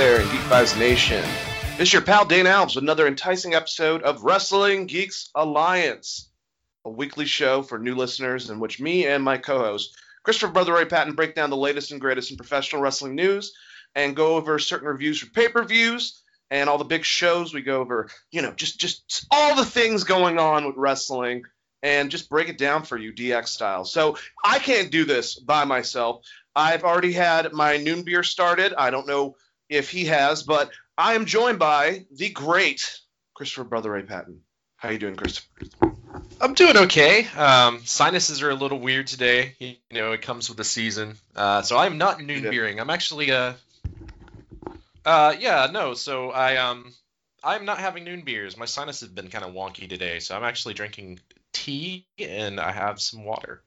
There in Geek Vibes Nation. This is your pal Dane Alves with another enticing episode of Wrestling Geeks Alliance, a weekly show for new listeners in which me and my co-host Christopher Brother Patton break down the latest and greatest in professional wrestling news and go over certain reviews for pay-per-views and all the big shows. We go over, you know, just just all the things going on with wrestling and just break it down for you DX style. So I can't do this by myself. I've already had my noon beer started. I don't know if he has, but I am joined by the great Christopher Brother Ray Patton. How you doing, Christopher? I'm doing okay. Um, sinuses are a little weird today. You know, it comes with the season. Uh, so I'm not noon beering. I'm actually uh, uh, yeah, no. So I um, I'm not having noon beers. My sinus has been kind of wonky today, so I'm actually drinking tea and I have some water.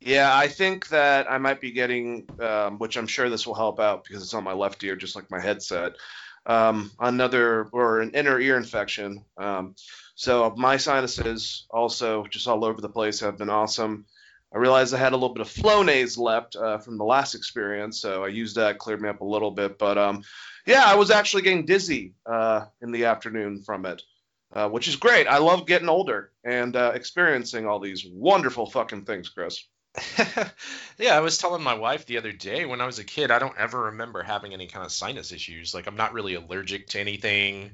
Yeah, I think that I might be getting, um, which I'm sure this will help out because it's on my left ear, just like my headset. Um, another or an inner ear infection. Um, so my sinuses also just all over the place have been awesome. I realized I had a little bit of Flonase left uh, from the last experience, so I used that, cleared me up a little bit. But um, yeah, I was actually getting dizzy uh, in the afternoon from it, uh, which is great. I love getting older and uh, experiencing all these wonderful fucking things, Chris. yeah, I was telling my wife the other day when I was a kid, I don't ever remember having any kind of sinus issues. Like I'm not really allergic to anything.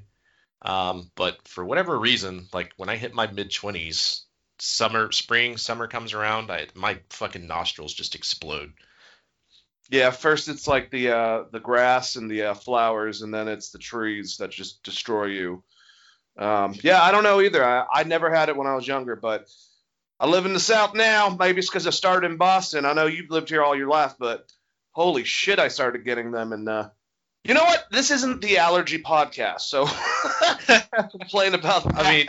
Um, but for whatever reason, like when I hit my mid 20s, summer, spring, summer comes around, I my fucking nostrils just explode. Yeah, first it's like the uh, the grass and the uh, flowers, and then it's the trees that just destroy you. Um, yeah, I don't know either. I, I never had it when I was younger, but I live in the South now. Maybe it's because I started in Boston. I know you've lived here all your life, but holy shit, I started getting them. And uh, you know what? This isn't the allergy podcast, so complain about that. I mean,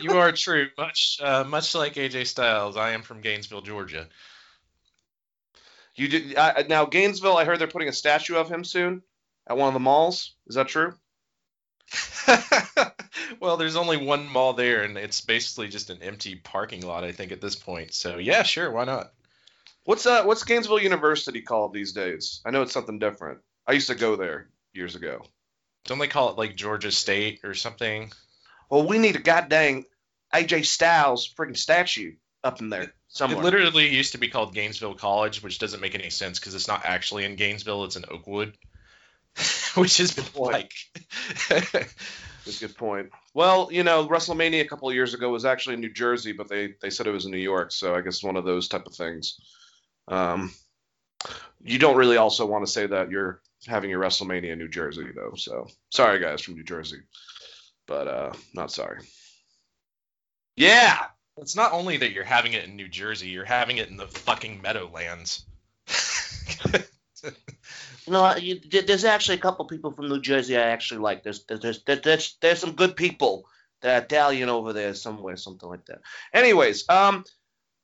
you are true, much uh, much like AJ Styles. I am from Gainesville, Georgia. you did uh, now Gainesville. I heard they're putting a statue of him soon at one of the malls. Is that true? well, there's only one mall there, and it's basically just an empty parking lot, I think, at this point. So yeah, sure, why not? What's uh what's Gainesville University called these days? I know it's something different. I used to go there years ago. Don't they call it like Georgia State or something? Well, we need a goddamn AJ Styles freaking statue up in there somewhere. It literally used to be called Gainesville College, which doesn't make any sense because it's not actually in Gainesville; it's in Oakwood, which is like. That's a good point. Well, you know, WrestleMania a couple of years ago was actually in New Jersey, but they they said it was in New York, so I guess one of those type of things. Um, you don't really also want to say that you're having your WrestleMania in New Jersey though. So sorry guys from New Jersey, but uh, not sorry. Yeah, it's not only that you're having it in New Jersey; you're having it in the fucking Meadowlands. You, there- there's actually a couple people from New Jersey I actually like. There's there's there's there's, there's some good people that are dallying over there somewhere, something like that. Anyways, um,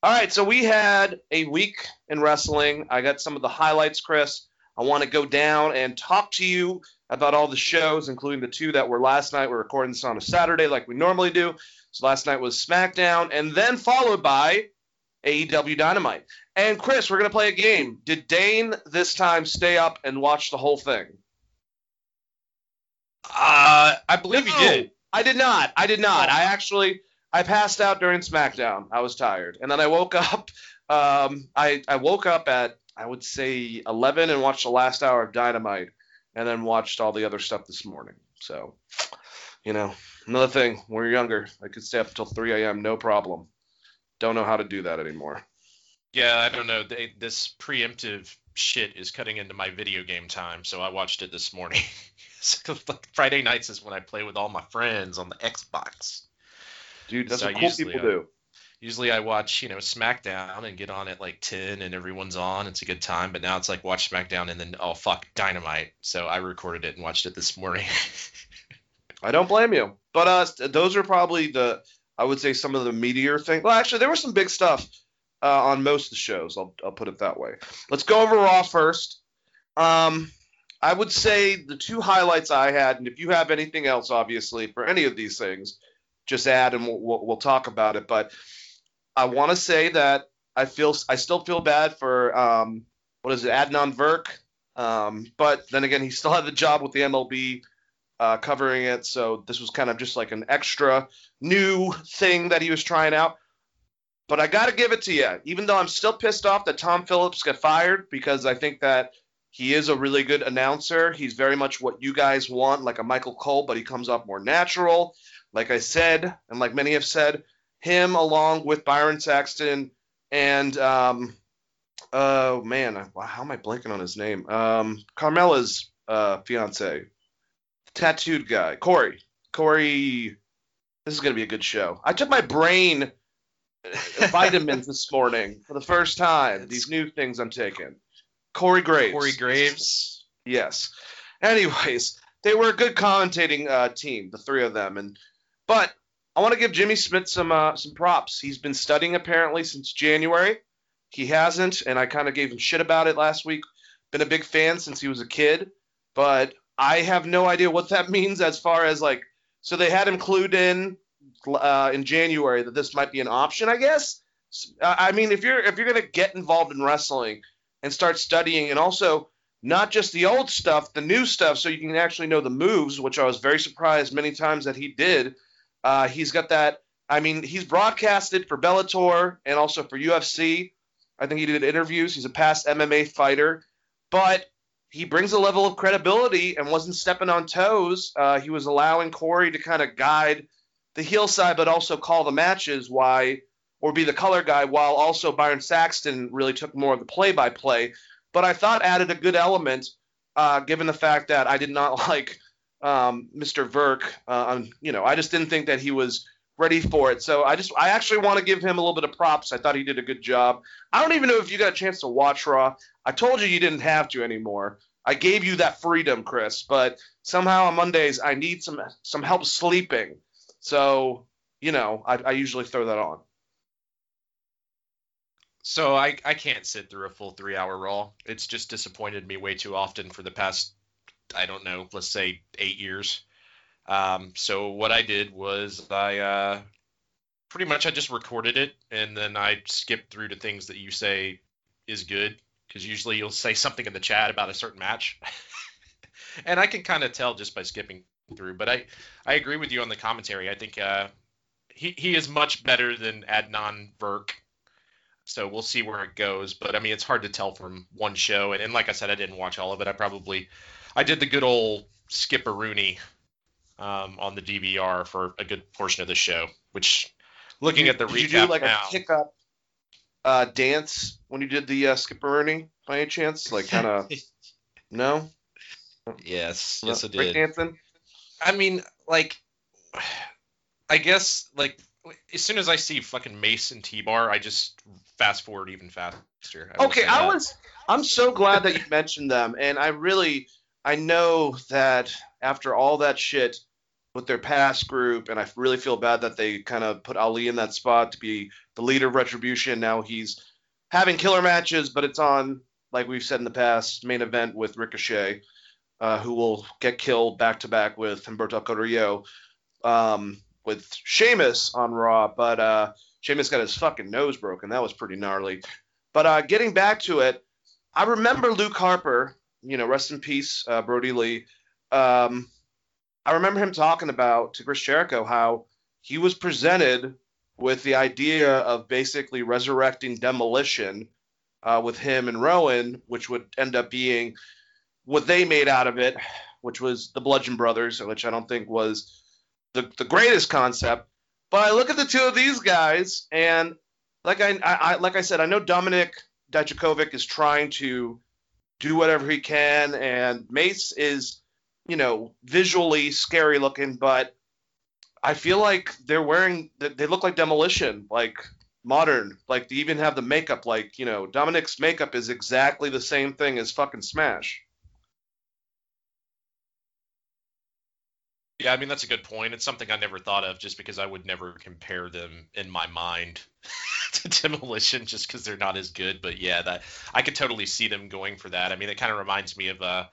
all right. So we had a week in wrestling. I got some of the highlights, Chris. I want to go down and talk to you about all the shows, including the two that were last night. We're recording this on a Saturday, like we normally do. So last night was SmackDown, and then followed by AEW Dynamite. And Chris, we're gonna play a game. Did Dane this time stay up and watch the whole thing? Uh, I believe you No, did. I did not. I did not. I actually I passed out during SmackDown. I was tired, and then I woke up. Um, I I woke up at I would say 11 and watched the last hour of Dynamite, and then watched all the other stuff this morning. So, you know, another thing. When you're younger, I could stay up until 3 a.m. no problem. Don't know how to do that anymore. Yeah, I don't know. They, this preemptive shit is cutting into my video game time, so I watched it this morning. So, like, Friday nights is when I play with all my friends on the Xbox. Dude, that's So what cool people uh, do. usually I watch, you know, SmackDown and get on at like 10 and everyone's on. It's a good time. But now it's like watch SmackDown and then, oh, fuck, Dynamite. So I recorded it and watched it this morning. I don't blame you. But uh, those are probably the, I would say, some of the meteor things. Well, actually, there was some big stuff uh, on most of the shows. I'll, I'll put it that way. Let's go over Raw first. Um, I would say the two highlights I had, and if you have anything else, obviously, for any of these things, just add and we'll, we'll, we'll talk about it. But I want to say that I feel I still feel bad for um, what is it, Adnan Virk. Um, but then again, he still had the job with the MLB uh, covering it, so this was kind of just like an extra new thing that he was trying out. But I got to give it to you, even though I'm still pissed off that Tom Phillips got fired because I think that he is a really good announcer. He's very much what you guys want, like a Michael Cole, but he comes off more natural. Like I said, and like many have said, him along with Byron Saxton and um, oh man, how am I blanking on his name? Um, Carmella's uh, fiance, tattooed guy, Corey. Corey, this is gonna be a good show. I took my brain vitamins this morning for the first time. These new things I'm taking. Corey Graves. Corey Graves. Yes. Anyways, they were a good commentating uh, team, the three of them, and but I want to give Jimmy Smith some uh, some props. He's been studying apparently since January. He hasn't, and I kind of gave him shit about it last week. Been a big fan since he was a kid, but I have no idea what that means as far as like. So they had him clued in uh, in January that this might be an option, I guess. I mean, if you're if you're gonna get involved in wrestling and start studying, and also not just the old stuff, the new stuff, so you can actually know the moves, which I was very surprised many times that he did uh, he's got that. I mean, he's broadcasted for Bellator and also for UFC. I think he did interviews. He's a past MMA fighter, but he brings a level of credibility and wasn't stepping on toes. Uh, he was allowing Corey to kind of guide the heel side, but also call the matches. Why or be the color guy, while also Byron Saxton really took more of the play-by-play. But I thought added a good element, uh, given the fact that I did not like um, Mr. Virk. Uh, you know, I just didn't think that he was ready for it. So I just, I actually want to give him a little bit of props. I thought he did a good job. I don't even know if you got a chance to watch Raw. I told you you didn't have to anymore. I gave you that freedom, Chris, but somehow on Mondays I need some some help sleeping. So you know, I, I usually throw that on. So I I can't sit through a full three hour Raw. It's just disappointed me way too often for the past I don't know, let's say eight years. Um, so what I did was I uh, pretty much I just recorded it and then I skipped through to things that you say is good because usually you'll say something in the chat about a certain match, and I can kind of tell just by skipping through. But I I agree with you on the commentary. I think uh, he he is much better than Adnan Virk. So we'll see where it goes. But I mean, it's hard to tell from one show. And, and like I said, I didn't watch all of it. I probably I did the good old Skipperoonie um, on the DVR for a good portion of the show, which looking you, at the did recap you do like now, a pickup uh, dance when you did the uh, Skipperoonie by any chance? Like kind of no. Yes, No? yes, I did. dancing. I mean, like, I guess like as soon as I see fucking Mason T-Bar, I just fast forward even faster. will Okay, I was. I'm so glad that you mentioned them, and I really, I know that after all that shit with their past group, and I really feel bad that they kind of put Ali in that spot to be the leader of Retribution. Now he's having killer matches, but it's on, like we've said in the past, main event with Ricochet, uh, who will get killed back to back with Humberto Carrillo, um, with Sheamus on Raw, but uh, Sheamus got his fucking nose broken. That was pretty gnarly. But uh, getting back to it, I remember Luke Harper, you know, rest in peace, uh, Brodie Lee. Um, I remember him talking about to Chris Jericho how he was presented with the idea of basically resurrecting Demolition uh, with him and Rowan, which would end up being what they made out of it, which was the Bludgeon Brothers, which I don't think was the, the greatest concept. But I look at the two of these guys, and like I, I, like I said, I know Dominik Dijakovic is trying to do whatever he can, and Mace is, you know, visually scary looking, but I feel like they're wearing they look like demolition. Like modern. Like they even have the makeup. Like you know, Dominik's makeup is exactly the same thing as fucking Smash. Yeah, I mean that's a good point. It's something I never thought of, just because I would never compare them in my mind to Demolition, just because they're not as good. But yeah, that I could totally see them going for that. I mean, it kind of reminds me of uh,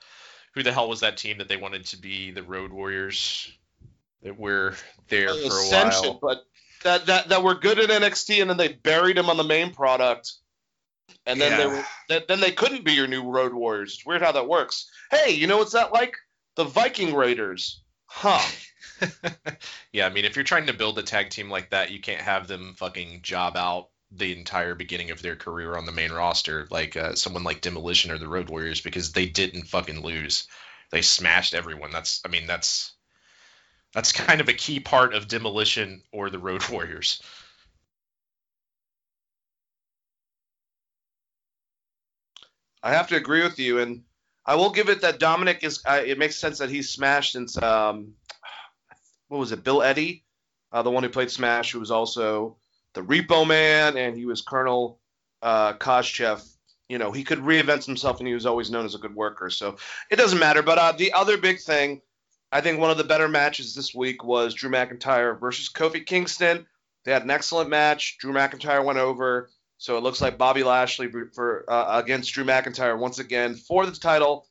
who the hell was that team that they wanted to be the Road Warriors? That were there for a while. but that that that were good at NXT, and then they buried them on the main product, and then they were then they couldn't be your new Road Warriors. It's weird how that works. Hey, you know what's that like? The Viking Raiders, huh? yeah, I mean, if you're trying to build a tag team like that, you can't have them fucking job out the entire beginning of their career on the main roster, like uh, someone like Demolition or the Road Warriors, because they didn't fucking lose. They smashed everyone. That's, I mean, that's that's kind of a key part of Demolition or the Road Warriors. I have to agree with you, and I will give it that Dominik is. Uh, it makes sense that he's smashed since um, what was it? Bill Eadie, uh, the one who played Smash, who was also the Repo Man, and he was Colonel uh, Khruschev. You know, he could reinvent himself, and he was always known as a good worker. So it doesn't matter. But uh, the other big thing, I think one of the better matches this week was Drew McIntyre versus Kofi Kingston. They had an excellent match. Drew McIntyre went over. So it looks like Bobby Lashley for uh, against Drew McIntyre once again for the title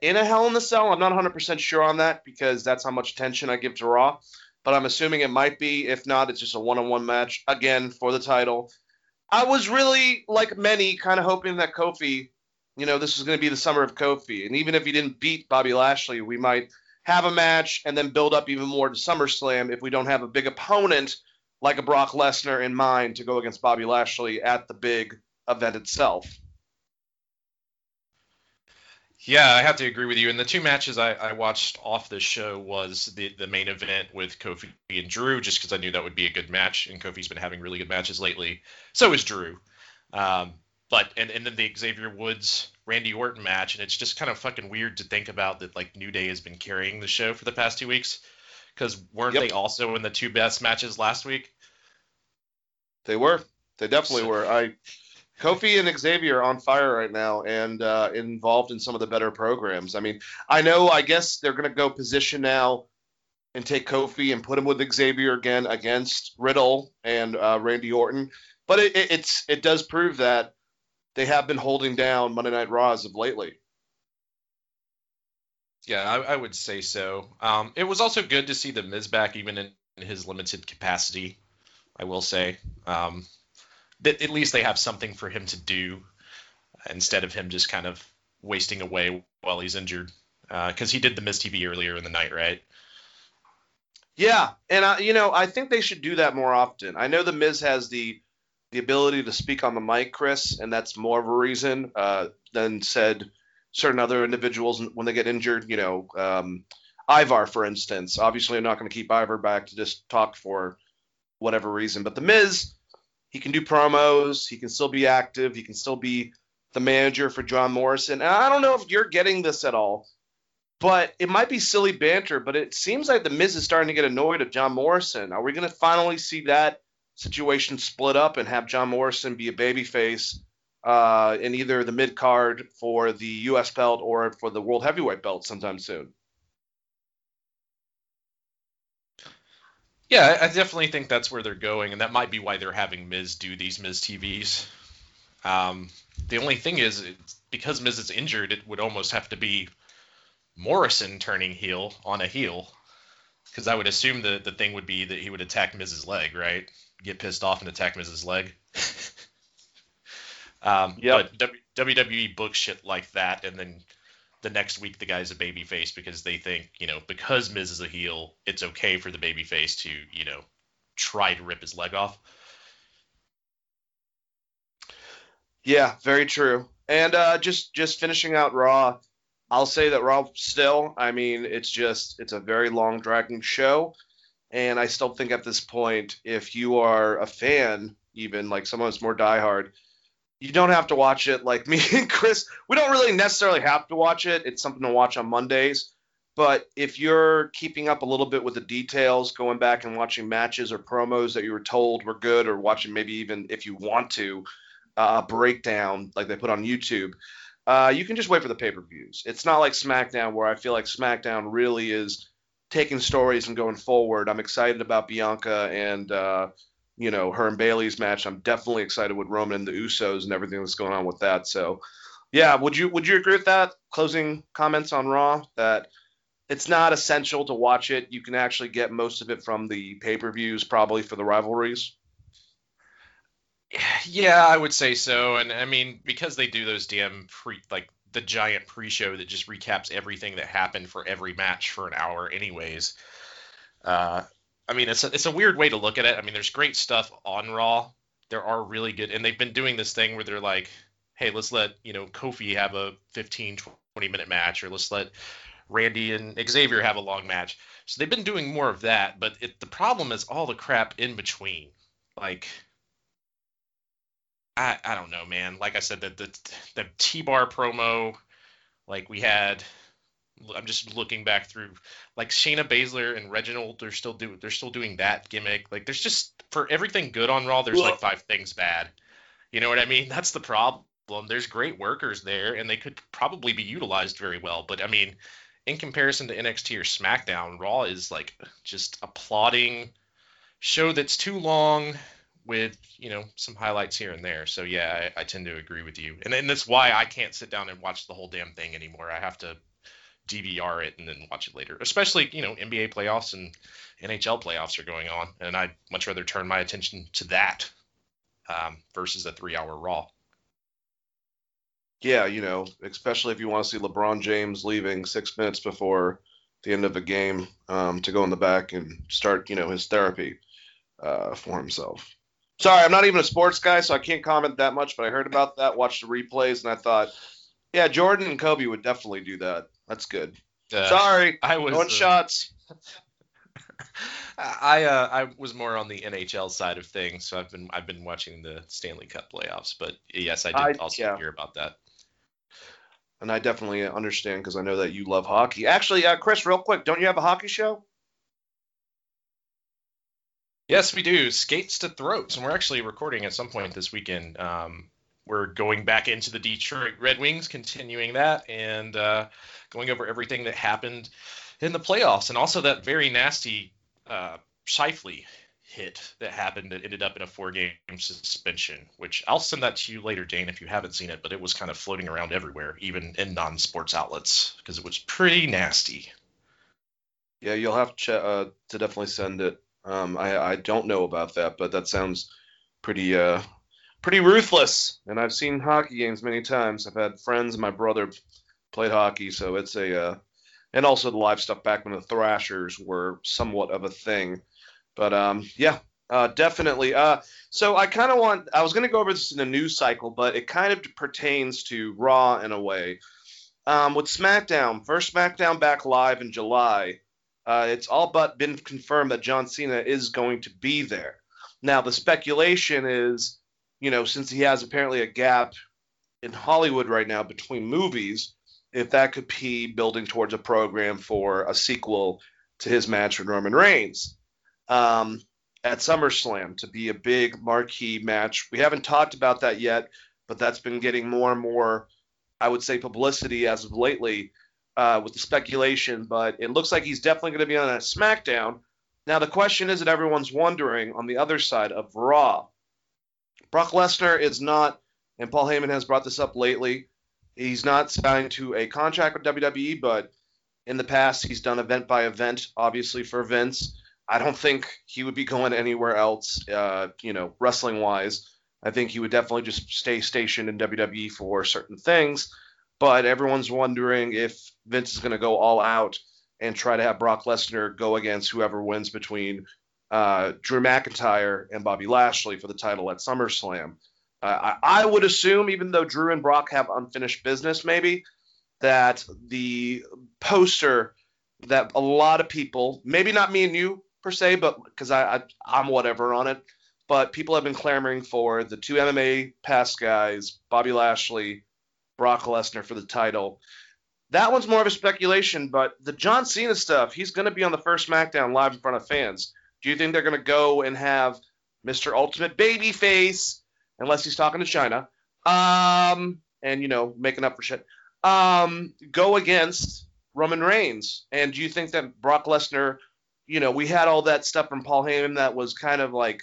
in a Hell in the Cell. I'm not 100% sure on that because that's how much attention I give to Raw, but I'm assuming it might be. If not, it's just a one-on-one match again for the title. I was really like many kind of hoping that Kofi, you know, this was going to be the summer of Kofi, and even if he didn't beat Bobby Lashley, we might have a match and then build up even more to SummerSlam if we don't have a big opponent like a Brock Lesnar in mind to go against Bobby Lashley at the big event itself. Yeah, I have to agree with you. And the two matches I, I watched off the show was the, the main event with Kofi and Drew, just because I knew that would be a good match. And Kofi's been having really good matches lately. So is Drew. Um, but and, and then the Xavier Woods Randy Orton match, and it's just kind of fucking weird to think about that like New Day has been carrying the show for the past two weeks. Because weren't Yep. they also in the two best matches last week? They were. They definitely So- were. I Kofi and Xavier are on fire right now and uh, involved in some of the better programs. I mean, I know. I guess they're going to go position now and take Kofi and put him with Xavier again against Riddle and uh, Randy Orton. But it, it, it's it does prove that they have been holding down Monday Night Raw as of lately. Yeah, I, I would say so. Um, it was also good to see the Miz back, even in, in his limited capacity. I will say, um, that at least they have something for him to do instead of him just kind of wasting away while he's injured. Because he did the Miz TV earlier in the night, right? Yeah, and I, you know, I think they should do that more often. I know the Miz has the the ability to speak on the mic, Chris, and that's more of a reason uh, than said certain other individuals when they get injured. You know, um, Ivar, for instance. Obviously, I'm not going to keep Ivar back to just talk for whatever reason, but the Miz, he can do promos. He can still be active. He can still be the manager for John Morrison. And I don't know if you're getting this at all but it might be silly banter, but it seems like the Miz is starting to get annoyed of John Morrison. Are we going to finally see that situation split up and have John Morrison be a babyface uh, in either the mid card for the U.S. belt or for the World Heavyweight belt sometime soon? Yeah, I definitely think that's where they're going, and that might be why they're having Miz do these Miz TVs. Um, the only thing is, it's, because Miz is injured, it would almost have to be Morrison turning heel on a heel, because I would assume the the thing would be that he would attack Miz's leg, right? Get pissed off and attack Miz's leg. um, Yep. But w- WWE books shit like that, and then the next week the guy's a baby face because they think, you know, because Miz is a heel, it's okay for the baby face to, you know, try to rip his leg off. Yeah, very true. And uh, just just finishing out Raw, I'll say that Raw still. I mean, it's just it's a very long dragging show, and I still think at this point, if you are a fan, even like someone who's more diehard, you don't have to watch it. Like me and Chris, we don't really necessarily have to watch it. It's something to watch on Mondays. But if you're keeping up a little bit with the details, going back and watching matches or promos that you were told were good, or watching maybe even if you want to, uh, a breakdown like they put on YouTube, uh, you can just wait for the pay per views. It's not like SmackDown where I feel like SmackDown really is taking stories and going forward. I'm excited about Bianca and uh, you know her and Bayley's match. I'm definitely excited with Roman and the Usos and everything that's going on with that. So yeah, would you would you agree with that? Closing comments on Raw that it's not essential to watch it. You can actually get most of it from the pay per views, probably for the rivalries. Yeah, I would say so. And I mean, because they do those damn pre like the giant pre-show that just recaps everything that happened for every match for an hour, anyways. Uh, I mean, it's a, it's a weird way to look at it. I mean, there's great stuff on Raw. There are really good, and they've been doing this thing where they're like, hey, let's let you know Kofi have a 15, 20 minute match, or let's let Randy and Xavier have a long match. So they've been doing more of that, but it, the problem is all the crap in between. Like I, I don't know, man. Like I said, the the, the T bar promo, like we had. I'm just looking back through, like Shayna Baszler and Reginald. They're still do they're still doing that gimmick. Like there's just for everything good on Raw, there's like five things bad. You know what I mean? That's the problem. There's great workers there, and they could probably be utilized very well. But I mean, in comparison to NXT or SmackDown, Raw is like just a plodding show that's too long with you know some highlights here and there. So yeah, I, I tend to agree with you, and, and that's why I can't sit down and watch the whole damn thing anymore. I have to DVR it and then watch it later. Especially you know NBA playoffs and NHL playoffs are going on, and I'd much rather turn my attention to that um, versus a three-hour Raw. Yeah, you know, especially if you want to see LeBron James leaving six minutes before the end of a game um, to go in the back and start, you know, his therapy uh, for himself. Sorry, I'm not even a sports guy, so I can't comment that much. But I heard about that, watched the replays, and I thought, yeah, Jordan and Kobe would definitely do that. That's good. Uh, Sorry, I was uh, shots. I uh, I was more on the NHL side of things, so I've been I've been watching the Stanley Cup playoffs. But yes, I did I, also yeah. hear about that. And I definitely understand because I know that you love hockey. Actually, uh, Chris, real quick, don't you have a hockey show? Yes, we do. Skates to Throats, and we're actually recording at some point this weekend. Um, we're going back into the Detroit Red Wings, continuing that, and uh, going over everything that happened in the playoffs, and also that very nasty uh, Scheifele hit that happened that ended up in a four-game suspension. Which I'll send that to you later, Dane, if you haven't seen it. But it was kind of floating around everywhere, even in non-sports outlets, because it was pretty nasty. Yeah, you'll have to, uh, to definitely send it um, I, I don't know about that, but that sounds pretty uh, pretty ruthless. And I've seen hockey games many times. I've had friends. My brother played hockey, so it's a uh, and also the live stuff back when the Thrashers were somewhat of a thing. But um, yeah, uh, definitely. Uh, so I kind of want. I was going to go over this in a news cycle, but it kind of pertains to Raw in a way. Um, with SmackDown, first SmackDown back live in July. Uh, it's all but been confirmed that John Cena is going to be there. Now, the speculation is, you know, since he has apparently a gap in Hollywood right now between movies, if that could be building towards a program for a sequel to his match with Roman Reigns um, at SummerSlam to be a big marquee match. We haven't talked about that yet, but that's been getting more and more, I would say, publicity as of lately uh, with the speculation, but it looks like he's definitely going to be on a SmackDown. Now, the question is that everyone's wondering on the other side of Raw. Brock Lesnar is not, and Paul Heyman has brought this up lately, he's not signed to a contract with WWE, but in the past he's done event by event, obviously for Vince. I don't think he would be going anywhere else, uh, you know, wrestling wise. I think he would definitely just stay stationed in WWE for certain things but everyone's wondering if Vince is going to go all out and try to have Brock Lesnar go against whoever wins between uh, Drew McIntyre and Bobby Lashley for the title at SummerSlam. Uh, I, I, would assume, even though Drew and Brock have unfinished business, maybe that the poster that a lot of people, maybe not me and you per se, but because I, I I'm whatever on it, but people have been clamoring for the two MMA past guys, Bobby Lashley Brock Lesnar for the title. that one's more of a speculation, but the John Cena stuff, he's going to be on the first SmackDown live in front of fans. Do you think they're going to go and have Mr. Ultimate Babyface, unless he's talking to China, um, and you know making up for shit, um, go against Roman Reigns? And do you think that Brock Lesnar, you know, we had all that stuff from Paul Heyman that was kind of like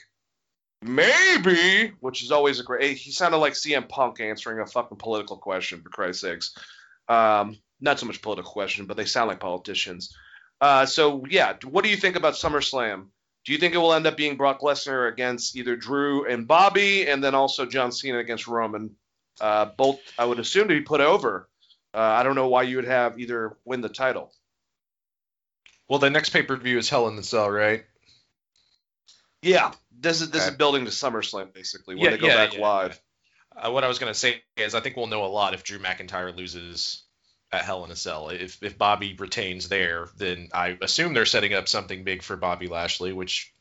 maybe, which is always a great. He sounded like CM Punk answering a fucking political question for Christ's sakes. Um, not so much political question, but they sound like politicians. Uh, so yeah, what do you think about SummerSlam? Do you think it will end up being Brock Lesnar against either Drew and Bobby, and then also John Cena against Roman? Uh, both, I would assume, to be put over. Uh, I don't know why you would have either win the title. Well, the next pay per view is Hell in the Cell, right? Yeah, this is this Okay. is building to SummerSlam basically when Yeah, they go yeah, back yeah, live. Uh, what I was gonna say is I think we'll know a lot if Drew McIntyre loses at Hell in a Cell. If if Bobby retains there, then I assume they're setting up something big for Bobby Lashley, which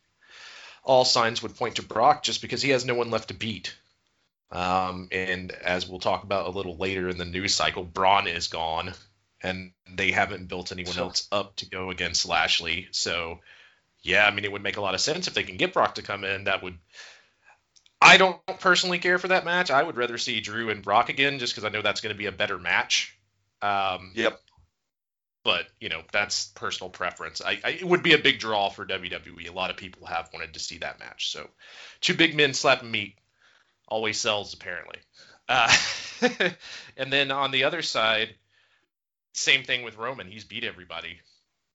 all signs would point to Brock, just because he has no one left to beat. Um, and as we'll talk about a little later in the news cycle, Braun is gone, and they haven't built anyone So- else up to go against Lashley. So, yeah, I mean, it would make a lot of sense if they can get Brock to come in. That would I don't personally care for that match. I would rather see Drew and Brock again, just because I know that's going to be a better match. Um, Yep. But you know, that's personal preference. I, I it would be a big draw for WWE. A lot of people have wanted to see that match. So, two big men slapping meat always sells apparently. Uh, and then on the other side, same thing with Roman. He's beat everybody.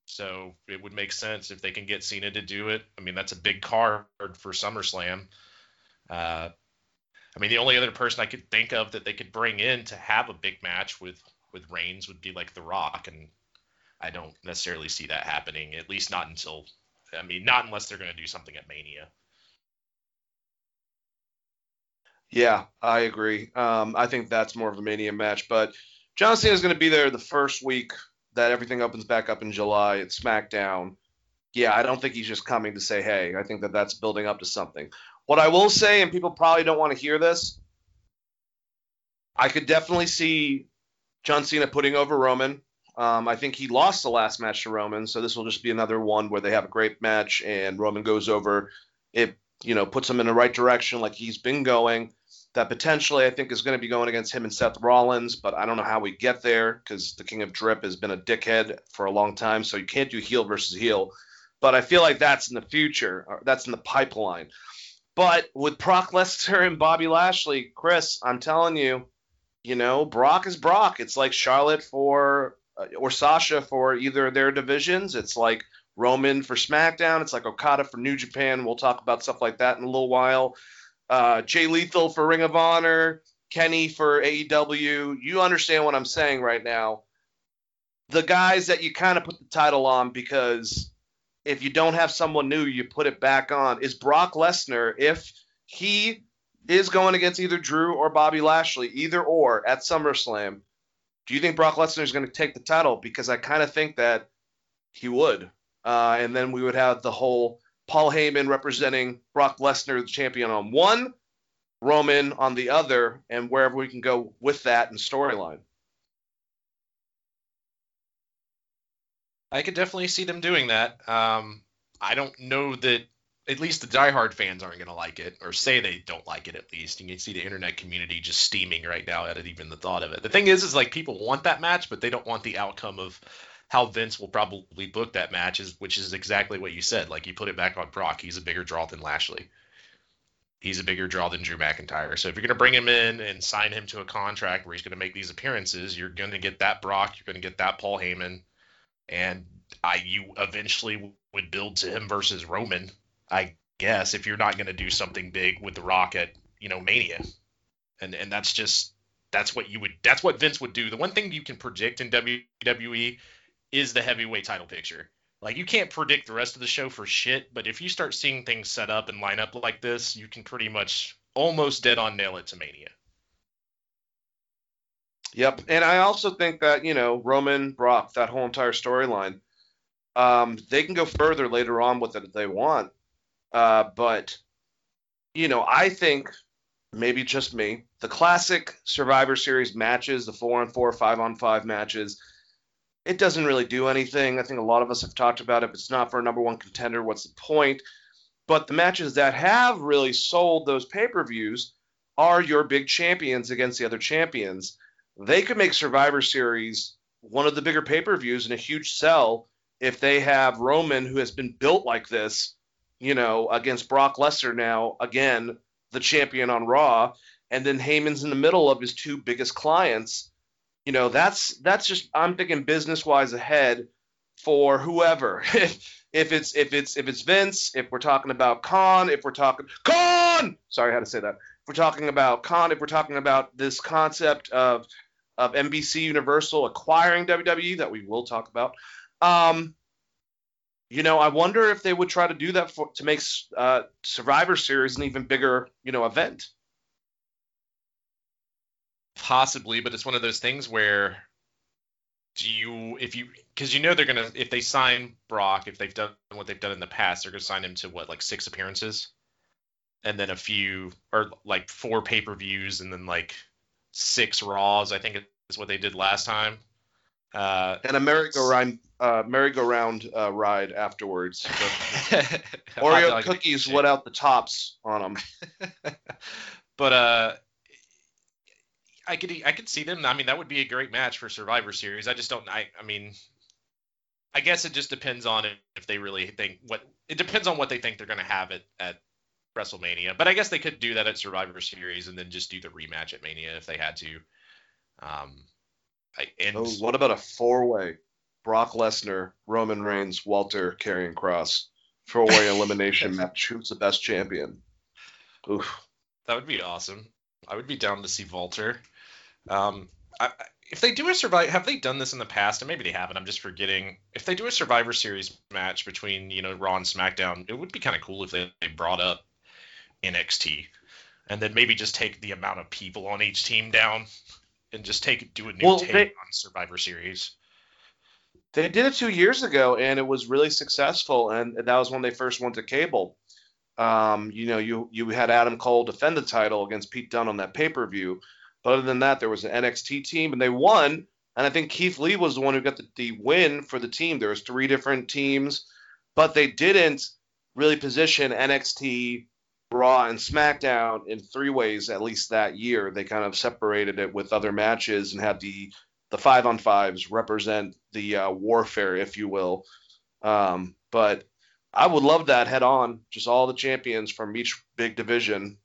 So it would make sense if they can get Cena to do it. I mean, that's a big card for SummerSlam. Uh, I mean, the only other person I could think of that they could bring in to have a big match with with Reigns would be like The Rock, and I don't necessarily see that happening. At least not until, I mean, not unless they're going to do something at Mania. Yeah, I agree. Um, I think that's more of a Mania match, but John Cena is going to be there the first week that everything opens back up in July at SmackDown. Yeah, I don't think he's just coming to say, hey, I think that that's building up to something. What I will say, and people probably don't want to hear this, I could definitely see John Cena putting over Roman. Um, I think he lost the last match to Roman, so this will just be another one where they have a great match and Roman goes over. It, you know, puts him in the right direction like he's been going that potentially I think is going to be going against him and Seth Rollins, but I don't know how we get there because the King of Drip has been a dickhead for a long time, so you can't do heel versus heel. But I feel like that's in the future, that's in the pipeline. But with Brock Lesnar and Bobby Lashley, Chris, I'm telling you, you know, Brock is Brock. It's like Charlotte for uh, or Sasha for either their divisions. It's like Roman for SmackDown. It's like Okada for New Japan. We'll talk about stuff like that in a little while uh, Jay Lethal for Ring of Honor, Kenny for AEW. You understand what I'm saying right now. The guys that you kind of put the title on because if you don't have someone new, you put it back on. Is Brock Lesnar, if he is going against either Drew or Bobby Lashley, either or at SummerSlam, do you think Brock Lesnar is going to take the title? Because I kind of think that he would. Uh, and then we would have the whole Paul Heyman representing Brock Lesnar, the champion, on one, Roman on the other, and wherever we can go with that in storyline. I could definitely see them doing that. Um, I don't know that at least the diehard fans aren't going to like it, or say they don't like it at least. And You can see the internet community just steaming right now at it, even the thought of it. The thing is, is like people want that match, but they don't want the outcome of how Vince will probably book that match, is which is exactly what you said. Like you put it back on Brock, he's a bigger draw than Lashley. He's a bigger draw than Drew McIntyre. So if you're going to bring him in and sign him to a contract where he's going to make these appearances, you're going to get that Brock, you're going to get that Paul Heyman, and I you eventually would build to him versus Roman. I guess if you're not going to do something big with the Rock at you know Mania, and and that's just that's what you would that's what Vince would do. The one thing you can predict in WWE is the heavyweight title picture. Like you can't predict the rest of the show for shit, but if you start seeing things set up and line up like this, you can pretty much almost dead on nail it to Mania. Yep, and I also think that you know Roman Brock, that whole entire storyline, um, they can go further later on with it if they want. Uh, but you know, I think maybe just me, the classic Survivor Series matches, the four on four, five on five matches, it doesn't really do anything. I think a lot of us have talked about it. If it's not for a number one contender, what's the point? But the matches that have really sold those pay per views are your big champions against the other champions. They could make Survivor Series one of the bigger pay per views and a huge sell if they have Roman, who has been built like this, you know, against Brock Lesnar now, again, the champion on Raw, and then Heyman's in the middle of his two biggest clients. You know, that's that's just I'm thinking business wise ahead for whoever. if it's if it's if it's Vince, if we're talking about Khan, if we're talking Khan, sorry, I had to say that. If we're talking about Khan, if we're talking about this concept of of NBC Universal acquiring WWE that we will talk about, um, you know, I wonder if they would try to do that for to make uh, Survivor Series an even bigger, you know, event. Possibly, but it's one of those things where do you if you because you know they're gonna if they sign Brock if they've done what they've done in the past they're gonna sign him to what like six appearances and then a few or like four pay per views and then like six Raws I think is what they did last time. Uh, and a merry-go-round uh, merry-go-round uh, ride afterwards. Oreo cookies went out the tops on them. but uh, I could I could see them. I mean, that would be a great match for Survivor Series. I just don't. I I mean, I guess it just depends on if they really think what. It depends on what they think they're going to have it at WrestleMania. But I guess they could do that at Survivor Series and then just do the rematch at Mania if they had to. Um, and oh, what about a four-way? Brock Lesnar, Roman Reigns, Walter, Karrion Kross, four-way elimination match. Who's the best champion? Oof. That would be awesome. I would be down to see Walter. Um, I, if they do a survive, have they done this in the past? And maybe they haven't. I'm just forgetting. If they do a Survivor Series match between you know Raw and SmackDown, it would be kind of cool if they, they brought up NXT, and then maybe just take the amount of people on each team down, and just take do a new well, take they, on Survivor Series. They did it two years ago, and it was really successful. And that was when they first went to cable. Um, you know, you you had Adam Cole defend the title against Pete Dunne on that pay per view but other than that, there was an NXT team, and they won. And I think Keith Lee was the one who got the, the win for the team. There was three different teams, but they didn't really position NXT, Raw, and SmackDown in three ways at least that year. They kind of separated it with other matches and had the the five on fives represent the uh, warfare, if you will. Um, but I would love that head on, just all the champions from each big division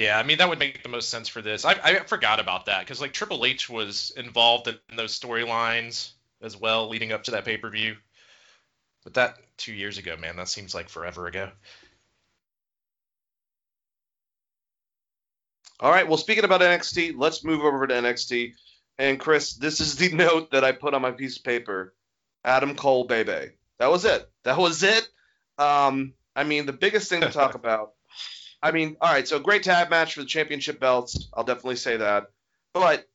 yeah, I mean that would make the most sense for this. I, I forgot about that because like Triple H was involved in, those storylines as well, leading up to that pay per view. But that two years ago, man, that seems like forever ago. All right. Well, speaking about NXT, let's move over to NXT. And Chris, this is the note that I put on my piece of paper. Adam Cole, baby. That was it. That was it. Um, I mean, the biggest thing to talk about I mean, all right, so great tag match for the championship belts. I'll definitely say that. But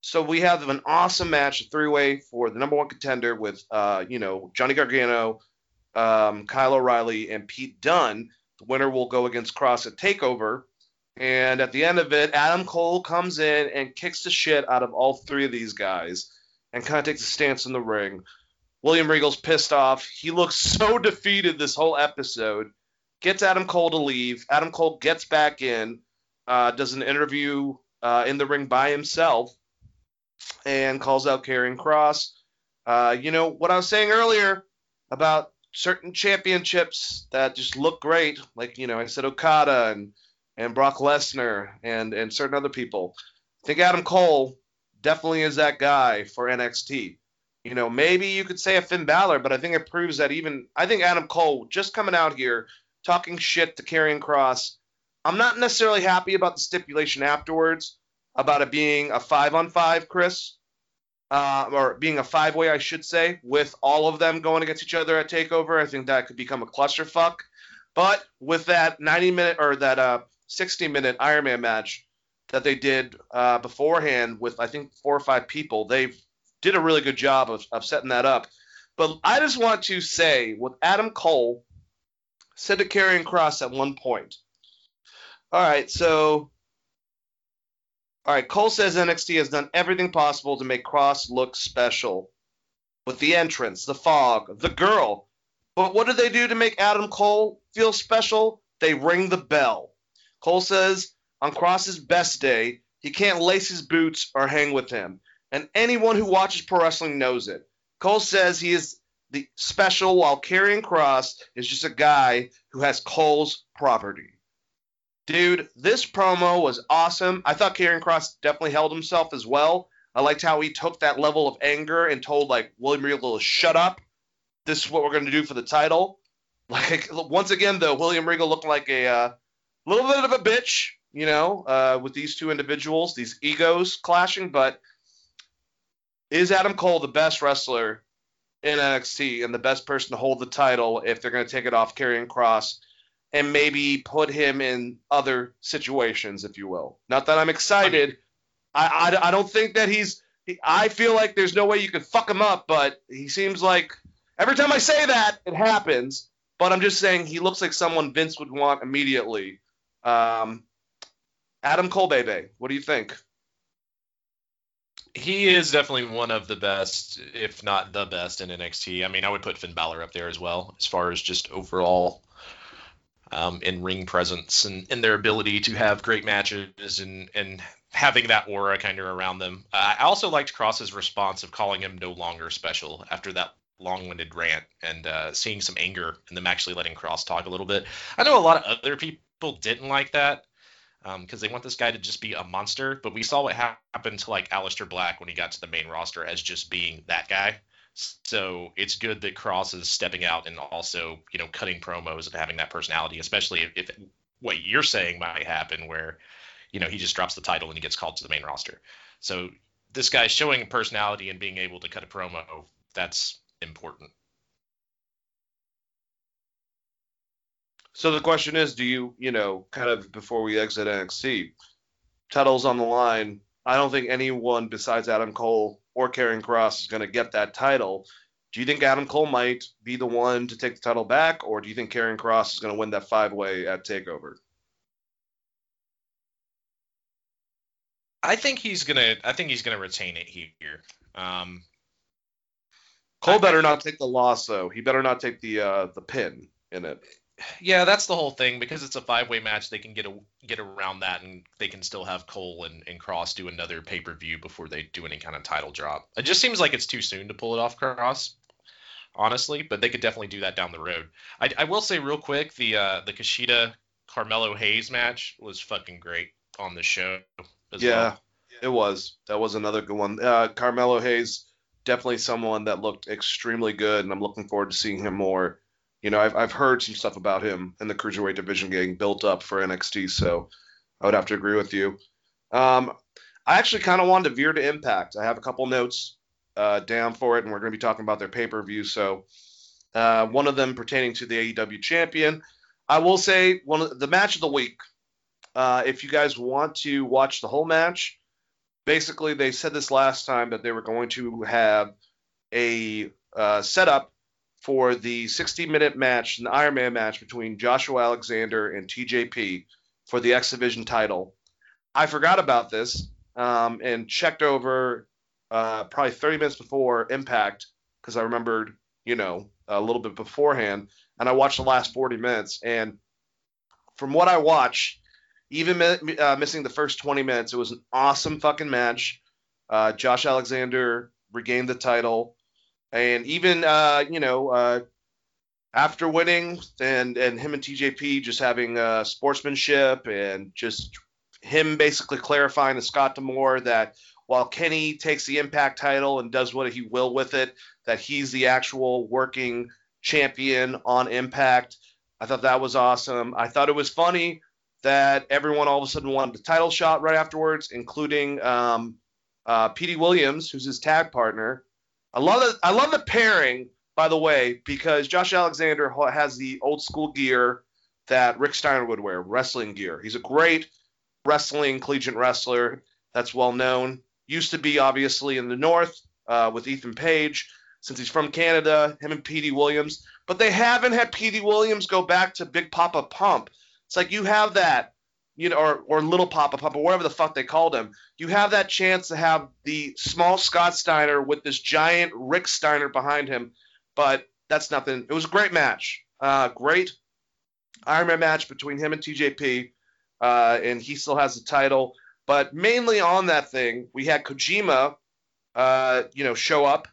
so we have an awesome match, a three-way for the number one contender with, uh, you know, Johnny Gargano, um, Kyle O'Reilly, and Pete Dunne. The winner will go against Kross at Takeover. And at the end of it, Adam Cole comes in and kicks the shit out of all three of these guys and kind of takes a stance in the ring. William Regal's pissed off. He looks so defeated this whole episode gets Adam Cole to leave. Adam Cole gets back in, uh, does an interview uh, in the ring by himself, and calls out Karrion Kross. Uh, you know what I was saying earlier about certain championships that just look great, like you know I said Okada and and Brock Lesnar and and certain other people. I think Adam Cole definitely is that guy for NXT. You know, maybe you could say a Finn Balor, but I think it proves that even I think Adam Cole just coming out here talking shit to Karrion Kross. I'm not necessarily happy about the stipulation afterwards about it being a five on five, Chris, uh, or being a five way, I should say, with all of them going against each other at Takeover. I think that could become a clusterfuck. But with that 90 minute or that uh, 60 minute Iron Man match that they did uh, beforehand with I think four or five people, they did a really good job of, of setting that up. But I just want to say with Adam Cole said to Karrion Kross at one point. All right, so All right, Cole says NXT has done everything possible to make Kross look special. With the entrance, the fog, the girl. But what do they do to make Adam Cole feel special? They ring the bell. Cole says on Kross's best day, he can't lace his boots or hang with him. And anyone who watches pro wrestling knows it. Cole says he is the special while Karrion Kross is just a guy who has Cole's property. Dude, this promo was awesome. I thought Karrion Kross definitely held himself as well. I liked how he took that level of anger and told like William Regal to shut up. This is what we're going to do for the title. Like once again, though, William Regal looked like a uh, little bit of a bitch, you know, uh, with these two individuals, these egos clashing. But is Adam Cole the best wrestler in NXT and the best person to hold the title if they're going to take it off Karrion Kross and maybe put him in other situations, if you will? Not that I'm excited. I, I, I don't think that he's. I feel like there's no way you can fuck him up, but he seems like every time I say that, it happens. But I'm just saying he looks like someone Vince would want immediately. Um, Adam Cole, baby, what do you think? He is definitely one of the best, if not the best, in NXT. I mean, I would put Finn Balor up there as well, as far as just overall um, in ring presence and, and their ability to have great matches and, and having that aura kind of around them. Uh, I also liked Kross's response of calling him no longer special after that long-winded rant and uh, seeing some anger and them actually letting Kross talk a little bit. I know a lot of other people didn't like that because um, they want this guy to just be a monster. But we saw what happened to like Aleister Black when he got to the main roster as just being that guy. So it's good that Kross is stepping out and also you know cutting promos and having that personality, especially if, if what you're saying might happen where you know he just drops the title and he gets called to the main roster. So this guy showing personality and being able to cut a promo that's important. So the question is, do you, you know, kind of before we exit NXT, titles on the line. I don't think anyone besides Adam Cole or Karrion Kross is going to get that title. Do you think Adam Cole might be the one to take the title back, or do you think Karrion Kross is going to win that five way at Takeover? I think he's gonna. I think he's gonna retain it here. Um, Cole I, better not take the loss though. He better not take the uh, the pin in it. Yeah, that's the whole thing because it's a five way match. They can get a, get around that, and they can still have Cole and, and Kross do another pay per view before they do any kind of title drop. It just seems like it's too soon to pull it off Kross, honestly. But they could definitely do that down the road. I, I will say real quick the uh, the Kushida Carmelo Hayes match was fucking great on the show. yeah, well. it was. That was another good one. Uh, Carmelo Hayes definitely someone that looked extremely good, and I'm looking forward to seeing him more you know, I've, I've heard some stuff about him and the cruiserweight division getting built up for NXT, so I would have to agree with you. Um, I actually kind of wanted to veer to Impact. I have a couple notes uh, down for it, and we're going to be talking about their pay per view. So, uh, one of them pertaining to the AEW champion. I will say one of the match of the week. Uh, if you guys want to watch the whole match, basically they said this last time that they were going to have a uh, setup for the 60 minute match, an Iron Man match between Joshua Alexander and TJP for the X Division title. I forgot about this um, and checked over uh, probably 30 minutes before Impact because I remembered, you know, a little bit beforehand. And I watched the last 40 minutes. And from what I watched, even uh, missing the first 20 minutes, it was an awesome fucking match. Uh, Josh Alexander regained the title and even uh, you know uh, after winning and and him and TJP just having uh, sportsmanship and just him basically clarifying to Scott D'Amore that while Kenny takes the Impact title and does what he will with it, that he's the actual working champion on Impact. I thought that was awesome. I thought it was funny that everyone all of a sudden wanted the title shot right afterwards, including um, uh, Petey Williams, who's his tag partner, I love it. I love the pairing, by the way, because Josh Alexander has the old school gear that Rick Steiner would wear, wrestling gear. He's a great wrestling collegiate wrestler that's well known. Used to be obviously in the North uh, with Ethan Page, since he's from Canada. Him and Petey Williams, but they haven't had Petey Williams go back to Big Papa Pump. It's like you have that you know, or, or little Papa Papa, whatever the fuck they called him, you have that chance to have the small Scott Steiner with this giant Rick Steiner behind him. But that's nothing. It was a great match. Uh, great Iron Man match between him and TJP. Uh, and he still has the title. But mainly on that thing, we had Kojima, uh, you know, show up.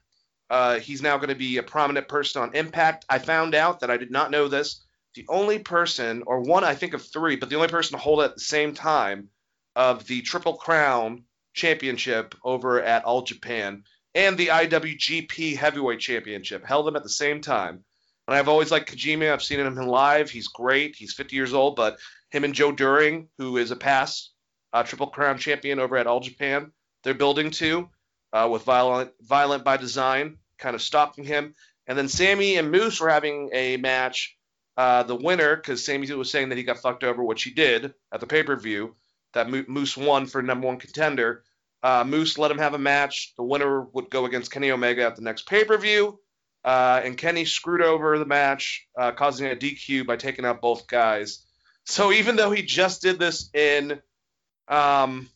Uh, he's now going to be a prominent person on Impact. I found out that I did not know this the only person, or one I think of three, but the only person to hold at the same time of the Triple Crown Championship over at All Japan and the IWGP Heavyweight Championship. Held them at the same time. And I've always liked Kojima. I've seen him live. He's great. He's 50 years old, but him and Joe Doering, who is a past uh, Triple Crown champion over at All Japan, they're building to uh, with Violent, Violent by Design kind of stopping him. And then Sami and Moose were having a match uh, the winner, because Sami was saying that he got fucked over, which he did at the pay per view, that Moose won for number one contender. Uh, Moose let him have a match. The winner would go against Kenny Omega at the next pay per view. Uh, and Kenny screwed over the match, uh, causing a DQ by taking out both guys. So even though he just did this in um,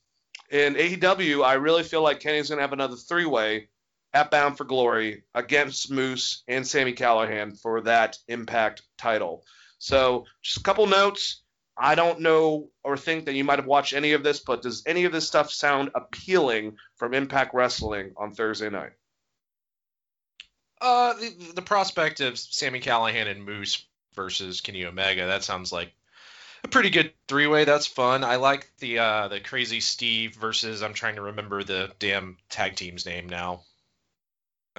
in AEW, I really feel like Kenny's going to have another three way at Bound for Glory against Moose and Sami Callihan for that Impact title. So, just a couple notes. I don't know or think that you might have watched any of this, but does any of this stuff sound appealing from Impact Wrestling on Thursday night? Uh, the, the prospect of Sami Callihan and Moose versus Kenny Omega, that sounds like a pretty good three way. That's fun. I like the uh, the Crazzy Steve versus I'm trying to remember the damn tag team's name now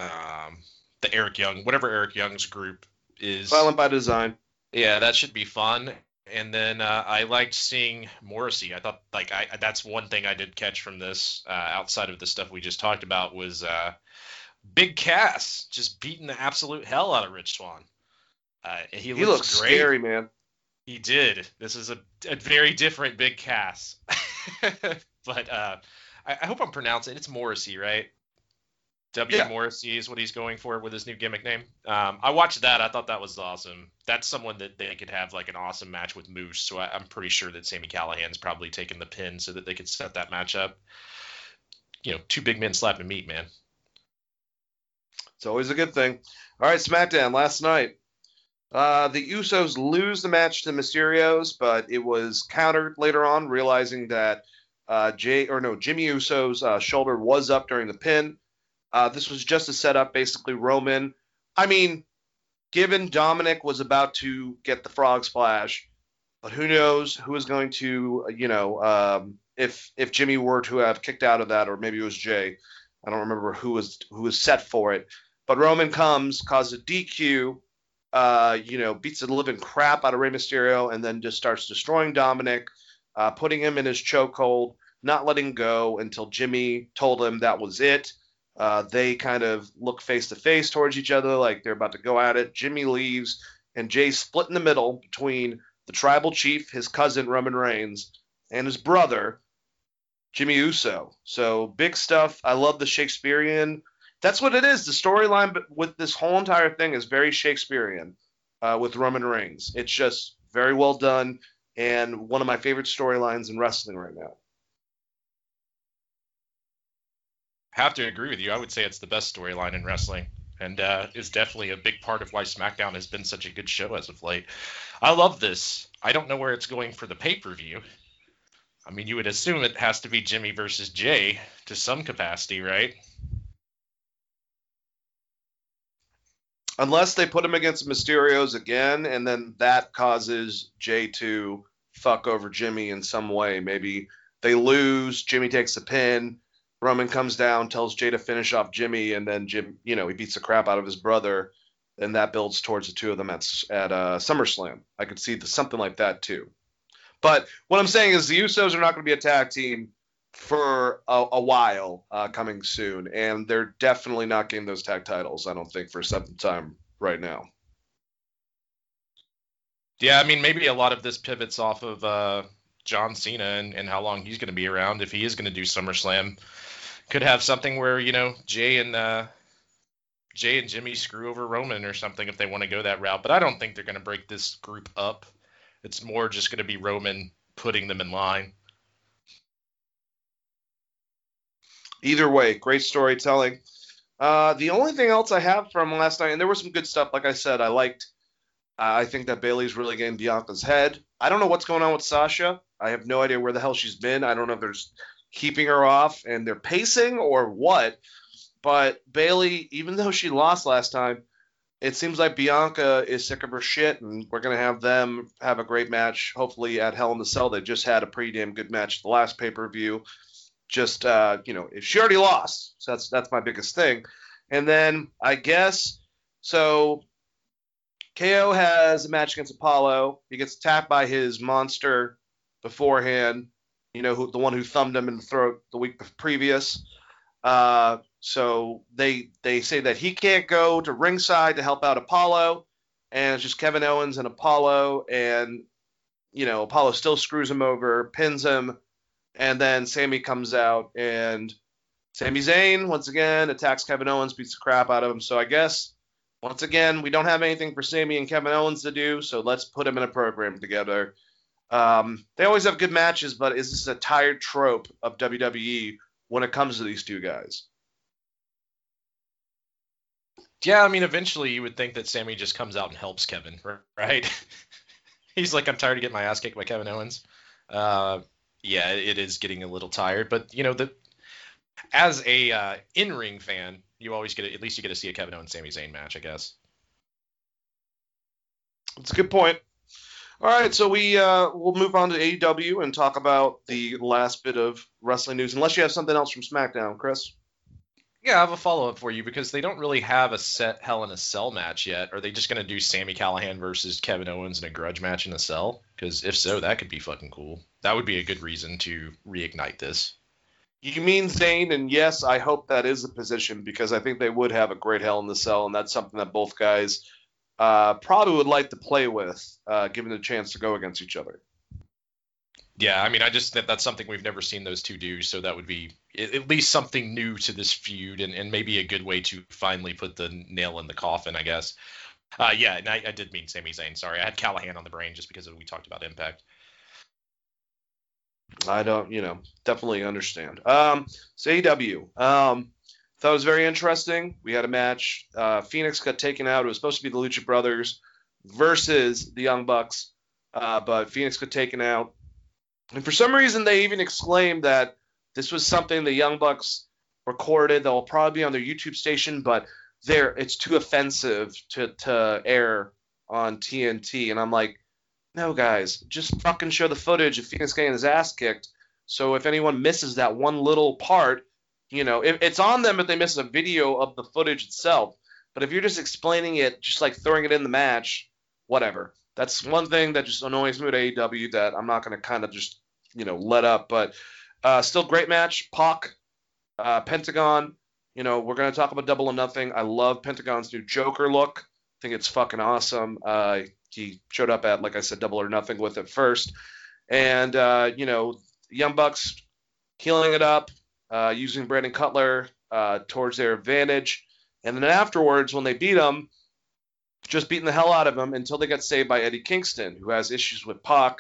um, the Eric Young, whatever Eric Young's group is. Violent by Design. Yeah, that should be fun. And then uh, I liked seeing Morrissey. I thought like I that's one thing I did catch from this uh, outside of the stuff we just talked about was uh, Big Cass just beating the absolute hell out of Rich Swann. Uh, he, he looks, great. scary, man. He did. This is a, a very different Big Cass. but uh, I, I, hope I'm pronouncing it. It's Morrissey, right? W. Yeah. Morrissey is what he's going for with his new gimmick name. Um, I watched that. I thought that was awesome. That's someone that they could have like an awesome match with Moose. So I, am pretty sure that Sami Callihan's probably taking the pin so that they could set that match up. You know, two big men slapping meat, man. It's always a good thing. All right, SmackDown last night. Uh, the Usos lose the match to the Mysterios, but it was countered later on, realizing that uh, Jay or no Jimmy Uso's uh, shoulder was up during the pin. Uh, this was just a setup, basically Roman. I mean, given Dominik was about to get the frog splash, but who knows who is going to, you know, um, if if Jimmy were to have kicked out of that, or maybe it was Jay. I don't remember who was who was set for it. But Roman comes, causes a DQ, uh, you know, beats the living crap out of Rey Mysterio, and then just starts destroying Dominik, uh, putting him in his chokehold, not letting go until Jimmy told him that was it. Uh, they kind of look face to face towards each other like they're about to go at it. Jimmy leaves, and Jay's split in the middle between the tribal chief, his cousin Roman Reigns, and his brother Jimmy Uso. So big stuff. I love the Shakespearean. That's what it is. The storyline with this whole entire thing is very Shakespearean uh, with Roman Reigns. It's just very well done and one of my favorite storylines in wrestling right now. Have to agree with you. I would say it's the best storyline in wrestling, and uh, is definitely a big part of why SmackDown has been such a good show as of late. I love this. I don't know where it's going for the pay per view. I mean, you would assume it has to be Jimmy versus Jay to some capacity, right? Unless they put him against Mysterios again, and then that causes Jay to fuck over Jimmy in some way. Maybe they lose, Jimmy takes the pin, Roman comes down, tells Jay to finish off Jimmy, and then Jim, you know, he beats the crap out of his brother, and that builds towards the two of them at at uh, SummerSlam. I could see the, something like that too. But what I'm saying is the Usos are not going to be a tag team for a, a while uh, coming soon, and they're definitely not getting those tag titles. I don't think for some time right now. Yeah, I mean, maybe a lot of this pivots off of uh, John Cena and, and how long he's going to be around if he is going to do SummerSlam could have something where you know Jay and uh, Jay and Jimmy screw over Roman or something if they want to go that route. But I don't think they're going to break this group up. It's more just going to be Roman putting them in line. Either way, great storytelling. Uh, the only thing else I have from last night, and there was some good stuff. Like I said, I liked. Uh, I think that Bayley's really getting Bianca's head. I don't know what's going on with Sasha. I have no idea where the hell she's been. I don't know if they're keeping her off and they're pacing or what. But Bayley, even though she lost last time, it seems like Bianca is sick of her shit, and we're gonna have them have a great match. Hopefully at Hell in the Cell. They just had a pretty damn good match the last pay per view just uh, you know, if she already lost, so that's that's my biggest thing. And then I guess so. KO has a match against Apollo. He gets attacked by his monster beforehand. You know, who, the one who thumbed him in the throat the week previous. Uh, so they they say that he can't go to ringside to help out Apollo, and it's just Kevin Owens and Apollo, and you know Apollo still screws him over, pins him, and then Sami comes out and Sami Zayn once again attacks Kevin Owens, beats the crap out of him. So I guess once again we don't have anything for Sami and Kevin Owens to do, so let's put them in a program together. Um, they always have good matches, but is this a tired trope of WWE when it comes to these two guys? Yeah, I mean, eventually you would think that Sami just comes out and helps Kevin, right? He's like, I'm tired of getting my ass kicked by Kevin Owens. Uh, yeah, it is getting a little tired. But you know, the as a uh, in-ring fan, you always get at least you get to see a Kevin Owens Sami Zayn match, I guess. That's a good point. All right, so we uh, we'll move on to AEW and talk about the last bit of wrestling news. Unless you have something else from SmackDown, Chris. Yeah, I have a follow up for you because they don't really have a set Hell in a Cell match yet. Are they just going to do Sami Callihan versus Kevin Owens in a grudge match in a cell? Because if so, that could be fucking cool. That would be a good reason to reignite this. You mean Zayn, and yes, I hope that is a position because I think they would have a great Hell in the Cell, and that's something that both guys uh, probably would like to play with, uh, given the chance to go against each other. Yeah, I mean, I just that that's something we've never seen those two do, so that would be at least something new to this feud, and, and maybe a good way to finally put the nail in the coffin, I guess. Uh, yeah, and I, I did mean Sami Zayn. Sorry, I had Callihan on the brain just because we talked about Impact. I don't, you know, definitely understand. Um, so AEW, um, thought it was very interesting. We had a match. Uh, Fénix got taken out. It was supposed to be the Lucha Brothers versus the Young Bucks, uh, but Fénix got taken out. And for some reason, they even exclaimed that this was something the Young Bucks recorded. They'll probably be on their YouTube station, but there it's too offensive to to air on TNT. And I'm like, no, guys, just fucking show the footage of Fénix getting his ass kicked. So if anyone misses that one little part, you know, if it's on them if they miss a video of the footage itself. But if you're just explaining it, just like throwing it in the match, whatever. That's one thing that just annoys me at AEW that I'm not going to kind of just you know let up. But uh, still great match. Pac, uh, Pentagon. You know we're going to talk about Double or Nothing. I love Pentagon's new Joker look. I think it's fucking awesome. Uh, he showed up at like I said Double or Nothing with it first, and uh, you know Young Bucks heeling it up, uh, using Brandon Cutler uh, towards their advantage. And then afterwards, when they beat him, just beating the hell out of him until they got saved by Eddie Kingston, who has issues with Pac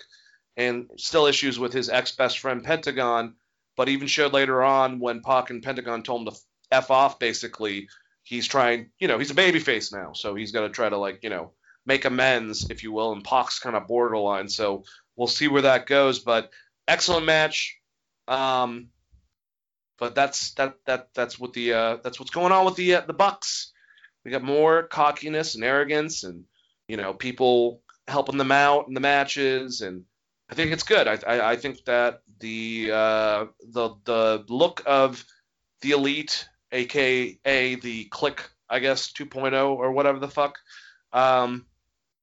and still issues with his ex best friend Pentagon. But even showed later on when Pac and Pentagon told him to f off, basically, he's trying, you know, he's a babyface now, so he's to try to like, you know, make amends, if you will. And Pac's kind of borderline, so we'll see where that goes. But excellent match. Um, but that's that that that's what the uh, that's what's going on with the uh, the Bucks. We got more cockiness and arrogance, and you know people helping them out in the matches, and I think it's good. I I, I think that the uh, the the look of the elite, aka the Kliq, I guess 2.0 or whatever the fuck. Um,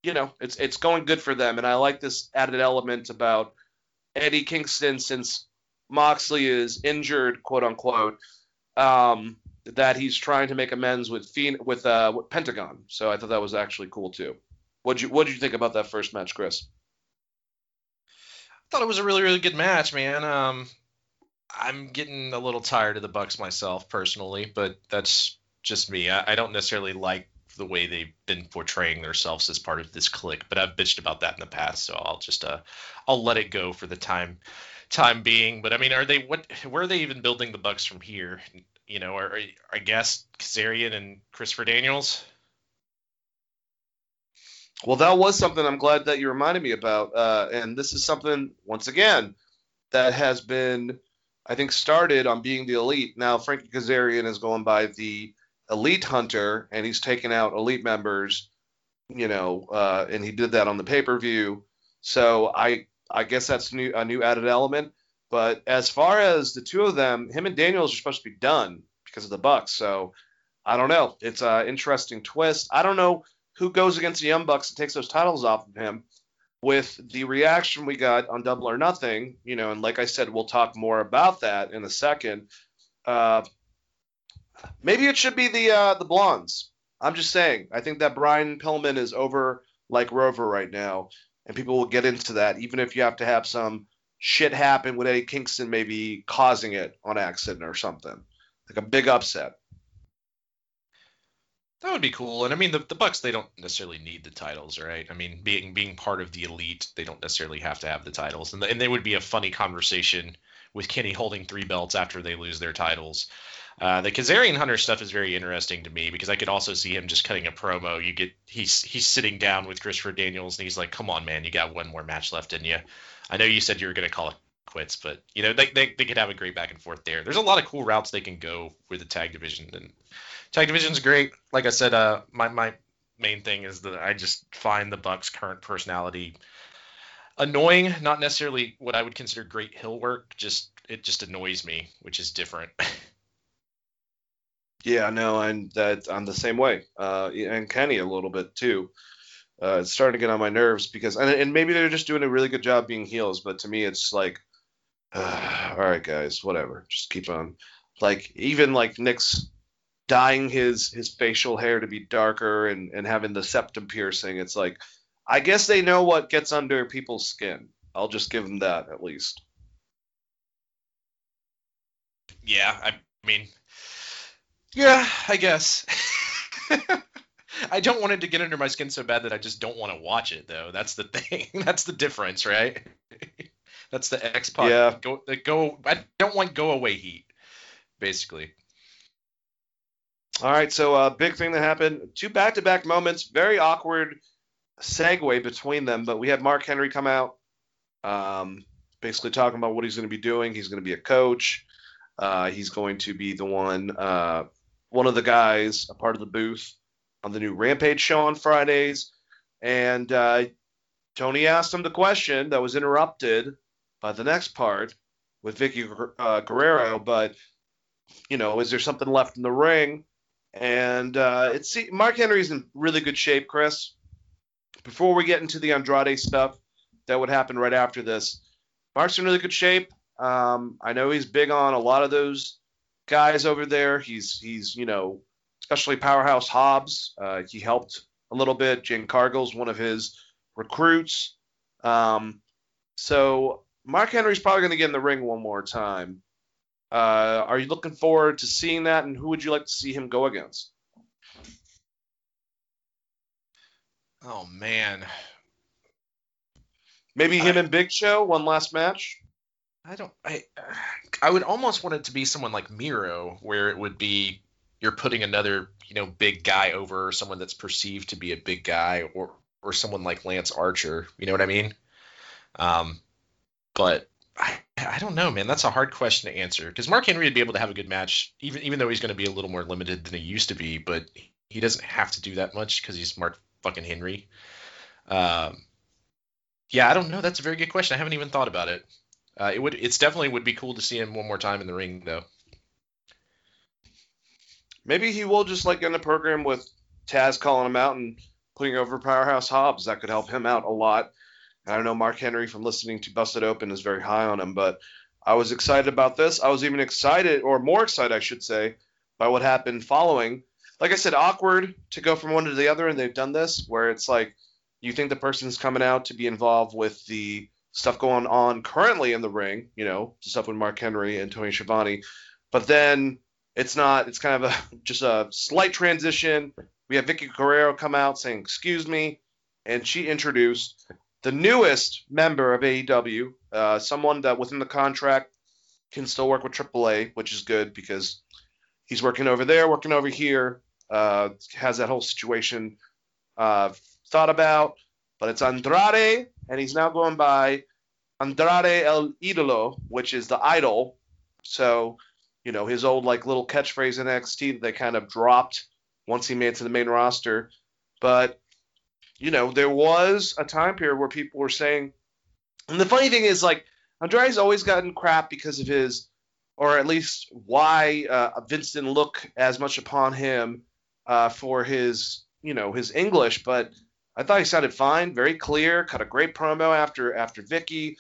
you know, it's it's going good for them, and I like this added element about Eddie Kingston since Moxley is injured, quote unquote, um, that he's trying to make amends with with, uh, with Pentagon. So I thought that was actually cool too. What'd you What'd you think about that first match, Chris? I thought it was a really really good match, man. Um, I'm getting a little tired of the Bucks myself personally, but that's just me. I, I don't necessarily like the way they've been portraying themselves as part of this clique. But I've bitched about that in the past, so I'll just uh I'll let it go for the time time being. But I mean, are they what? Where are they even building the Bucks from here? You know, are, are I guess Kazarian and Christopher Daniels. Well, that was something I'm glad that you reminded me about. Uh, and this is something, once again, that has been, I think, started on being the elite. Now, Frankie Kazarian is going by the elite hunter, and he's taken out elite members, you know, uh, and he did that on the pay per view. So I, I guess that's new, a new added element. But as far as the two of them, him and Daniels are supposed to be done because of the Bucks. So I don't know. It's an interesting twist. I don't know who goes against the Young Bucks and takes those titles off of him. With the reaction we got on Double or Nothing, you know, and like I said, we'll talk more about that in a second. Uh, maybe it should be the uh, the blondes. I'm just saying. I think that Brian Pillman is over like Rover right now, and people will get into that, even if you have to have some shit happen with Eddie Kingston maybe causing it on accident or something, like a big upset. That would be cool. And I mean, the, the Bucks they don't necessarily need the titles, right? I mean, being being part of the elite, they don't necessarily have to have the titles. And the, and they would be a funny conversation with Kenny holding three belts after they lose their titles. Uh, the Kazarian Hunter stuff is very interesting to me because I could also see him just cutting a promo. You get he's he's sitting down with Christopher Daniels and he's like, "Come on, man, you got one more match left in you. I know you said you were going to call it quits, but you know they, they they could have a great back and forth there. There's a lot of cool routes they can go with the tag division, and tag division's great. Like I said, uh, my my main thing is that I just find the Bucks' current personality annoying. Not necessarily what I would consider great hill work. Just it just annoys me, which is different. Yeah, no, and that I'm the same way. Uh, and Kenny a little bit too. Uh, it's starting to get on my nerves because, and, and maybe they're just doing a really good job being heels, but to me, it's like, uh, all right, guys, whatever, just keep on. Like even like Nick's dyeing his his facial hair to be darker and and having the septum piercing. It's like, I guess they know what gets under people's skin. I'll just give them that at least. yeah, I mean, yeah, I guess. I don't want it to get under my skin so bad that I just don't want to watch it, though. That's the thing. That's the difference, right? That's the X Pac. Yeah. Go, the go. I don't want go away heat, basically. All right, so uh, big thing that happened. Two back-to-back moments. Very awkward segue between them, but we had Mark Henry come out, um, basically talking about what he's going to be doing. He's going to be a coach. Uh, he's going to be the one, uh, one of the guys, a part of the booth on the new Rampage show on Fridays. And uh, Tony asked him the question that was interrupted by the next part with Vickie uh, Guerrero. But you know, is there something left in the ring? And uh, it's Mark Henry's in really good shape, Chris. Before we get into the Andrade stuff that would happen right after this, Mark's in really good shape. Um, I know he's big on a lot of those guys over there. He's he's you know especially Powerhouse Hobbs. Uh, he helped a little bit. Jade Cargill's one of his recruits. Um, so Mark Henry's probably going to get in the ring one more time. Uh, are you looking forward to seeing that, and who would you like to see him go against? Oh man, maybe him I, and Big Show one last match. I don't. I I would almost want it to be someone like Miro, where it would be you're putting another you know big guy over someone that's perceived to be a big guy, or or someone like Lance Archer. You know what I mean? Um, but I, I don't know, man. That's a hard question to answer because Mark Henry would be able to have a good match, even even though he's going to be a little more limited than he used to be. But he doesn't have to do that much because he's Mark fucking Henry. Um, yeah, I don't know. That's a very good question. I haven't even thought about it. Uh, it would. It's definitely would be cool to see him one more time in the ring, though. Maybe he will just like in the program with Taz calling him out and putting over Powerhouse Hobbs. That could help him out a lot. I don't know Mark Henry from listening to Busted Open is very high on him, but I was excited about this. I was even excited, or more excited, I should say, by what happened following. Like I said, awkward to go from one to the other, and they've done this where it's like you think the person's coming out to be involved with the stuff going on currently in the ring, you know, stuff with Mark Henry and Tony Schiavone, but then it's not. It's kind of a just a slight transition, we have Vickie Guerrero come out saying, "Excuse me," and she introduced the newest member of AEW, uh, someone that within the contract can still work with AAA, which is good because he's working over there, working over here, uh, has that whole situation uh, thought about. But it's Andrade, and he's now going by Andrade El Idolo, which is the idol. So, you know, his old like little catchphrase in NXT that they kind of dropped once he made it to the main roster. But, you know, there was a time period where people were saying, and the funny thing is, like, Andrade's always gotten crap because of his, or at least why uh, Vince didn't look as much upon him uh, for his, you know, his English. But I thought he sounded fine, very clear, cut a great promo after after Vickie.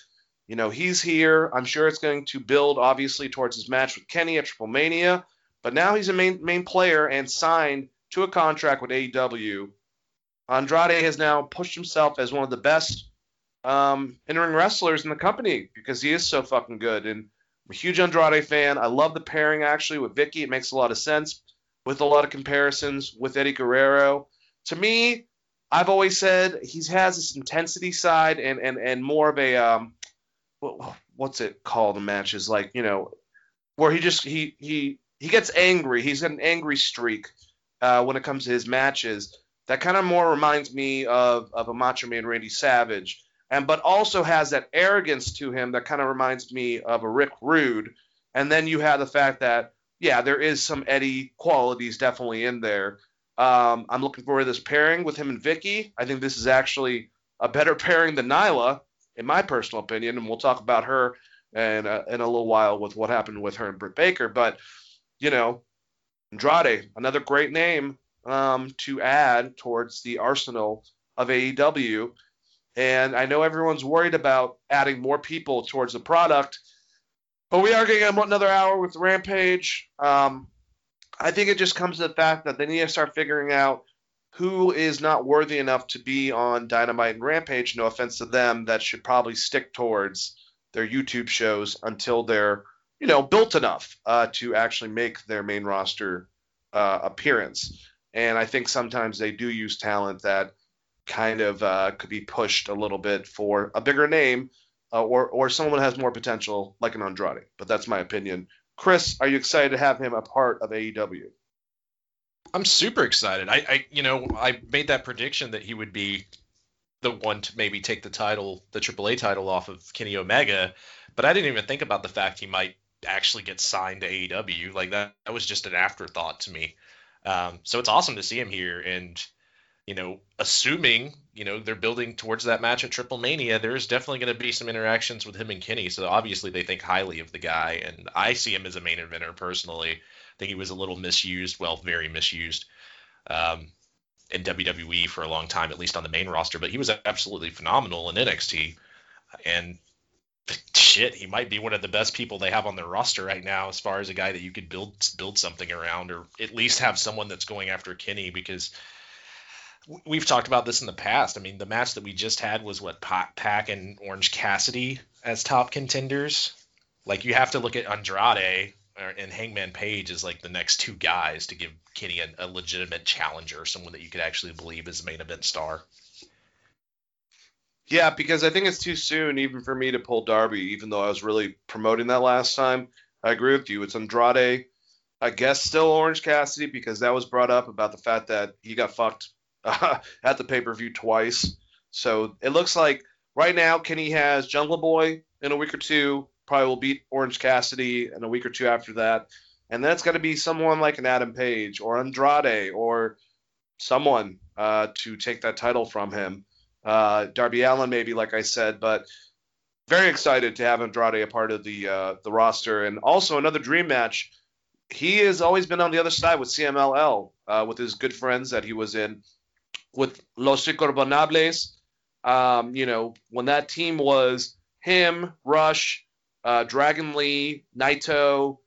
You know, he's here. I'm sure it's going to build obviously towards his match with Kenny at Triple Mania. But now he's a main main player and signed to a contract with AEW. Andrade has now pushed himself as one of the best um, wrestlers in the company because he is so fucking good. And I'm a huge Andrade fan. I love the pairing actually with Vickie. It makes a lot of sense with a lot of comparisons with Eddie Guerrero. To me, I've always said he has this intensity side and and and more of a um, what's it called? The matches like you know where he just he he he gets angry. He's got an angry streak uh, when it comes to his matches. That kind of more reminds me of of a Macho Man Randy Savage and but also has that arrogance to him that kind of reminds me of a Rick Rude. And then you have the fact that yeah, there is some Eddie qualities definitely in there. Um, I'm looking forward to this pairing with him and Vickie. I think this is actually a better pairing than Nyla, in my personal opinion, and we'll talk about her in a, in a little while with what happened with her and Britt Baker. But you know, Andrade, another great name um, to add towards the arsenal of AEW. And I know everyone's worried about adding more people towards the product, but we are going to get another hour with Rampage. Um, I think it just comes to the fact that they need to start figuring out who is not worthy enough to be on Dynamite and Rampage. No offense to them, that should probably stick towards their YouTube shows until they're, you know, built enough uh, to actually make their main roster uh, appearance. And I think sometimes they do use talent that kind of uh, could be pushed a little bit for a bigger name uh, or or someone has more potential like an Andrade. But that's my opinion. Chris, are you excited to have him a part of AEW? I'm super excited. I, I you know I made that prediction that he would be the one to maybe take the title, the AAA title off of Kenny Omega, but I didn't even think about the fact he might actually get signed to AEW. Like that, that was just an afterthought to me. Um, so it's awesome to see him here, and you know, assuming you know they're building towards that match at Triple Mania, there's definitely going to be some interactions with him and Kenny. So obviously they think highly of the guy, and I see him as a main eventer personally. I think he was a little misused, well, very misused, um, in WWE for a long time, at least on the main roster. But he was absolutely phenomenal in NXT, and shit, he might be one of the best people they have on their roster right now, as far as a guy that you could build build something around, or at least have someone that's going after Kenny because we've talked about this in the past. I mean, the match that we just had was what Pac and Orange Cassidy as top contenders. Like you have to look at Andrade and Hangman Page as like the next two guys to give Kenny a, a legitimate challenger, someone that you could actually believe is a main event star. Yeah, because I think it's too soon even for me to pull Darby, even though I was really promoting that last time. I agree with you. It's Andrade. I guess still Orange Cassidy because that was brought up about the fact that he got fucked uh, at the pay per view twice. So it looks like right now Kenny has Jungle Boy in a week or two. Probably will beat Orange Cassidy in a week or two after that. And then it's got to be someone like an Adam Page or Andrade or someone uh, to take that title from him. Uh, Darby Allin, maybe, like I said, but very excited to have Andrade a part of the uh, the roster. And also another dream match. He has always been on the other side with CMLL, uh, with his good friends that he was in with Los Ingobernables. Um, you know, when that team was him, Rush, uh, Dragon Lee, Naito,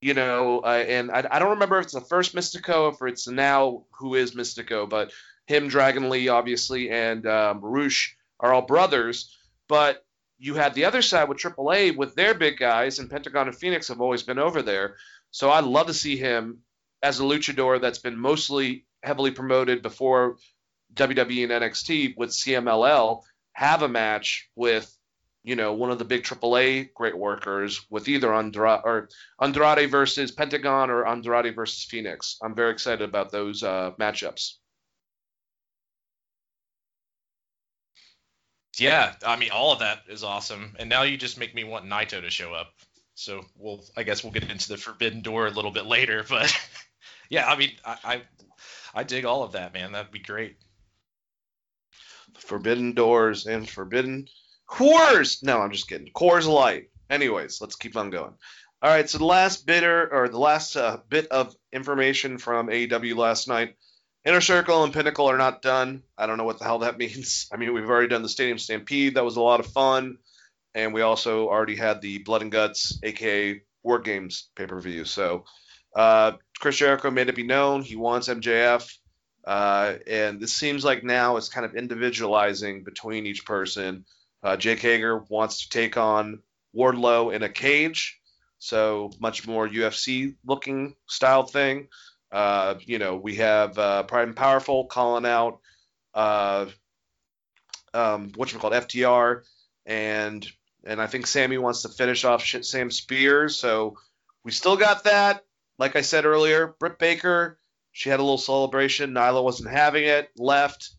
you know, uh, and I, I, don't remember if it's the first Místico or if it's now who is Místico, but him, Dragon Lee, obviously, and um, Rush are all brothers. But you had the other side with AAA with their big guys, and Pentagon and Fénix have always been over there. So I'd love to see him as a luchador that's been mostly heavily promoted before WWE and NXT with CMLL have a match with you know one of the big AAA great workers with either Andrade or Andrade versus Pentagon or Andrade versus Fénix. I'm very excited about those uh, matchups. Yeah, I mean all of that is awesome, and now you just make me want Naito to show up. So we'll, I guess we'll get into the Forbidden Door a little bit later, but yeah, I mean, I, I, I dig all of that, man. That'd be great. Forbidden Doors and Forbidden Coors. No, I'm just kidding. Coors Light. Anyways, let's keep on going. All right, so the last bitter or the last uh, bit of information from AEW last night. Inner Circle and Pinnacle are not done. I don't know what the hell that means. I mean, we've already done the Stadium Stampede. That was a lot of fun. And we also already had the Blood and Guts, aka War Games pay per view. So uh, Chris Jericho made it be known he wants MJF. Uh, and this seems like now it's kind of individualizing between each person. Uh, Jake Hager wants to take on Wardlow in a cage, so much more UFC looking style thing. Uh, you know, we have uh, Pride and Powerful calling out uh, um, what you call FTR, and and I think Sammy wants to finish off Shawn Spears. So we still got that. Like I said earlier, Britt Baker, she had a little celebration. Nyla wasn't having it. Left,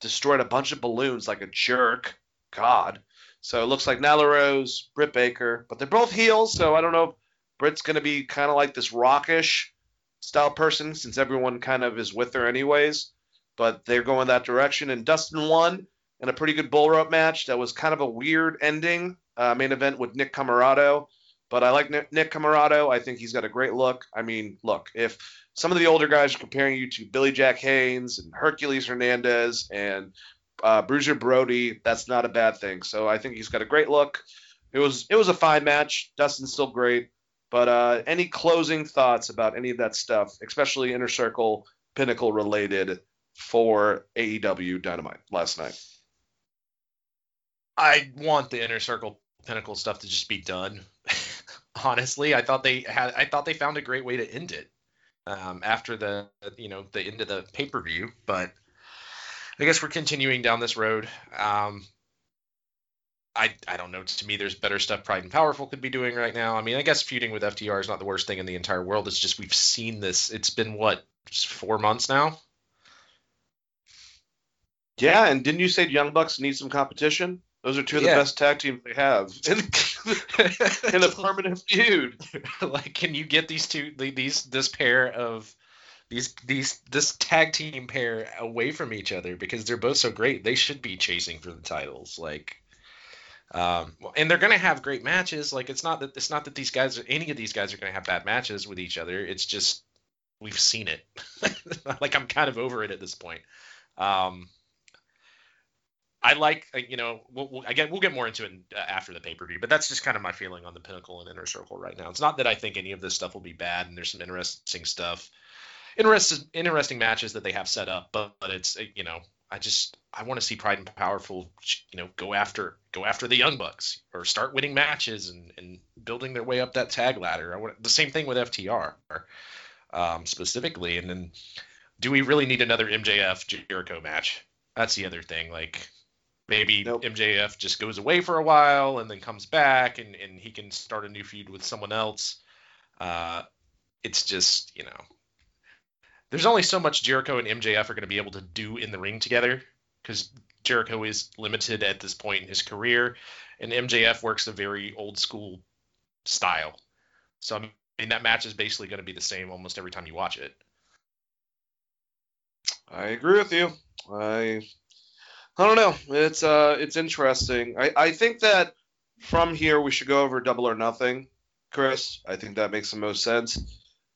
destroyed a bunch of balloons like a jerk. God. So it looks like Nyla Rose, Britt Baker, but they're both heels. So I don't know if Britt's going to be kind of like this rockish style person since everyone kind of is with her anyways. But they're going that direction. And Dustin won in a pretty good bull rope match that was kind of a weird ending. Uh, main event with Nick Comoroto. But I like Nick, Nick Comoroto. I think he's got a great look. I mean, look, if some of the older guys are comparing you to Billy Jack Haynes and Hercules Hernandez and uh, Bruiser Brody, that's not a bad thing. So I think he's got a great look. It was it was a fine match. Dustin's still great. But uh, any closing thoughts about any of that stuff, especially Inner Circle, Pinnacle related for AEW Dynamite last night? I want the Inner Circle Pinnacle stuff to just be done. Honestly, I thought they had I thought they found a great way to end it um, after the you know the end of the pay per view, but I guess we're continuing down this road. Um, I I don't know. To me, there's better stuff Pride and Powerful could be doing right now. I mean, I guess feuding with FTR is not the worst thing in the entire world. It's just we've seen this. It's been what four months now. Yeah, and didn't you say Young Bucks need some competition? Those are two of the yeah. best tag teams they have in, in a permanent feud. like, can you get these two, these this pair of these these this tag team pair away from each other because they're both so great. They should be chasing for the titles. Like, um, and they're gonna have great matches. Like, it's not that it's not that these guys, any of these guys, are gonna have bad matches with each other. It's just we've seen it. like, I'm kind of over it at this point. Um, I like, uh, you know, we'll, we'll, again, we'll get more into it uh, after the pay per view, but that's just kind of my feeling on the Pinnacle and Inner Circle right now. It's not that I think any of this stuff will be bad, and there's some interesting stuff, interesting, interesting matches that they have set up, but, but it's, uh, you know, I just I want to see Pride and Powerful, you know, go after go after the Young Bucks or start winning matches and, and building their way up that tag ladder. I want the same thing with FTR um, specifically, and then do we really need another MJF Jericho match? That's the other thing. Like Maybe nope. MJF just goes away for a while and then comes back and, and he can start a new feud with someone else. Uh, it's just, you know, there's only so much Jericho and MJF are going to be able to do in the ring together because Jericho is limited at this point in his career, and MJF works a very old school style. So I mean, that match is basically going to be the same almost every time you watch it. I agree with you. I I don't know. It's uh, it's interesting. I, I think that from here we should go over Double or Nothing, Chris. I think that makes the most sense.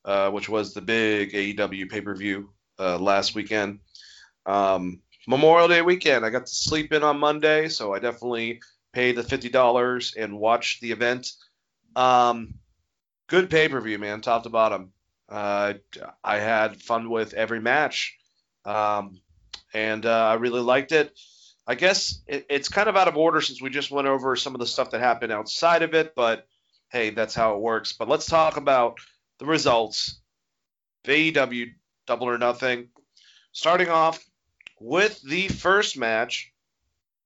Uh, which was the big AEW pay per view uh, last weekend. Um, Memorial Day weekend. I got to sleep in on Monday, so I definitely paid the fifty dollars and watched the event. Um, good pay per view, man, top to bottom. Uh, I had fun with every match. Um, and uh, I really liked it. I guess it, it's kind of out of order since we just went over some of the stuff that happened outside of it, but hey, that's how it works. But let's talk about the results. AEW Double or Nothing. starting off with the first match,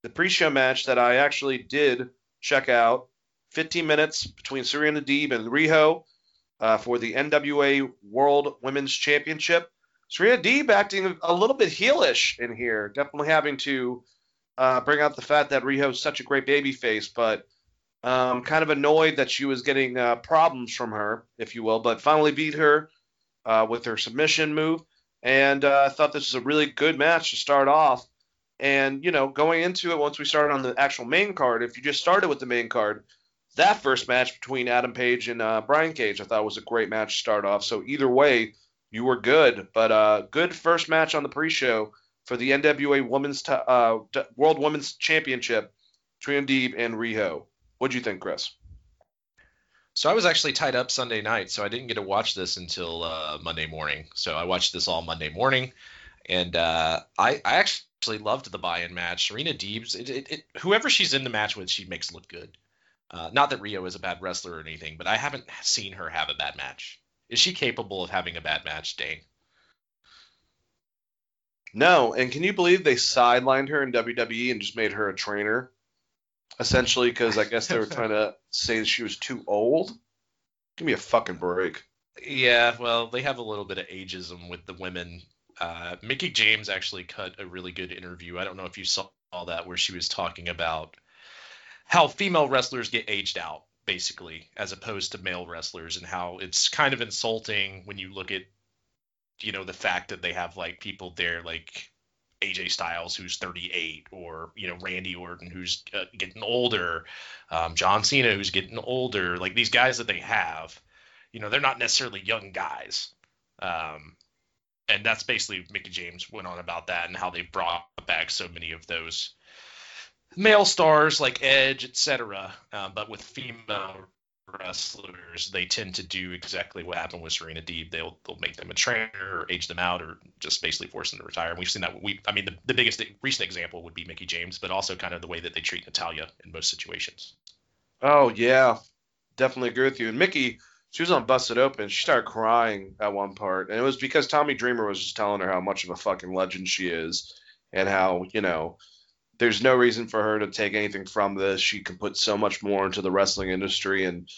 the pre-show match that I actually did check out. 15 minutes between Serena Deeb and Riho uh, for the NWA World Women's Championship. Serena Deeb acting a little bit heelish in here, definitely having to uh, bring out the fact that Riho's such a great baby face, but um, kind of annoyed that she was getting uh, problems from her, if you will, but finally beat her uh, with her submission move. And uh, I thought this was a really good match to start off. And, you know, going into it, once we started on the actual main card, if you just started with the main card, that first match between Adam Page and uh, Brian Cage, I thought was a great match to start off. So either way, you were good. But good first match on the pre-show for the NWA Women's t- uh, World Women's Championship, Serena Deeb and Riho. What'd you think, Chris? So I was actually tied up Sunday night, so I didn't get to watch this until uh, Monday morning. So I watched this all Monday morning, and uh, I, I actually loved the buy-in match. Serena Deeb's, it, it, it, whoever she's in the match with, she makes look good. Uh, not that Riho is a bad wrestler or anything, but I haven't seen her have a bad match. Is she capable of having a bad match, Dane? No, and can you believe they sidelined her in WWE and just made her a trainer? essentially because I guess they were trying to say she was too old. Give me a fucking break. Yeah, well, they have a little bit of ageism with the women. Uh, Mickie James actually cut a really good interview. I don't know if you saw that where she was talking about how female wrestlers get aged out, basically, as opposed to male wrestlers, and how it's kind of insulting when you look at, you know, the fact that they have like people there like AJ Styles who's 38, or you know Randy Orton who's uh, getting older, um, John Cena who's getting older. Like these guys that they have, you know, they're not necessarily young guys. Um, and that's basically Mickie James went on about that and how they brought back so many of those male stars like Edge, etc. Uh, but with female wrestlers, they tend to do exactly what happened with Serena Deeb. They'll they'll make them a trainer or age them out or just basically force them to retire. And we've seen that. We I mean the, the biggest recent example would be Mickie James, but also kind of the way that they treat Natalya in most situations. Oh yeah, definitely agree with you. And Mickie, she was on Busted Open. She started crying at one part, and it was because Tommy Dreamer was just telling her how much of a fucking legend she is, and how you know there's no reason for her to take anything from this. She can put so much more into the wrestling industry and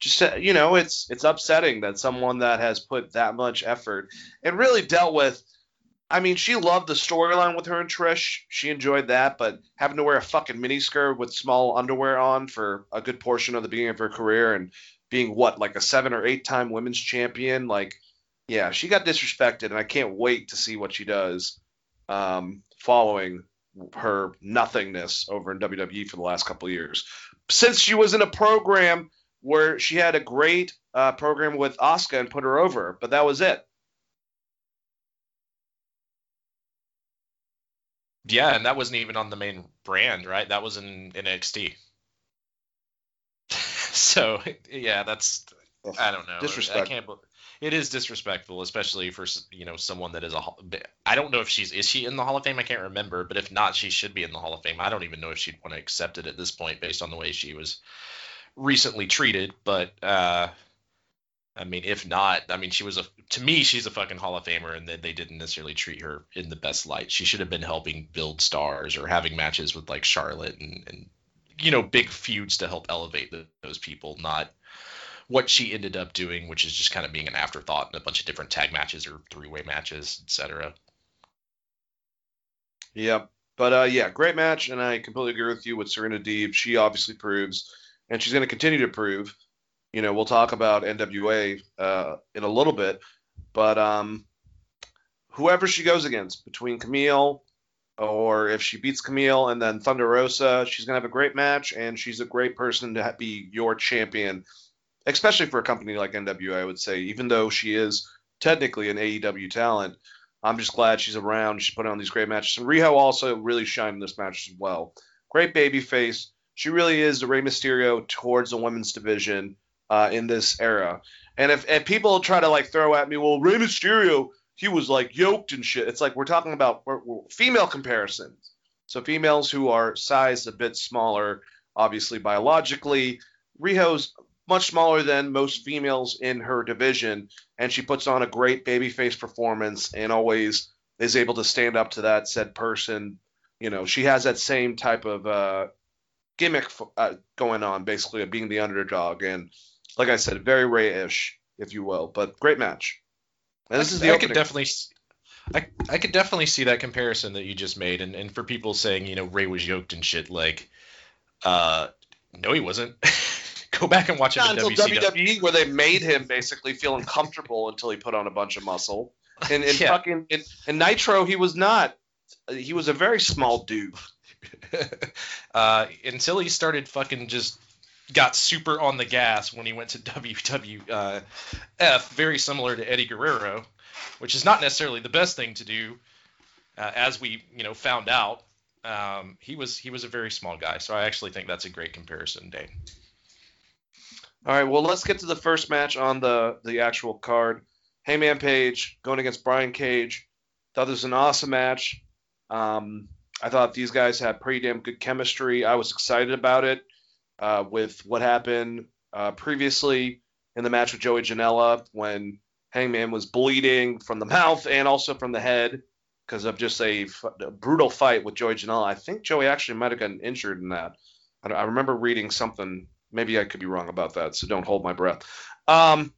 just uh, you know it's it's upsetting that someone that has put that much effort and really dealt with I mean, she loved the storyline with her and Trish. She enjoyed that, but having to wear a fucking miniskirt with small underwear on for a good portion of the beginning of her career and being what, like a seven or eight time women's champion, like, yeah, she got disrespected, and I can't wait to see what she does um, following her nothingness over in WWE for the last couple of years. Since she was in a program where she had a great uh, program with Asuka and put her over, but that was it. Yeah, and that wasn't even on the main brand, right? That was in, in NXT. so yeah, that's I don't know. Disrespect. I can't it is disrespectful, especially for you know someone that is a. I don't know if she's is she in the Hall of Fame. I can't remember, but if not, she should be in the Hall of Fame. I don't even know if she'd want to accept it at this point based on the way she was recently treated. But uh, I mean, if not, I mean, she was a to me, she's a fucking Hall of Famer, and they, they didn't necessarily treat her in the best light. She should have been helping build stars or having matches with like Charlotte and and you know big feuds to help elevate the, those people, not what she ended up doing, which is just kind of being an afterthought in a bunch of different tag matches or three way matches, etc. Yep. But uh, yeah, great match, and I completely agree with you with Serena Deeb. She obviously proves, and she's going to continue to prove. You know, we'll talk about NWA uh, in a little bit, but um, whoever she goes against, between Camille or if she beats Camille and then Thunder Rosa, she's going to have a great match, and she's a great person to be your champion especially for a company like NWA, I would say, even though she is technically an AEW talent, I'm just glad she's around. She's putting on these great matches. And Riho also really shined in this match as well. Great baby face. She really is the Rey Mysterio towards the women's division uh, in this era. And if, if people try to like throw at me, well, Rey Mysterio, he was like yoked and shit. It's like we're talking about we're, we're female comparisons. So females who are sized a bit smaller, obviously biologically. Riho's much smaller than most females in her division, and she puts on a great babyface performance and always is able to stand up to that said person. You know, she has that same type of uh, gimmick uh, going on, basically of being the underdog, and like I said, very Rey-ish, if you will, but great match. And this I, is the I could definitely. I, I could definitely see that comparison that you just made, and, and for people saying you know Ray was yoked and shit, like, uh, no, he wasn't. Go back and watch it until WCW. WWE, where they made him basically feel uncomfortable until he put on a bunch of muscle. And in yeah. fucking in, in Nitro, he was not. He was a very small dude. uh, until he started fucking just got super on the gas when he went to WWF, uh, very similar to Eddie Guerrero, which is not necessarily the best thing to do, uh, as we you know found out. Um, he was he was a very small guy, so I actually think that's a great comparison, Dane. All right, well, let's get to the first match on the the actual card. Hangman Page going against Brian Cage. Thought this was an awesome match. Um, I thought these guys had pretty damn good chemistry. I was excited about it uh, with what happened uh, previously in the match with Joey Janela when Hangman was bleeding from the mouth and also from the head because of just a, a, brutal fight with Joey Janela. I think Joey actually might have gotten injured in that. I, I remember reading something Maybe I could be wrong about that, so don't hold my breath. Um,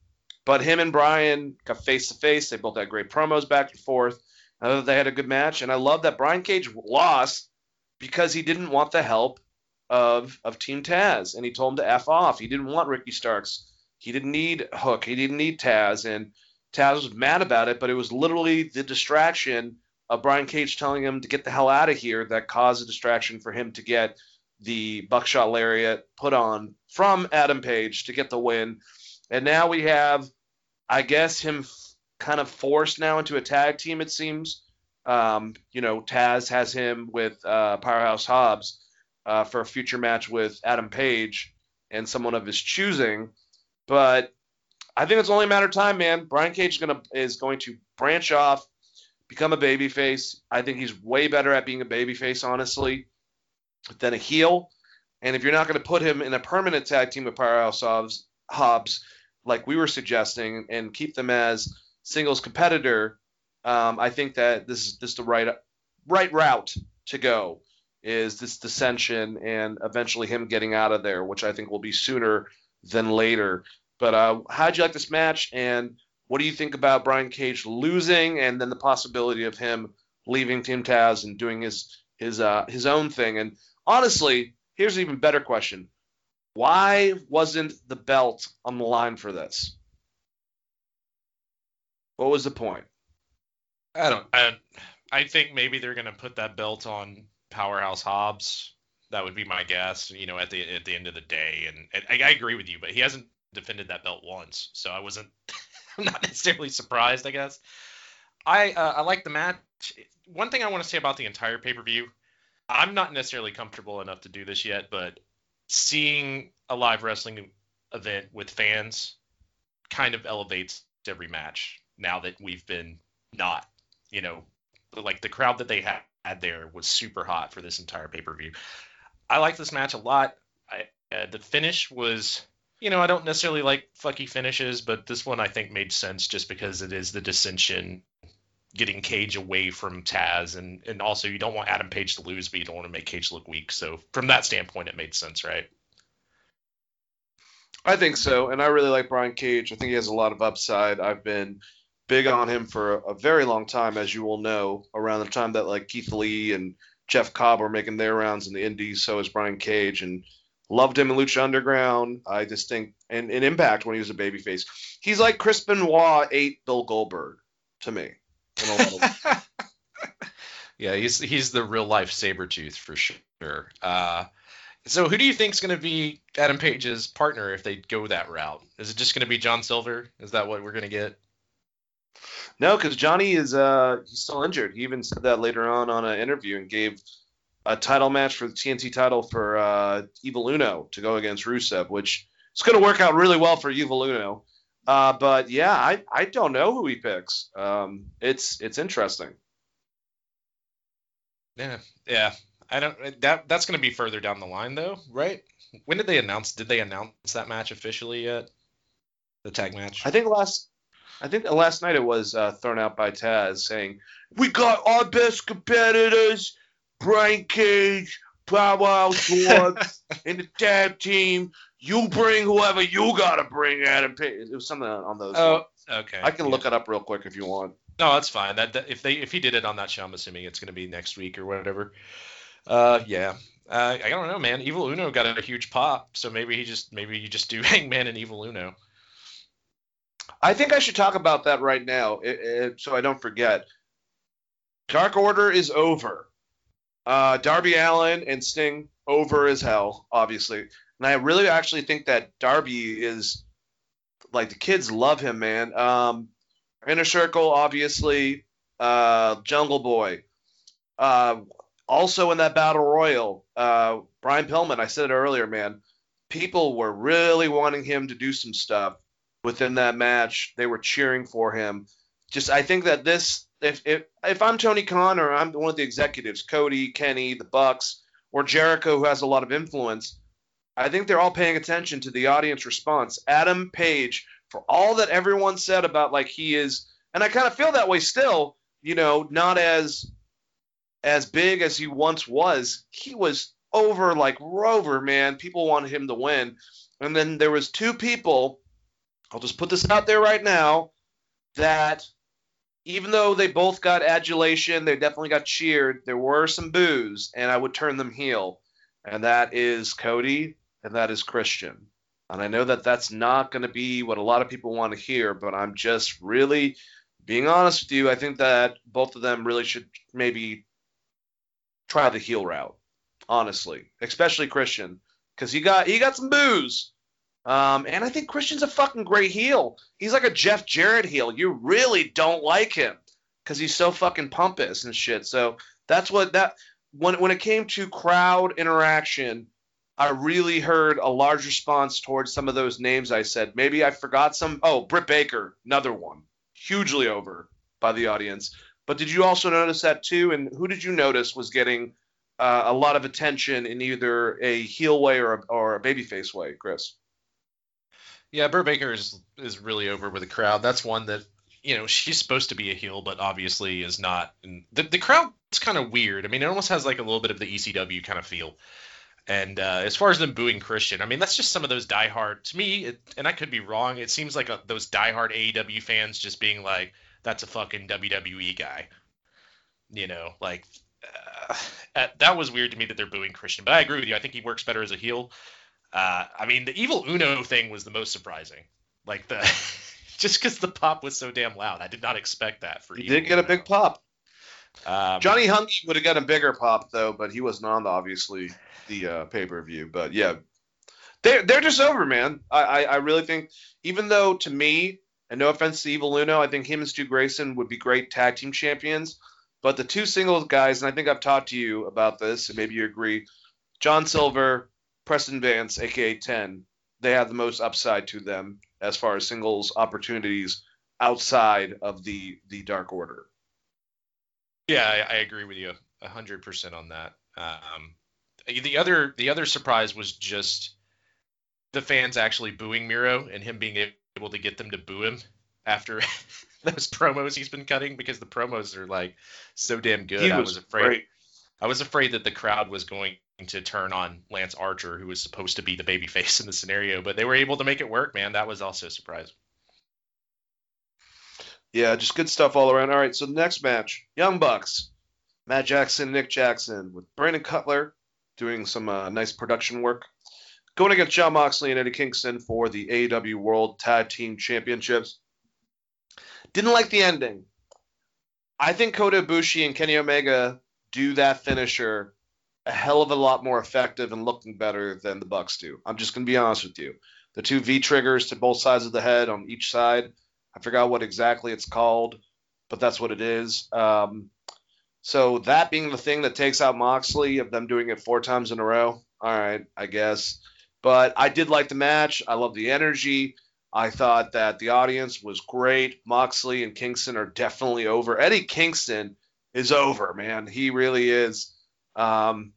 but him and Brian got face to face. They both had great promos back and forth. I thought they had a good match, and I love that Brian Cage lost because he didn't want the help of of Team Taz, and he told him to f off. He didn't want Ricky Starks. He didn't need Hook. He didn't need Taz, and Taz was mad about it. But it was literally the distraction of Brian Cage telling him to get the hell out of here that caused a distraction for him to get the buckshot lariat put on from Adam Page to get the win. And now we have, I guess, him f- kind of forced now into a tag team, it seems. Um, you know, Taz has him with uh, Powerhouse Hobbs uh, for a future match with Adam Page and someone of his choosing. But I think it's only a matter of time, man. Brian Cage is gonna is going to branch off, become a babyface. I think he's way better at being a babyface, honestly than a heel. And if you're not going to put him in a permanent tag team with Powerhouse Hobbs, like we were suggesting, and keep them as singles competitor, um, I think that this is this the right right route to go. Is this dissension and eventually him getting out of there, which I think will be sooner than later. But uh, how'd you like this match, and what do you think about Brian Cage losing, and then the possibility of him leaving Team Taz and doing his his uh, his own thing? And honestly, here's an even better question. Why wasn't the belt on the line for this? What was the point? I don't. I, I think maybe they're gonna put that belt on Powerhouse Hobbs. That would be my guess. You know, at the at the end of the day, and, and I, I agree with you, but he hasn't defended that belt once, so I wasn't. I'm not necessarily surprised. I guess. I uh, I like the match. One thing I want to say about the entire pay per view I'm not necessarily comfortable enough to do this yet, but seeing a live wrestling event with fans kind of elevates every match now that we've been not, you know, like the crowd that they had, there was super hot for this entire pay per view. I like this match a lot. I, uh, the finish was, you know, I don't necessarily like fucky finishes, but this one I think made sense just because it is the dissension getting Cage away from Taz, and and also you don't want Adam Page to lose, but you don't want to make Cage look weak. So from that standpoint, it made sense, right? I think so, and I really like Brian Cage. I think he has a lot of upside. I've been big on him for a, very long time, as you will know. Around the time that like Keith Lee and Jeff Cobb were making their rounds in the Indies, so is Brian Cage, and loved him in Lucha Underground. I just think, and in Impact when he was a babyface, he's like Chris Benoit ate Bill Goldberg to me. yeah, he's he's the real life saber tooth for sure. Uh, so who do you think is going to be Adam Page's partner if they go that route? Is it just going to be John Silver? Is that what we're going to get? No, because Johnny is uh he's still injured. He even said that later on on an interview and gave a title match for the TNT title for uh, Evil Uno to go against Rusev, which is going to work out really well for Evil Uno. Uh, but yeah, I, I don't know who he picks. Um, it's it's interesting. Yeah, yeah. I don't. That that's going to be further down the line, though, right? When did they announce? Did they announce that match officially yet? The tag match. I think last. I think last night it was uh, thrown out by Taz saying, "We got our best competitors, Brian Cage, Power Dogs, in the tag team. You bring whoever you gotta bring, Adam Page." It was something on those. Oh, lines. okay. I can yeah. look it up real quick if you want. No, that's fine. That, that if they if he did it on that show, I'm assuming it's going to be next week or whatever. Uh, yeah. Uh, I don't know, man. Evil Uno got a huge pop, so maybe he just maybe you just do Hangman and Evil Uno. I think I should talk about that right now, i i so I don't forget. Dark Order is over. Uh, Darby Allin and Sting over as hell, obviously, and I really actually think that Darby is like the kids love him, man. Um, Inner Circle, obviously, uh, Jungle Boy. Uh, also in that battle royal, uh, Brian Pillman. I said it earlier, man. People were really wanting him to do some stuff within that match. They were cheering for him. Just I think that this if if if I'm Tony Khan or I'm one of the executives, Cody, Kenny, the Bucks, or Jericho who has a lot of influence, I think they're all paying attention to the audience response. Adam Page, for all that everyone said about like he is and I kind of feel that way still, you know, not as as big as he once was. He was over like Rover, man. People wanted him to win. And then there was two people I'll just put this out there right now that even though they both got adulation, they definitely got cheered, there were some boos, and I would turn them heel. And that is Cody and that is Christian. And I know that that's not going to be what a lot of people want to hear, but I'm just really being honest with you. I think that both of them really should maybe try the heel route, honestly, especially Christian, because he got he got some boos. Um, and I think Christian's a fucking great heel. He's like a Jeff Jarrett heel. You really don't like him because he's so fucking pompous and shit. So that's what that when when it came to crowd interaction, I really heard a large response towards some of those names I said. Maybe I forgot some. Oh, Britt Baker, another one, hugely over by the audience. But did you also notice that too? And who did you notice was getting uh, a lot of attention in either a heel way or a, or a babyface way, Chris? Yeah, Britt Baker is is really over with the crowd. That's one that you know she's supposed to be a heel, but obviously is not. And the the crowd's kind of weird. I mean, it almost has like a little bit of the ECW kind of feel. And uh, as far as them booing Christian, I mean, that's just some of those diehard. To me, it, and I could be wrong. It seems like a, those diehard AEW fans just being like, "That's a fucking WWE guy," you know, like. Uh, that was weird to me that they're booing Christian, but I agree with you. I think he works better as a heel. Uh, I mean, the evil Uno thing was the most surprising. Like the just because the pop was so damn loud, I did not expect that for. He evil did get a big pop. Um, Johnny Hungy would have got a bigger pop though, but he wasn't on the, obviously the uh, pay per view. But yeah, they're they're just over, man. I, I I really think even though to me, and no offense to Evil Uno, I think him and Stu Grayson would be great tag team champions. But the two singles guys, and I think I've talked to you about this, and maybe you agree, John Silver, Preston Vance, aka Ten, they have the most upside to them as far as singles opportunities outside of the the Dark Order. Yeah, I, I agree with you a hundred percent on that. Um, the other the other surprise was just the fans actually booing Miro and him being able to get them to boo him after those promos he's been cutting because the promos are like so damn good. He I was was afraid great. I was afraid that the crowd was going to turn on Lance Archer, who was supposed to be the babyface in the scenario, but they were able to make it work, man. That was also a surprise. Yeah, just good stuff all around. All right, so the next match, Young Bucks, Matt Jackson, Nick Jackson, with Brandon Cutler doing some uh, nice production work, going against Jon Moxley and Eddie Kingston for the AEW World Tag Team Championships. Didn't like the ending. I think Kota Ibushi and Kenny Omega do that finisher a hell of a lot more effective and looking better than the Bucks do. I'm just gonna be honest with you. The two V triggers to both sides of the head on each side. I forgot what exactly it's called, but that's what it is. Um, so that being the thing that takes out Moxley of them doing it four times in a row. All right, I guess. But I did like the match. I love the energy. I thought that the audience was great. Moxley and Kingston are definitely over. Eddie Kingston is over, man. He really is. Um,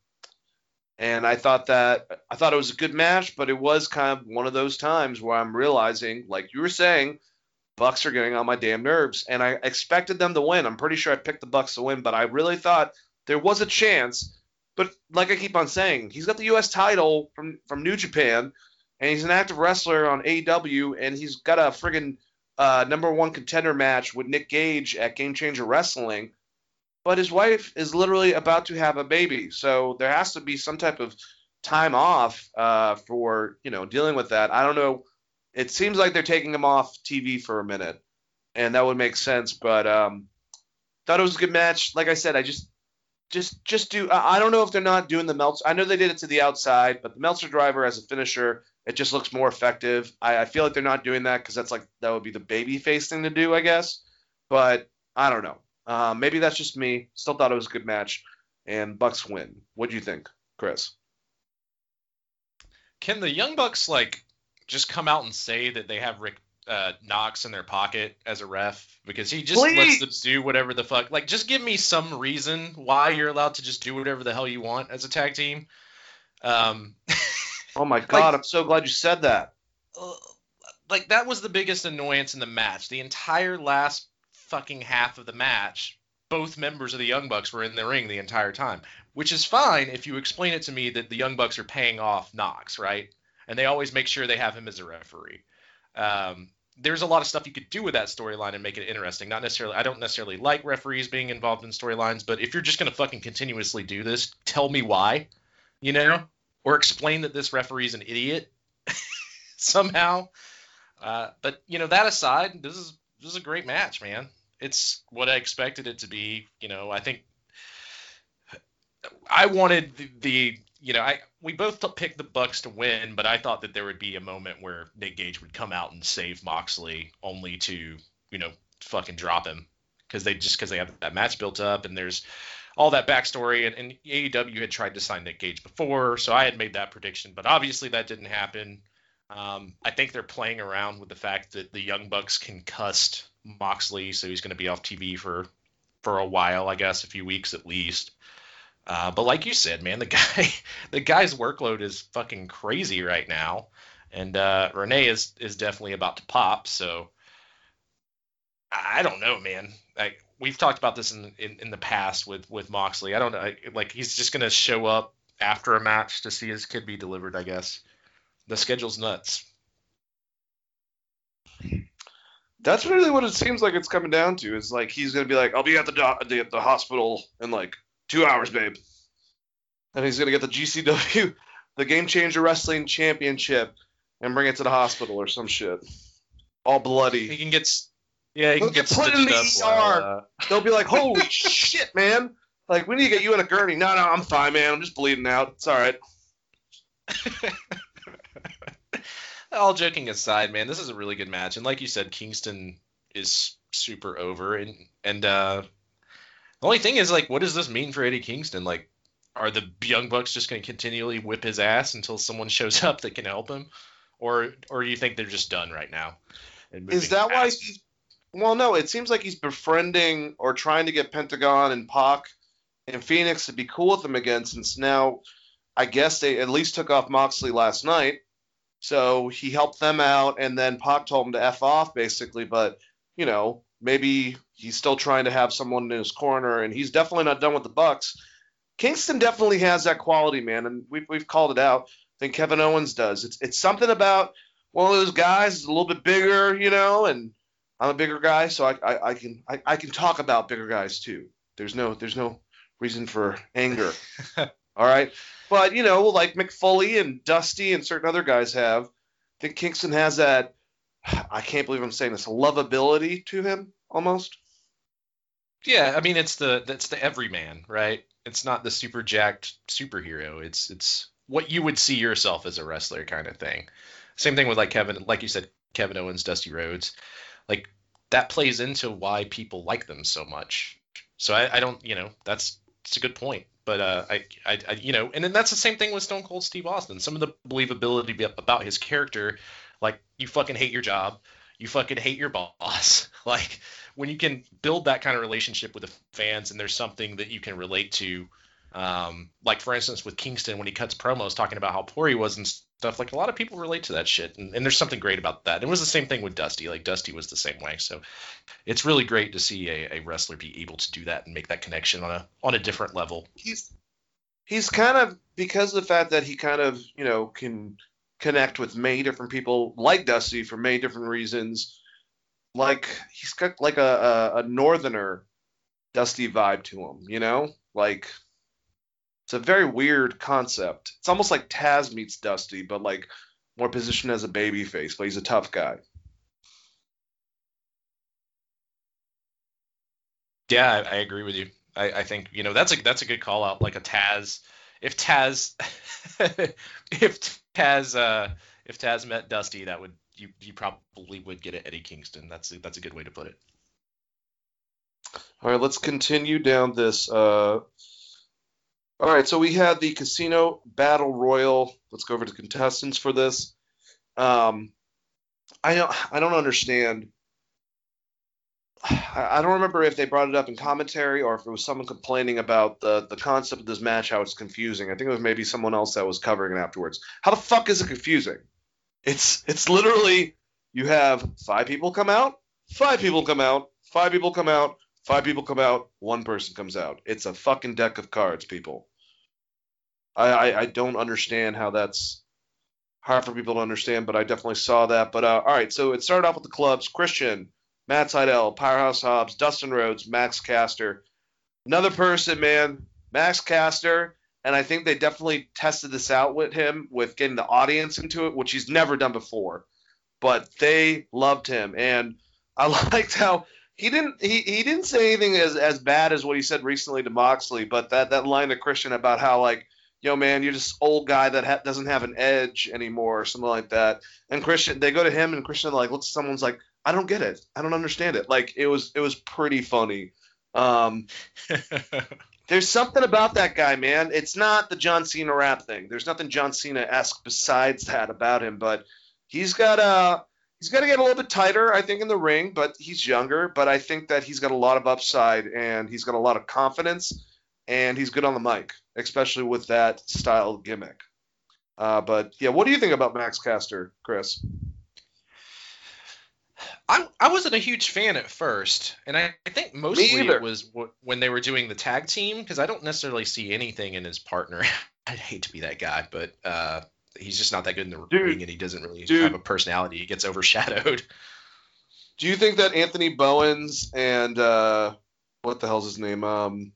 and I thought that I thought it was a good match, but it was kind of one of those times where I'm realizing, like you were saying, Bucks are getting on my damn nerves, and I expected them to win. I'm pretty sure I picked the Bucks to win, but I really thought there was a chance. But like I keep on saying, he's got the U.S. title from from New Japan, and he's an active wrestler on AEW, and he's got a friggin' uh, number one contender match with Nick Gage at Game Changer Wrestling. But his wife is literally about to have a baby, so there has to be some type of time off uh, for you know dealing with that. I don't know. It seems like they're taking him off TV for a minute, and that would make sense. But um, thought it was a good match. Like I said, I just just just do. I don't know if they're not doing the Meltzer. I know they did it to the outside, but the Meltzer driver as a finisher, it just looks more effective. I, I feel like they're not doing that because that's like that would be the baby face thing to do, I guess. But I don't know. Uh, maybe that's just me. Still thought it was a good match, and Bucks win. What do you think, Chris? Can the Young Bucks like just come out and say that they have Rick uh, Knox in their pocket as a ref because he just Please! lets them do whatever the fuck? Like, just give me some reason why you're allowed to just do whatever the hell you want as a tag team. Um, Oh my God, I'm so glad you said that. uh, like that was the biggest annoyance in the match. The entire last fucking half of the match, both members of the Young Bucks were in the ring the entire time, which is fine if you explain it to me that the Young Bucks are paying off Knox, right? And they always make sure they have him as a referee. Um, there's a lot of stuff you could do with that storyline and make it interesting. Not necessarily, I don't necessarily like referees being involved in storylines, but if you're just gonna fucking continuously do this, tell me why, you know, or explain that this referee's an idiot somehow. Uh, but you know, that aside, this is this is a great match, man. It's what I expected it to be. You know, I think I wanted the, the you know, I we both picked the Bucks to win, but I thought that there would be a moment where Nick Gage would come out and save Moxley, only to you know fucking drop him because they just because they have that match built up and there's all that backstory and, and AEW had tried to sign Nick Gage before, so I had made that prediction, but obviously that didn't happen. Um, I think they're playing around with the fact that the Young Bucks concussed Moxley, so he's going to be off TV for for a while, I guess, a few weeks at least. Uh, but like you said, man, the guy the guy's workload is fucking crazy right now, and uh, Renee is is definitely about to pop. So I don't know, man. We've talked about this in in, in the past with with Moxley. I don't know, like he's just gonna show up after a match to see his kid be delivered. I guess the schedule's nuts. That's really what it seems like it's coming down to. Is like he's gonna be like, I'll be at the doc- the, the hospital in like two hours, babe, and he's gonna get the GCW, the Game Changer Wrestling Championship, and bring it to the hospital or some shit, all bloody. He can get yeah, he He'll can get put in the. ER. They'll be like, holy shit, man! Like we need to get you in a gurney. No, no, I'm fine, man. I'm just bleeding out. It's all right. all joking aside, man, this is a really good match, and like you said, Kingston is super over, and and uh, the only thing is like, what does this mean for Eddie Kingston? Like, are the Young Bucks just going to continually whip his ass until someone shows up that can help him, or or do you think they're just done right now? Is that why he's? Well, no. It seems like he's befriending or trying to get Pentagon and Pac and Fénix to be cool with him again, since now, I guess they at least took off Moxley last night. So he helped them out, and then Pac told him to f off, basically. But you know, maybe he's still trying to have someone in his corner, and he's definitely not done with the Bucks. Kingston definitely has that quality, man, and we've we've called it out. I think Kevin Owens does. It's it's something about one of those guys is a little bit bigger, you know, and I'm a bigger guy, so I, I, I can I, I can talk about bigger guys too. There's no there's no reason for anger. All right. But you know, like Mick Foley and Dusty and certain other guys have, I think Kingston has that I can't believe I'm saying this, lovability to him almost. Yeah, I mean it's the that's the everyman, right? It's not the super jacked superhero. It's it's what you would see yourself as a wrestler kind of thing. Same thing with like Kevin, like you said, Kevin Owens, Dusty Rhodes, like that plays into why people like them so much. So I, I don't, you know, that's it's a good point. But uh, I, I, I, you know, and then that's the same thing with Stone Cold Steve Austin. Some of the believability about his character, like you fucking hate your job, you fucking hate your boss, like when you can build that kind of relationship with the fans and there's something that you can relate to Um, like for instance with Kingston when he cuts promos talking about how poor he was and stuff. Like a lot of people relate to that shit, and, and there's something great about that. It was the same thing with Dusty. Like Dusty was the same way. So it's really great to see a, a wrestler be able to do that and make that connection on a on a different level. He's he's kind of because of the fact that he kind of you know can connect with many different people like Dusty for many different reasons. Like he's got like a, a, a northerner Dusty vibe to him, you know? Like it's a very weird concept. It's almost like Taz meets Dusty, but like more positioned as a baby face, but he's a tough guy. Yeah, I, I agree with you. I, I, think you know that's a that's a good call out. Like a Taz, if Taz, if Taz, uh, if Taz met Dusty, that would you you probably would get it Eddie Kingston. That's a, that's a good way to put it. All right, let's continue down this. Uh, all right, so we had the casino battle royal. Let's go over to contestants for this. Um, I don't, I don't understand. I don't remember if they brought it up in commentary or if it was someone complaining about the the concept of this match, how it's confusing. I think it was maybe someone else that was covering it afterwards. How the fuck is it confusing? It's it's literally you have five people come out, five people come out, five people come out, five people come out, one person comes out. It's a fucking deck of cards, people. I, I, I don't understand how that's hard for people to understand, but I definitely saw that. But uh, all right, so it started off with the clubs: Christian, Matt Sydal, Powerhouse Hobbs, Dustin Rhodes, Max Caster. Another person, man, Max Caster, and I think they definitely tested this out with him with getting the audience into it, which he's never done before. But they loved him, and I liked how he didn't he, he didn't say anything as, as bad as what he said recently to Moxley, but that that line to Christian about how like yo man you're just old guy that ha- doesn't have an edge anymore or something like that. And christian they go to him and christian like looks someone's like i don't get it. I don't understand it. Like it was it was pretty funny. Um there's something about that guy man. It's not the john cena rap thing. There's nothing john cena-esque besides that about him but he's got a he's got to get a little bit tighter i think in the ring but he's younger. But i think that he's got a lot of upside and he's got a lot of confidence and he's good on the mic especially with that style gimmick. Uh, but yeah, what do you think about Max Caster, Chris? I, I wasn't a huge fan at first, and I, I think mostly it was w- when they were doing the tag team because I don't necessarily see anything in his partner. I'd hate to be that guy, but uh, he's just not that good in the dude, ring, and he doesn't really dude, have a personality. He gets overshadowed. Do you think that Anthony Bowens and uh, what the hell's his name? Um,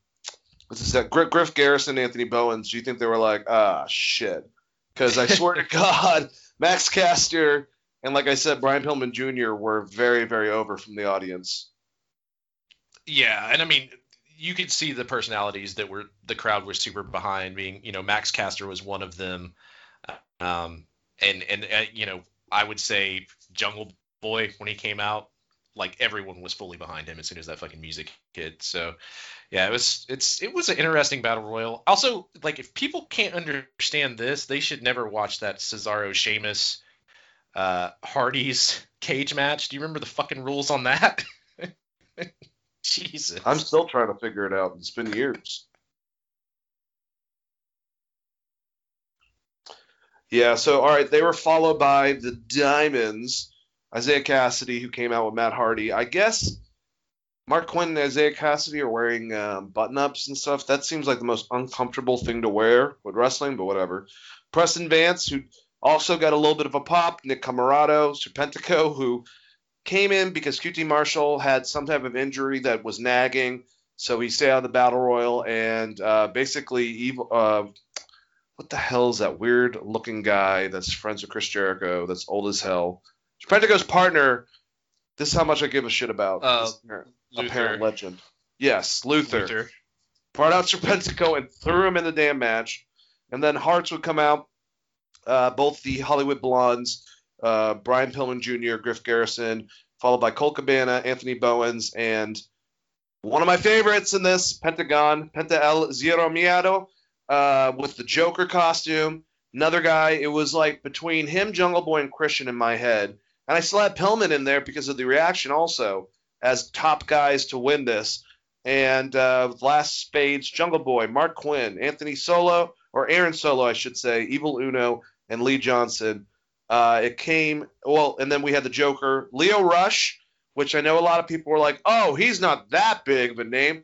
what's this that Griff, Griff Garrison, Anthony Bowens. Do you think they were like, ah, shit? Because I swear to God, Max Caster and like I said, Brian Pillman Jr. were very, very over from the audience. Yeah, and I mean, you could see the personalities that were the crowd was super behind. Being, you know, Max Caster was one of them, um, and and uh, you know, I would say Jungle Boy when he came out, like everyone was fully behind him as soon as that fucking music hit. So yeah, it was it's it was an interesting battle royal. Also, like if people can't understand this, they should never watch that Cesaro Sheamus uh Hardy's cage match. Do you remember the fucking rules on that? Jesus. I'm still trying to figure it out. It's been years. Yeah, so all right, they were followed by the Diamonds Isiah Kassidy, who came out with Matt Hardy. I guess Marq Quen and Isiah Kassidy are wearing um, button ups and stuff. That seems like the most uncomfortable thing to wear with wrestling, but whatever. Preston Vance, who also got a little bit of a pop. Nick Comoroto, Serpentico, who came in because QT Marshall had some type of injury that was nagging, so he stayed out of the battle royal. And uh, basically, evil. Uh, what the hell is that weird looking guy that's friends with Chris Jericho? That's old as hell. Serpentico's partner. This is how much I give a shit about. Uh, apparent legend. Yes, Luther. Luther. Brought out Serpentico and threw him in the damn match. And then Hearts would come out. Uh, both the Hollywood Blondes, uh, Brian Pillman Jr., Griff Garrison, followed by Colt Cabana, Anthony Bowens, and one of my favorites in this, Pentagon, Penta El Zero Miedo, uh, with the Joker costume. Another guy, it was like between him, Jungle Boy, and Christian in my head. And I slapped Pillman in there because of the reaction also as top guys to win this. And uh, last spades, Jungle Boy, Marq Quen, Anthony Solo, or Aaron Solo, I should say, Evil Uno, and Lee Johnson. Uh, it came well, and then we had the Joker, Lio Rush, which I know a lot of people were like, "Oh, he's not that big of a name."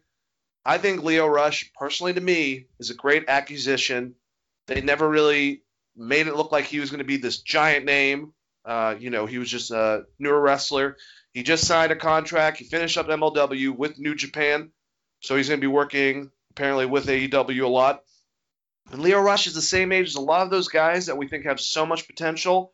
I think Lio Rush, personally to me, is a great acquisition. They never really made it look like he was going to be this giant name. Uh, you know, he was just a newer wrestler. He just signed a contract. He finished up MLW with New Japan, so he's going to be working apparently with AEW a lot. And Lio Rush is the same age as a lot of those guys that we think have so much potential.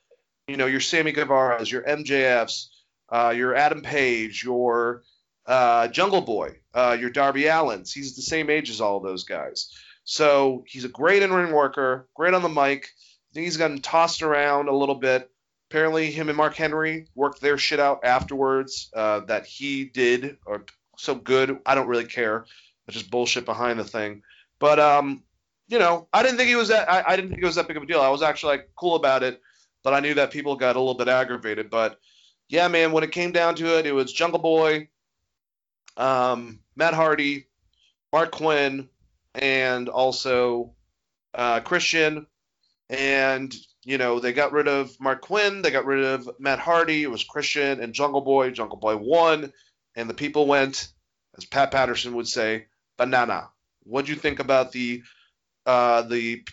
You know, your Sammy Guevara's, your MJF's, uh, your Adam Page, your uh, Jungle Boy, uh, your Darby Allins. He's the same age as all those guys. So he's a great in-ring worker, great on the mic. I think he's gotten tossed around a little bit. Apparently, him and Mark Henry worked their shit out afterwards. Uh, that he did, or so good. I don't really care. It's just bullshit behind the thing. But um, you know, I didn't think he was that. I, I didn't think it was that big of a deal. I was actually like cool about it, but I knew that people got a little bit aggravated. But yeah, man, when it came down to it, it was Jungle Boy, um, Matt Hardy, Marq Quen, and also uh, Christian. And you know, they got rid of Marq Quen, they got rid of Matt Hardy. It was Christian and Jungle Boy. Jungle Boy won, and the people went, as Pat Patterson would say, banana. What do you think about the uh, the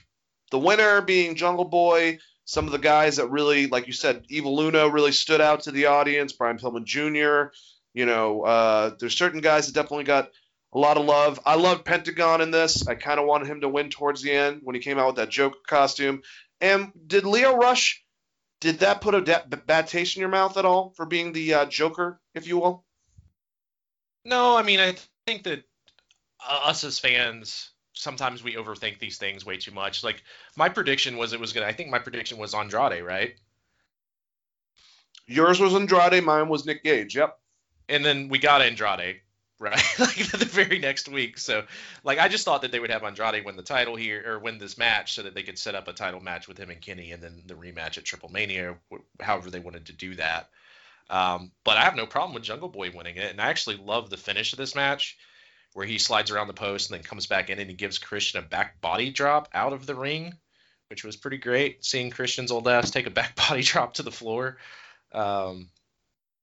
the winner being Jungle Boy? Some of the guys that really, like you said, Evil Uno really stood out to the audience. Brian Pillman Jr. You know, uh, there's certain guys that definitely got a lot of love. I love Pentagon in this. I kind of wanted him to win towards the end when he came out with that Joker costume. And did Lio Rush, did that put a bad taste in your mouth at all for being the uh, Joker, if you will? No, I mean I think that uh, us as fans sometimes we overthink these things way too much. Like my prediction was it was gonna. I think my prediction was Andrade, right? Yours was Andrade, mine was Nick Gage. Yep. And then we got Andrade, right? like the very next week. So like I just thought that they would have Andrade win the title here or win this match so that they could set up a title match with him and Kenny and then the rematch at Triple Mania, however they wanted to do that. Um, but I have no problem with Jungle Boy winning it, and I actually love the finish of this match where he slides around the post and then comes back in and he gives Christian a back body drop out of the ring, which was pretty great. Seeing Christian's old ass take a back body drop to the floor. Um,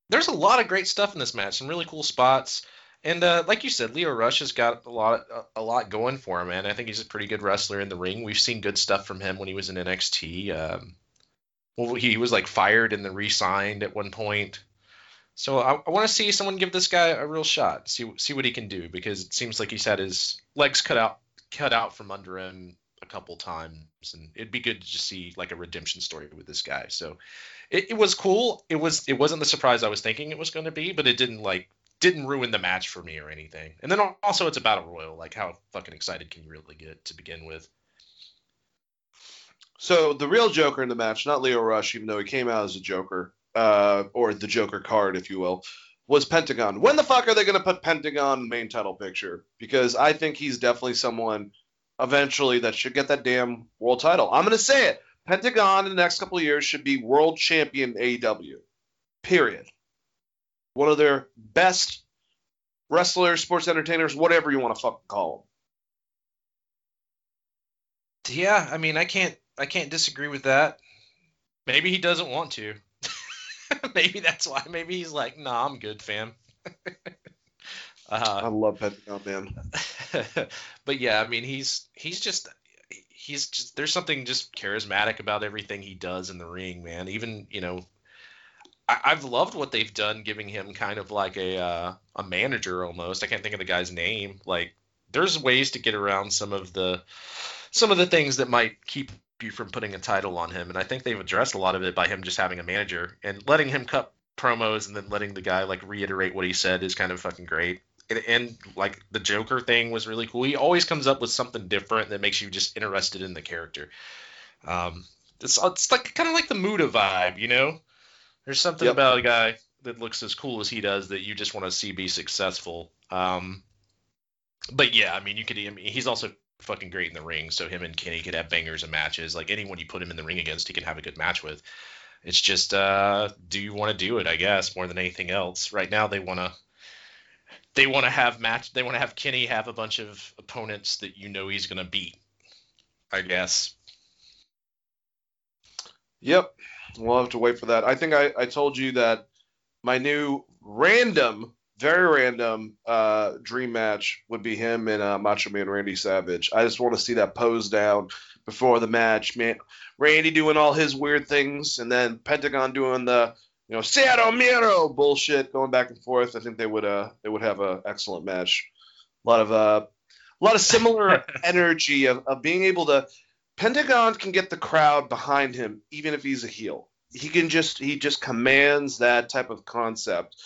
there's a lot of great stuff in this match, some really cool spots. And uh, like you said, Lio Rush has got a lot, a, lot going for him, man. I think he's a pretty good wrestler in the ring. We've seen good stuff from him when he was in NXT. Um, well, he was like fired and then re-signed at one point. So I, I want to see someone give this guy a real shot, see see what he can do because it seems like he's had his legs cut out cut out from under him a couple times, and it'd be good to just see like a redemption story with this guy. So it, it was cool. It was it wasn't the surprise I was thinking it was going to be, but it didn't like didn't ruin the match for me or anything. And then also it's a battle royal. Like how fucking excited can you really get to begin with? So the real Joker in the match, not Lio Rush, even though he came out as a Joker, uh, or the Joker card, if you will, was Pentagon. When the fuck are they going to put Pentagon main title picture? Because I think he's definitely someone eventually that should get that damn world title. I'm going to say it. Pentagon in the next couple of years should be world champion AEW. Period. One of their best wrestlers, sports entertainers, whatever you want to fucking call them. Yeah, I mean, I can't, I can't disagree with that. Maybe he doesn't want to. maybe that's why. Maybe he's like, "Nah, I'm good, fam." uh, I love Pentagon, man. but yeah, I mean, he's he's just he's just there's something just charismatic about everything he does in the ring, man. Even you know, I, have loved what they've done, giving him kind of like a uh, a manager almost. I can't think of the guy's name. Like, there's ways to get around some of the some of the things that might keep you from putting a title on him. And I think they've addressed a lot of it by him just having a manager and letting him cut promos and then letting the guy like reiterate what he said is kind of fucking great. And, and, like the Joker thing was really cool. He always comes up with something different that makes you just interested in the character. Um, it's it's like kind of like the Muta vibe, you know. There's something yep. about a guy that looks as cool as he does that you just want to see be successful. Um, but yeah, I mean, you could. I mean, he's also fucking great in the ring. So him and Kenny could have bangers and matches. Like anyone you put him in the ring against, he can have a good match with. It's just, uh, do you want to do it? I guess more than anything else. Right now, they want to. they want to have match. They want to have Kenny have a bunch of opponents that you know he's gonna beat. I guess. Yep. We'll have to wait for that. I think I, I told you that my new random, very random uh, dream match would be him and uh, Macho Man Randy Savage. I just want to see that pose down before the match. Man, Randy doing all his weird things, and then Pentagon doing the you know Cero Miedo bullshit, going back and forth. I think they would uh they would have a excellent match. A lot of uh a lot of similar energy of, of being able to Pentagon can get the crowd behind him even if he's a heel. He can just he just commands that type of concept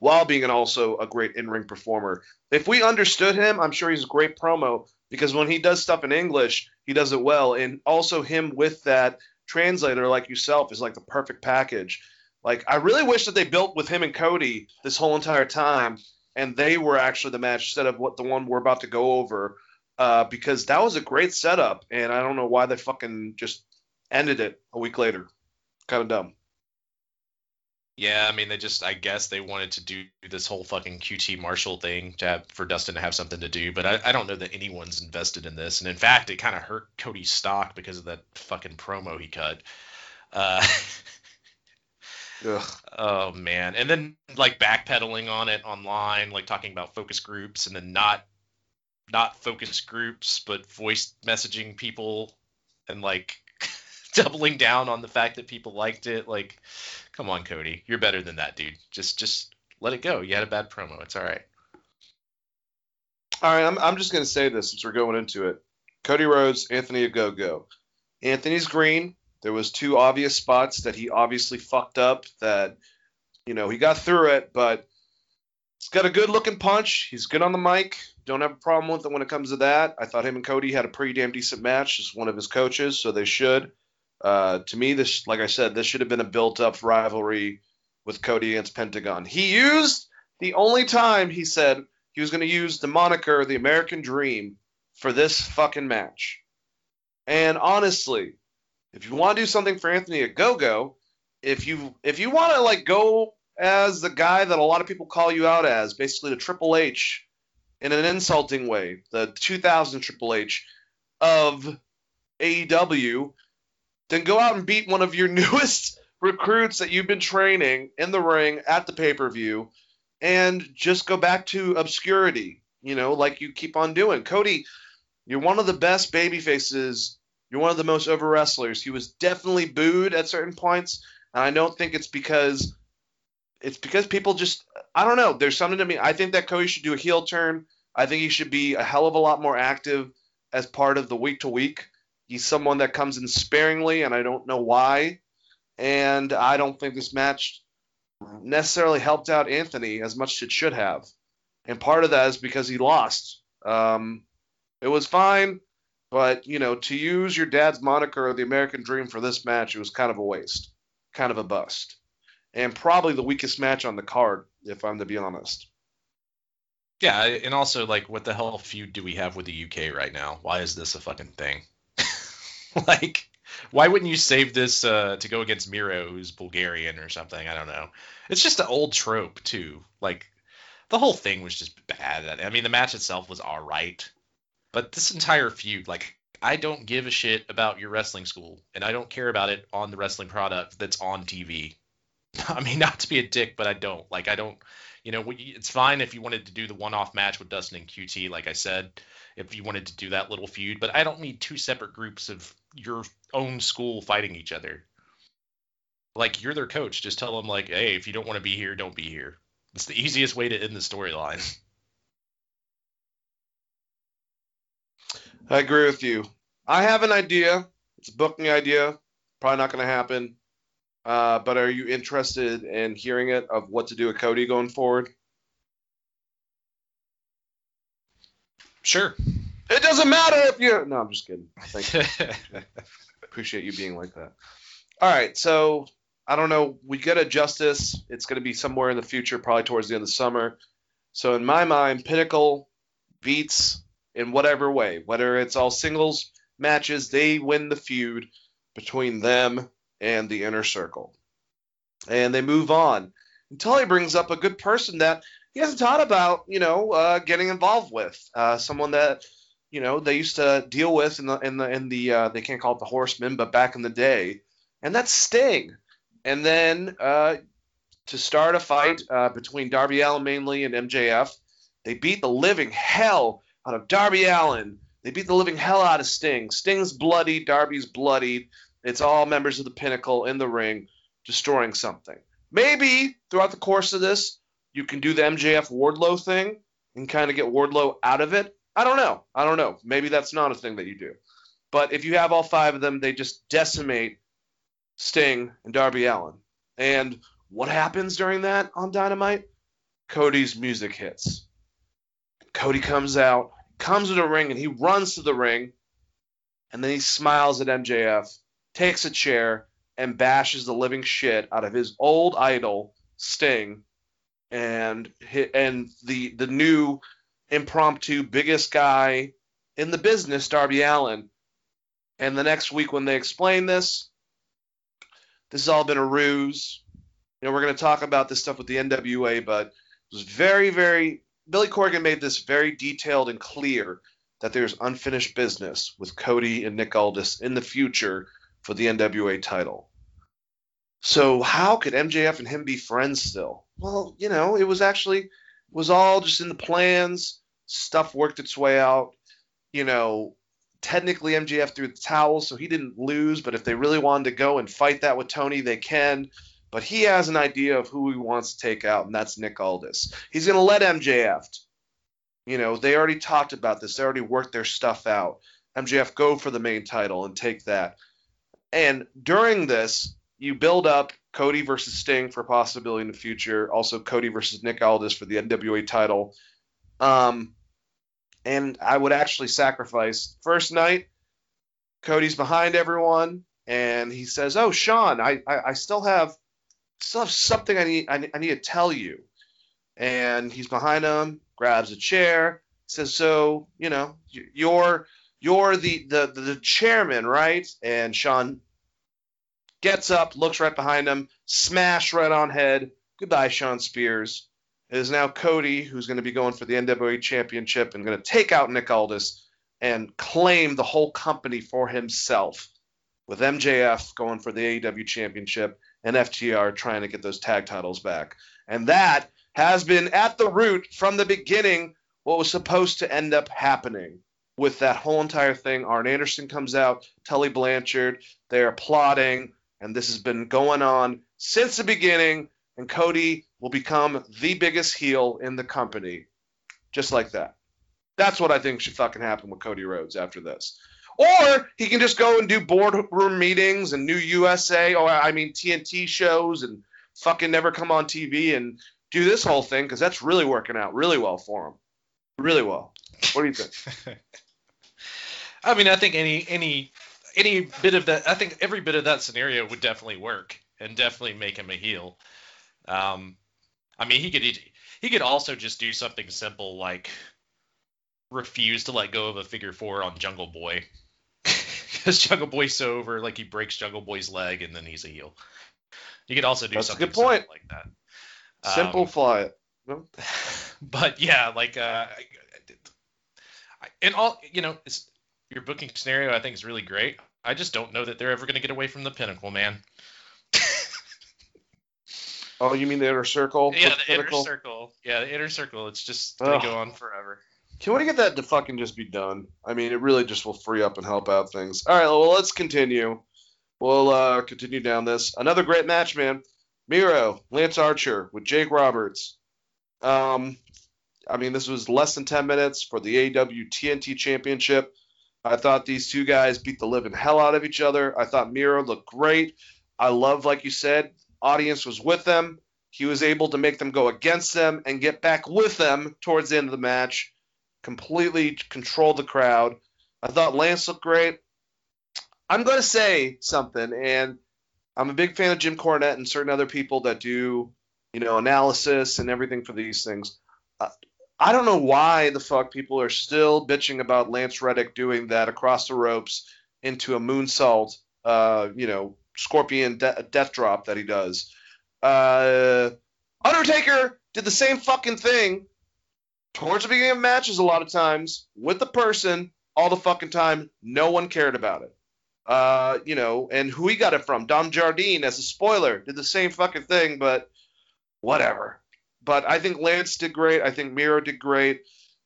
while being an also a great in-ring performer. If we understood him, I'm sure he's a great promo because when he does stuff in English, he does it well and also him with that translator like yourself is like the perfect package. Like I really wish that they built with him and Cody this whole entire time and they were actually the match instead of what the one we're about to go over uh, because that was a great setup, and I don't know why they fucking just ended it a week later. Kind of dumb. Yeah, I mean, they just, I guess they wanted to do this whole fucking QT Marshall thing to have, for Dustin to have something to do, but I, I don't know that anyone's invested in this. And in fact, it kind of hurt Cody's stock because of that fucking promo he cut. Uh, oh man, and then like backpedaling on it online, like talking about focus groups, and then not not focus groups, but voice messaging people and like doubling down on the fact that people liked it. Like, come on, Cody, you're better than that, dude. Just just let it go. You had a bad promo. It's all right. All right, I'm I'm just gonna say this since we're going into it. Cody Rhodes, Anthony Ogogo. Anthony's green. There was two obvious spots that he obviously fucked up. That you know he got through it, but he's got a good looking punch. He's good on the mic. Don't have a problem with it when it comes to that. I thought him and Cody had a pretty damn decent match. As one of his coaches, so they should. Uh, to me, this, like I said, this should have been a built-up rivalry with Cody against Pentagon. He used the only time he said he was going to use the moniker the American Dream for this fucking match. And honestly, if you want to do something for Anthony Ogogo, if you if you want to like go as the guy that a lot of people call you out as, basically the Triple H in an insulting way, the 2000 Triple H of AEW, then go out and beat one of your newest recruits that you've been training in the ring at the pay per view and just go back to obscurity, you know, like you keep on doing. Cody, you're one of the best baby faces. You're one of the most over wrestlers. He was definitely booed at certain points, and I don't think it's because it's because people just I don't know. There's something to me. I think that Cody should do a heel turn. I think he should be a hell of a lot more active as part of the week to week. He's someone that comes in sparingly, and I don't know why. And I don't think this match necessarily helped out Anthony as much as it should have. And part of that is because he lost. Um, it was fine, but you know, to use your dad's moniker, of the American Dream, for this match, it was kind of a waste, kind of a bust and probably the weakest match on the card, if I'm to be honest. Yeah, and also like, what the hell feud do we have with the UK right now? Why is this a fucking thing? like, why wouldn't you save this uh, to go against Miro, who's Bulgarian or something? I don't know. It's just an old trope too. Like, the whole thing was just bad. I mean, the match itself was all right, but this entire feud, like, I don't give a shit about your wrestling school, and I don't care about it on the wrestling product that's on TV. I mean, not to be a dick, but I don't. Like, I don't. You know, it's fine if you wanted to do the one-off match with Dustin and QT, like I said, if you wanted to do that little feud. But I don't need two separate groups of your own school fighting each other. Like, you're their coach. Just tell them, like, hey, if you don't want to be here, don't be here. It's the easiest way to end the storyline. I agree with you. I have an idea. It's a booking idea. Probably not going to happen. Uh, but are you interested in hearing it of what to do with Cody going forward? Sure. It doesn't matter if you. No, I'm just kidding. Thank you. Appreciate you being like that. All right, so I don't know. We get a justice. It's going to be somewhere in the future, probably towards the end of the summer. So in my mind, Pinnacle beats in whatever way, whether it's all singles matches, they win the feud between them and the inner circle. And they move on until he brings up a good person that he hasn't thought about you know uh, getting involved with uh, someone that you know they used to deal with in the in the in the uh, they can't call it the Horsemen, but back in the day, and that's Sting. And then uh, to start a fight uh, between Darby Allin mainly and MJF, they beat the living hell out of Darby Allin. They beat the living hell out of Sting. Sting's bloody, Darby's bloodied. It's all members of the Pinnacle in the ring destroying something. Maybe throughout the course of this, you can do the MJF Wardlow thing and kind of get Wardlow out of it. I don't know. I don't know. Maybe that's not a thing that you do. But if you have all five of them, they just decimate Sting and Darby Allin. And what happens during that on Dynamite? Cody's music hits. Cody comes out, comes to the ring, and he runs to the ring, and then he smiles at MJF, takes a chair, and bashes the living shit out of his old idol, Sting, and and the the new impromptu biggest guy in the business, Darby Allin. And the next week when they explain this, this has all been a ruse. You know, we're going to talk about this stuff with the NWA, but it was very, very. Billy Corgan made this very detailed and clear that there's unfinished business with Cody and Nick Aldis in the future for the NWA title. So how could MJF and him be friends still? Well, you know, it was actually was all just in the plans. Stuff worked its way out. You know, technically MJF threw the towel, so he didn't lose. But if they really wanted to go and fight that with Tony, they can. But he has an idea of who he wants to take out, and that's Nick Aldis. He's going to let MJF. You know, they already talked about this. They already worked their stuff out. MJF go for the main title and take that. And during this, you build up Cody versus Sting for possibility in the future. Also, Cody versus Nick Aldis for the NWA title. Um, and I would actually sacrifice first night. Cody's behind everyone, and he says, "Oh, Shawn, I, I, I still have still have something I need I, I need to tell you." And he's behind him, grabs a chair, says, "So, you know, you're you're the the the chairman, right?" And Shawn gets up, looks right behind him, smash right on head. Goodbye, Shawn Spears. It is now Cody who's going to be going for the NWA Championship and going to take out Nick Aldis and claim the whole company for himself, with MJF going for the AEW Championship and FTR trying to get those tag titles back. And that has been at the root from the beginning what was supposed to end up happening with that whole entire thing. Arn Anderson comes out, Tully Blanchard, they're plotting, and this has been going on since the beginning. And Cody will become the biggest heel in the company, just like that. That's what I think should fucking happen with Cody Rhodes after this. Or he can just go and do boardroom meetings and new USA, or I mean TNT shows, and fucking never come on TV and do this whole thing because that's really working out really well for him. Really well. What do you think? I mean, I think any any any bit of that, I think every bit of that scenario would definitely work and definitely make him a heel. Um, I mean, he could he could also just do something simple like refuse to let go of a figure four on Jungle Boy because Jungle Boy's so over, like he breaks Jungle Boy's leg and then he's a heel. You could also do That's something a good point. like that. Simplify it. Um, but yeah, like uh, and all you know, it's, your booking scenario I think is really great. I just don't know that they're ever going to get away from the pinnacle, man. Oh, you mean the inner circle? yeah, the Pinnacle? inner circle. Yeah, the inner circle. It's just going to go on forever. Can we get that to fucking just be done? I mean, it really just will free up and help out things. All right, well, let's continue. We'll uh, continue down this. Another great match, man. Miro, Lance Archer with Jake Roberts. Um, I mean, this was less than 10 minutes for the AEW TNT Championship. I thought these two guys beat the living hell out of each other. I thought Miro looked great. I love, like you said, audience was with them. He was able to make them go against them and get back with them towards the end of the match. Completely controlled the crowd. I thought Lance looked great. I'm going to say something, and I'm a big fan of Jim Cornette and certain other people that do, you know, analysis and everything for these things. Uh, I don't know why the fuck people are still bitching about Lance Reddick doing that across the ropes into a moonsault, uh, you know, scorpion de- death drop that he does. Uh, Undertaker did the same fucking thing towards the beginning of matches a lot of times with the person all the fucking time. No one cared about it. Uh, you know, and who he got it from? Don Jardine, as a spoiler, did the same fucking thing, but whatever. But I think Lance did great. I think Miro did great.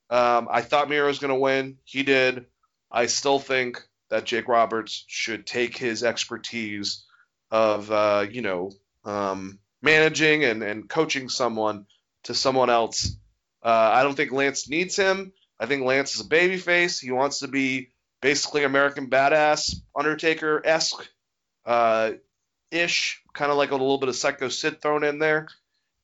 Um, I thought Miro was going to win. He did. I still think that Jake Roberts should take his expertise of, uh, you know, um, managing and, and coaching someone to someone else. Uh, I don't think Lance needs him. I think Lance is a babyface. He wants to be basically American Badass, Undertaker esque, uh, ish, kind of like a little bit of Psycho Sid thrown in there,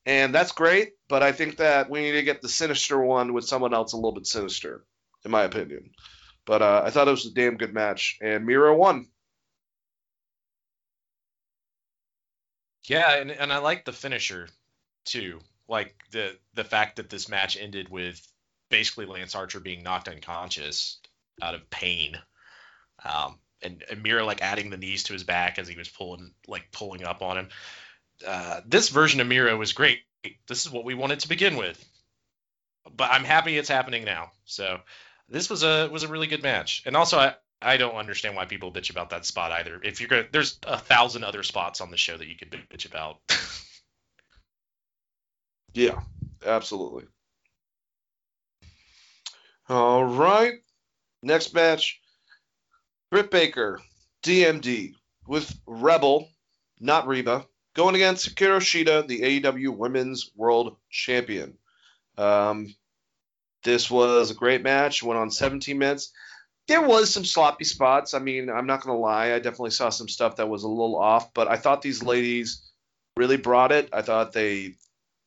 and that's great. But I think that we need to get the sinister one with someone else a little bit sinister, in my opinion. But uh, I thought it was a damn good match, and Miro won. Yeah, and, and I like the finisher too. Like the the fact that this match ended with basically Lance Archer being knocked unconscious out of pain. Um, and, and Miro like adding the knees to his back as he was pulling like pulling up on him. Uh, this version of Miro was great. This is what we wanted to begin with. But I'm happy it's happening now. So this was a was a really good match. And also I I don't understand why people bitch about that spot either. If you're gonna, there's a thousand other spots on the show that you could bitch about. Yeah, absolutely. All right. Next match Britt Baker, DMD, with Rebel, not Reba, going against Hikaru Shida, the AEW Women's World Champion. Um, this was a great match, went on 17 minutes. There was some sloppy spots. I mean, I'm not going to lie. I definitely saw some stuff that was a little off, but I thought these ladies really brought it. I thought they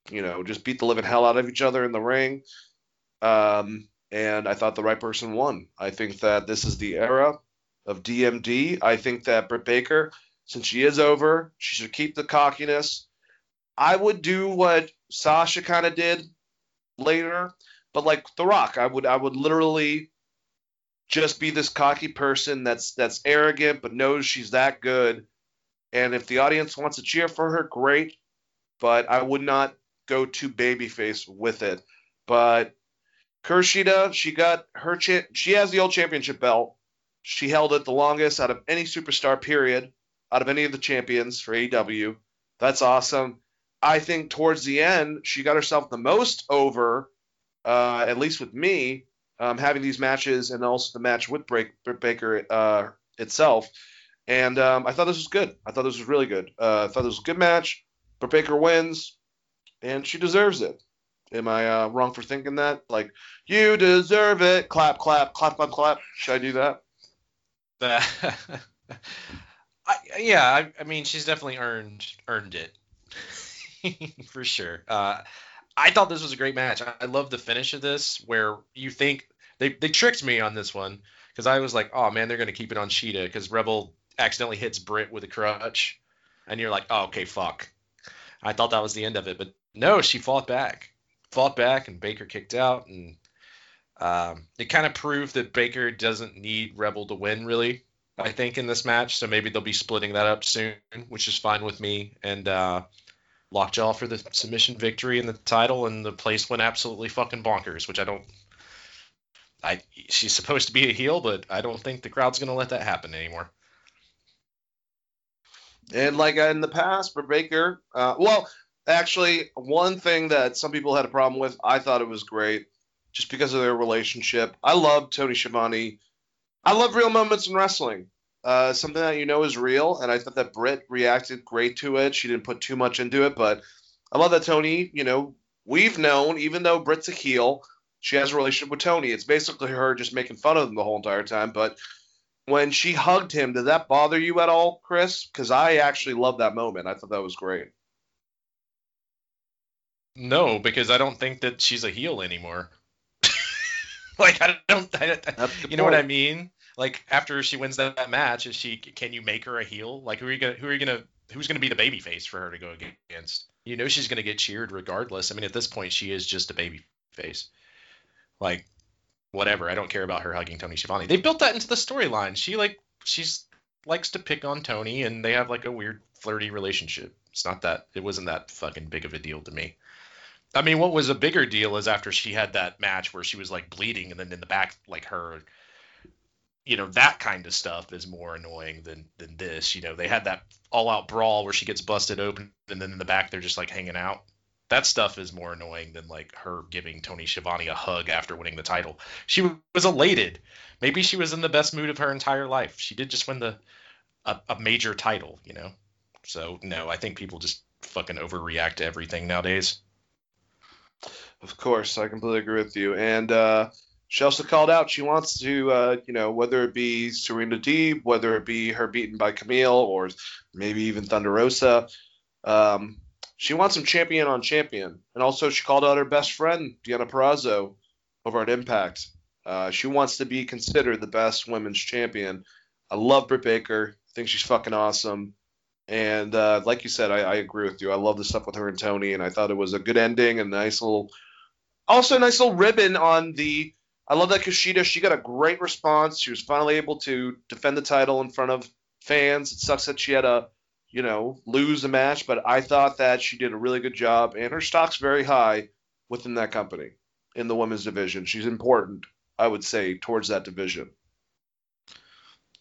you know, just beat the living hell out of each other in the ring. Um, and I thought the right person won. I think that this is the era of DMD. I think that Britt Baker, since she is over, she should keep the cockiness. I would do what Sasha kind of did later, but like The Rock, I would I would literally just be this cocky person that's that's arrogant but knows she's that good. And if the audience wants to cheer for her, great. But I would not go to babyface with it. But Kushida, she got her cha- she has the old championship belt. She held it the longest out of any superstar period, out of any of the champions for AEW. That's awesome. I think towards the end, she got herself the most over, uh, at least with me, um, having these matches and also the match with Britt Baker uh, itself. And um, I thought this was good. I thought this was really good. Uh, I thought this was a good match. But Baker wins and she deserves it. Am I uh, wrong for thinking that? Like, you deserve it. Clap, clap, clap, clap, clap. Should I do that? I, yeah, I, I, mean, she's definitely earned earned it for sure. Uh, I thought this was a great match. I, I love the finish of this, where you think they they tricked me on this one because I was like, oh man, they're gonna keep it on Shida because Rebel accidentally hits Britt with a crutch, and you're like, oh okay, fuck. I thought that was the end of it, but no, she fought back, fought back, and Baker kicked out, and um, it kind of proved that Baker doesn't need Rebel to win, really. I think in this match, so maybe they'll be splitting that up soon, which is fine with me. And uh, Lockjaw for the submission victory and the title, and the place went absolutely fucking bonkers, which I don't. I she's supposed to be a heel, but I don't think the crowd's gonna let that happen anymore. And like in the past for Baker, uh, well, actually, one thing that some people had a problem with, I thought it was great, just because of their relationship. I love Tony Schiavone. I love real moments in wrestling. Uh, something that you know is real, and I thought that Britt reacted great to it. She didn't put too much into it, but I love that Tony. You know, we've known, even though Britt's a heel, she has a relationship with Tony. It's basically her just making fun of him the whole entire time, but when she hugged him, did that bother you at all, Chris? Because I actually love that moment. I thought that was great. No, because I don't think that she's a heel anymore. like I don't, I, I, you know what I mean? Like after she wins that, match, is she? Can you make her a heel? Like who are you gonna? Who are you gonna? Who's gonna be the baby face for her to go against? You know she's gonna get cheered regardless. I mean, at this point, she is just a baby face. Like whatever. I don't care about her hugging Tony Schiavone. They built that into the storyline. She like she's likes to pick on Tony, and they have like a weird flirty relationship. It's not that it wasn't that fucking big of a deal to me. I mean, what was a bigger deal is after she had that match where she was like bleeding, and then in the back, like her, you know, that kind of stuff is more annoying than than this. You know, they had that all out brawl where she gets busted open, and then in the back they're just like hanging out. That stuff is more annoying than like her giving Tony Schiavone a hug after winning the title. She was elated. Maybe she was in the best mood of her entire life. She did just win the a, a major title, you know. So no, I think people just fucking overreact to everything nowadays. Of course, I completely agree with you. And uh, she also called out she wants to, uh, you know, whether it be Serena Deeb, whether it be her beaten by Kamille, or maybe even Thunder Rosa, um, she wants some champion on champion. And also, she called out her best friend, Deonna Purrazzo, over at Impact. Uh, she wants to be considered the best women's champion. I love Britt Baker. I think she's fucking awesome. And uh, like you said, I, I, agree with you. I love the stuff with her and Tony, and I thought it was a good ending and nice little, also nice little ribbon on the. I love that Kushida. She got a great response. She was finally able to defend the title in front of fans. It sucks that she had to, you know, lose the match, but I thought that she did a really good job, and her stock's very high within that company in the women's division. She's important, I would say, towards that division.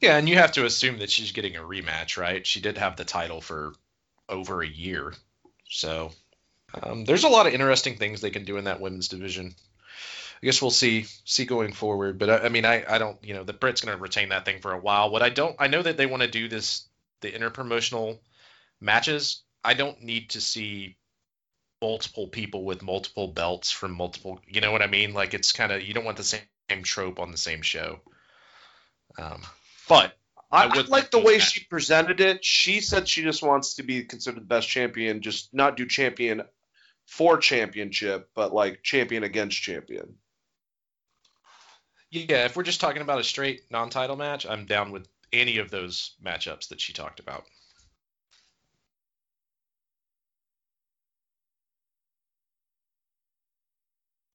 Yeah, and you have to assume that she's getting a rematch, right? She did have the title for over a year. So um, there's a lot of interesting things they can do in that women's division. I guess we'll see see going forward. But I, I mean, I, I don't, you know, the Brit's going to retain that thing for a while. What I don't, I know that they want to do this, the interpromotional matches. I don't need to see multiple people with multiple belts from multiple, you know what I mean? Like it's kind of, you don't want the same trope on the same show. Um, but I, I like the way that. she presented it. She said she just wants to be considered the best champion, just not do champion for championship, but like champion against champion. Yeah, if we're just talking about a straight non-title match, I'm down with any of those matchups that she talked about.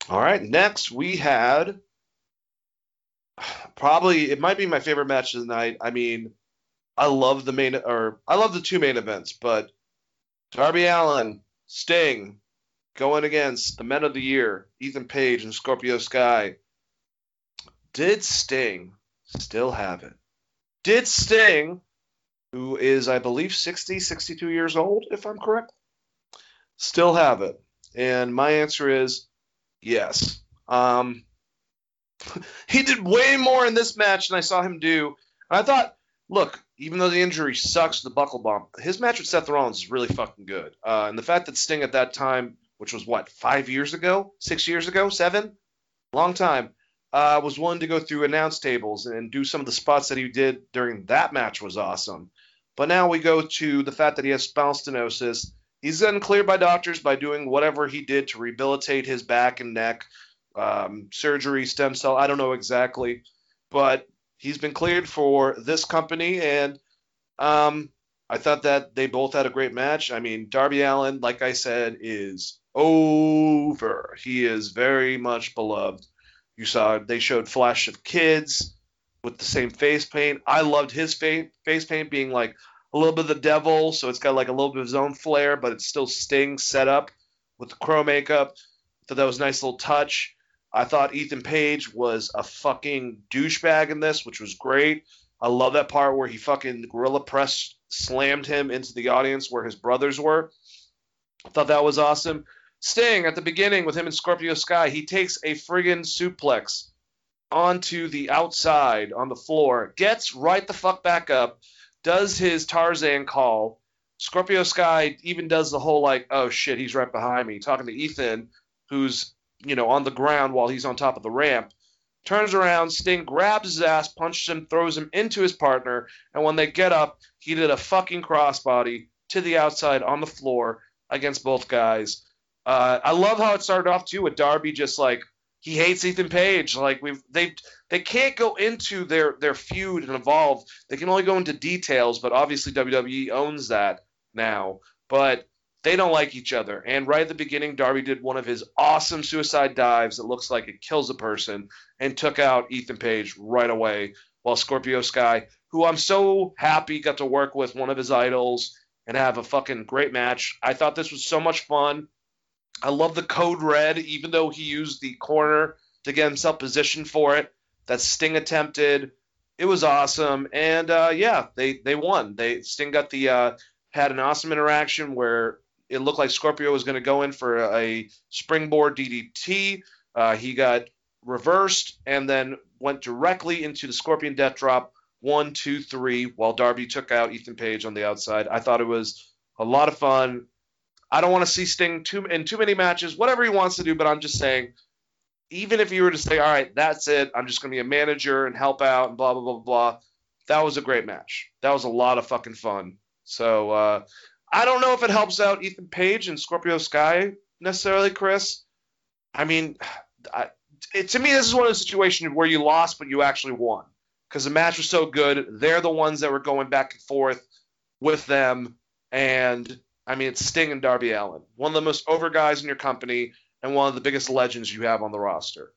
All right, next we had probably it might be my favorite match of the night. I mean, I love the main or I love the two main events, but Darby Allin, Sting, going against the men of the year, Ethan Page and Scorpio Sky. Did Sting still have it? Did Sting, who is I believe 60, 62 years old, if I'm correct, still have it? And my answer is yes. Um, he did way more in this match than I saw him do. And I thought, look, even though the injury sucks, the buckle bump, his match with Seth Rollins is really fucking good. Uh, and the fact that Sting at that time, which was what, five years ago, six years ago, seven, long time, uh, was willing to go through announce tables and do some of the spots that he did during that match was awesome. But now we go to the fact that he has spinal stenosis. He's gotten cleared by doctors by doing whatever he did to rehabilitate his back and neck um, surgery, stem cell. I don't know exactly, but he's been cleared for this company, and um, I thought that they both had a great match. I mean, Darby Allin, like I said, is over. He is very much beloved. You saw they showed flash of kids with the same face paint. I loved his face face paint being like a little bit of the devil, so it's got like a little bit of his own flair, but it's still Sting set up with the crow makeup. So that was a nice little touch. I thought Ethan Page was a fucking douchebag in this, which was great. I love that part where he fucking gorilla press slammed him into the audience where his brothers were. I thought that was awesome. Sting at the beginning with him and Scorpio Sky, he takes a friggin' suplex onto the outside on the floor, gets right the fuck back up, does his Tarzan call. Scorpio Sky even does the whole like, oh shit, he's right behind me, talking to Ethan, who's you know, on the ground while he's on top of the ramp. Turns around, Sting grabs his ass, punches him, throws him into his partner, and when they get up, he did a fucking crossbody to the outside on the floor against both guys. Uh, I love how it started off too with Darby just like he hates Ethan Page. Like we've they they can't go into their their feud and evolve. They can only go into details, but obviously WWE owns that now. But they don't like each other. And right at the beginning, Darby did one of his awesome suicide dives that looks like it kills a person and took out Ethan Page right away. While Scorpio Sky, who I'm so happy got to work with one of his idols and have a fucking great match. I thought this was so much fun. I love the code red, even though he used the corner to get himself positioned for it. That Sting attempted. It was awesome, and uh, yeah, they they won. They Sting got the uh, had an awesome interaction where it looked like Scorpio was going to go in for a springboard DDT. Uh, he got reversed and then went directly into the Scorpion Death Drop. One, two, three, while Darby took out Ethan Page on the outside. I thought it was a lot of fun. I don't want to see Sting too in too many matches, whatever he wants to do, but I'm just saying, even if you were to say, all right, that's it, I'm just going to be a manager and help out and blah, blah, blah, blah, that was a great match. That was a lot of fucking fun. So uh, I don't know if it helps out Ethan Page and Scorpio Sky necessarily, Chris. I mean, I, it, to me, this is one of those situations where you lost, but you actually won because the match was so good. They're the ones that were going back and forth with them, and I mean, it's Sting and Darby Allin, one of the most over guys in your company and one of the biggest legends you have on the roster.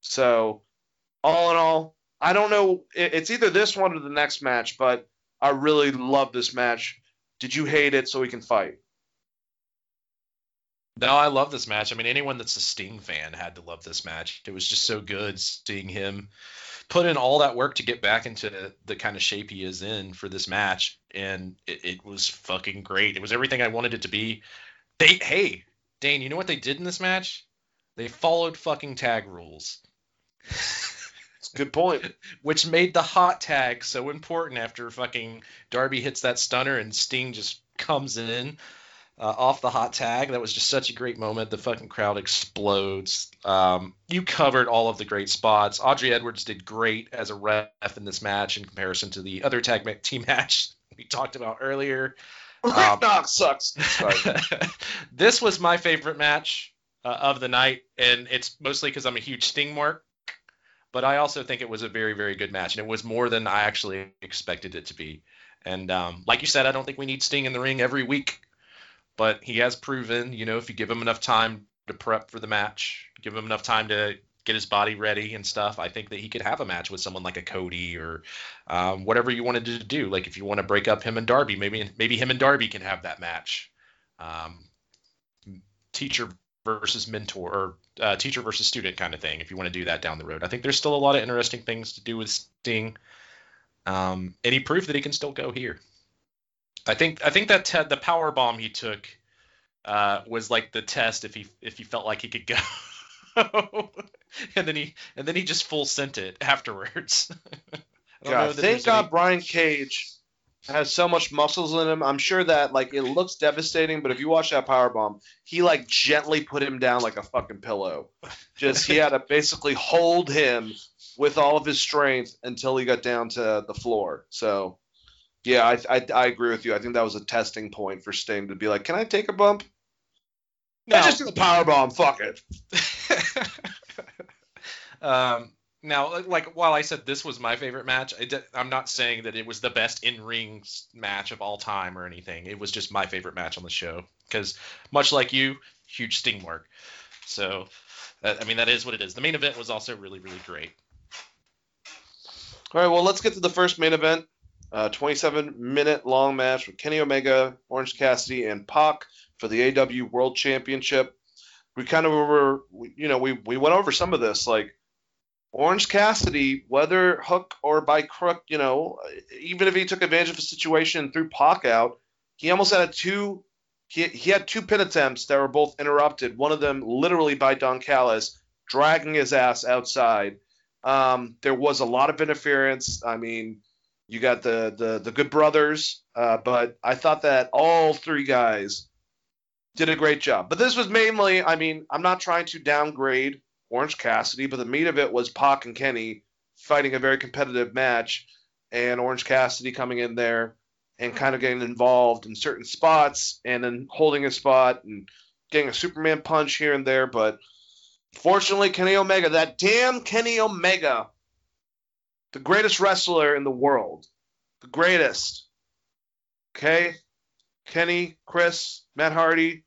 So, all in all, I don't know. It's either this one or the next match, but I really love this match. Did you hate it so we can fight? No, I love this match. I mean, anyone that's a Sting fan had to love this match. It was just so good seeing him put in all that work to get back into the kind of shape he is in for this match, and it, it was fucking great. It was everything I wanted it to be. They, hey, Dane, you know what they did in this match? They followed fucking tag rules. It's a good point. Which made the hot tag so important after fucking Darby hits that stunner and Sting just comes in uh, off the hot tag. That was just such a great moment. The fucking crowd explodes. Um, you covered all of the great spots. Aubrey Edwards did great as a ref in this match in comparison to the other tag team match we talked about earlier. Um, Knox sucks. this was my favorite match uh, of the night, and it's mostly because I'm a huge Sting mark. But I also think it was a very, very good match, and it was more than I actually expected it to be. And um, like you said, I don't think we need Sting in the ring every week but he has proven, you know, if you give him enough time to prep for the match, give him enough time to get his body ready and stuff, I think that he could have a match with someone like a Cody or um, whatever you wanted to do. Like if you want to break up him and Darby, maybe maybe him and Darby can have that match. Um, teacher versus mentor or uh, teacher versus student kind of thing. If you want to do that down the road, I think there's still a lot of interesting things to do with Sting. Um, and he proved that he can still go here. I think I think that te- the power bomb he took uh, was like the test if he if he felt like he could go. and then he and then he just full sent it afterwards. God, thank God any... Brian Cage has so much muscles in him. I'm sure that like it looks devastating, but if you watch that power bomb, he like gently put him down like a fucking pillow. Just he had to basically hold him with all of his strength until he got down to the floor. So yeah, I, I, I agree with you. I think that was a testing point for Sting to be like, "Can I take a bump?" No, I just do the power bomb. Fuck it. um, now, like while I said this was my favorite match, I'm not saying that it was the best in-ring match of all time or anything. It was just my favorite match on the show because, much like you, huge Sting mark. So, I mean, that is what it is. The main event was also really, really great. All right, well, let's get to the first main event. Uh, 27 minute long match with Kenny Omega, Orange Cassidy, and Pac for the AEW World Championship. We kind of were, you know, we, we went over some of this. Like, Orange Cassidy, whether hook or by crook, you know, even if he took advantage of a situation and threw Pac out, he almost had two. He, he had two pin attempts that were both interrupted. One of them literally by Don Callis, dragging his ass outside. Um, there was a lot of interference. I mean, you got the the the good brothers, uh, but I thought that all three guys did a great job. But this was mainly, I mean, I'm not trying to downgrade Orange Cassidy, but the meat of it was Pac and Kenny fighting a very competitive match, and Orange Cassidy coming in there and kind of getting involved in certain spots and then holding a spot and getting a Superman punch here and there. But fortunately, Kenny Omega, that damn Kenny Omega, the greatest wrestler in the world. The greatest. Okay? Kenny, Chris, Matt Hardy.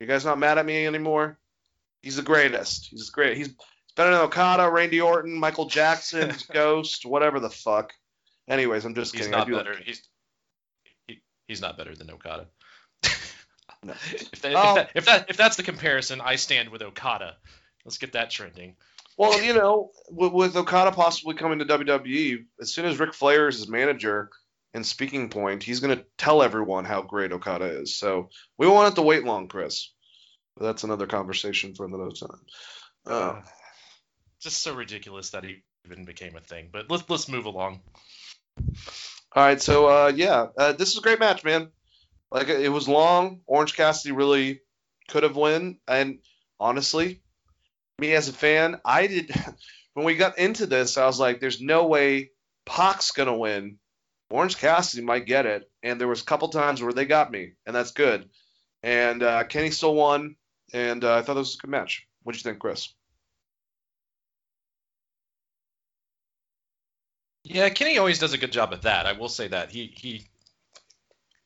You guys not mad at me anymore? He's the greatest. He's great. He's better than Okada, Randy Orton, Michael Jackson, Ghost, whatever the fuck. Anyways, I'm just he's kidding. Not better. He's he, he's not better than Okada. No. If, that, Oh. if, that, if that if that's the comparison, I stand with Okada. Let's get that trending. Well, you know, with, with Okada possibly coming to WWE, as soon as Ric Flair is his manager and speaking point, he's going to tell everyone how great Okada is. So we won't have to wait long, Chris. But that's another conversation for another time. Uh, Uh, just so ridiculous that he even became a thing. But let's let's move along. all right, so uh, yeah, uh, this is a great match, man. Like it was long. Orange Cassidy really could have won, and honestly, me as a fan, I did. When we got into this, I was like, "There's no way Pac's gonna win. Orange Cassidy might get it." And there was a couple times where they got me, and that's good. And uh, Kenny still won, and uh, I thought it was a good match. What do you think, Chris? Yeah, Kenny always does a good job at that. I will say that he he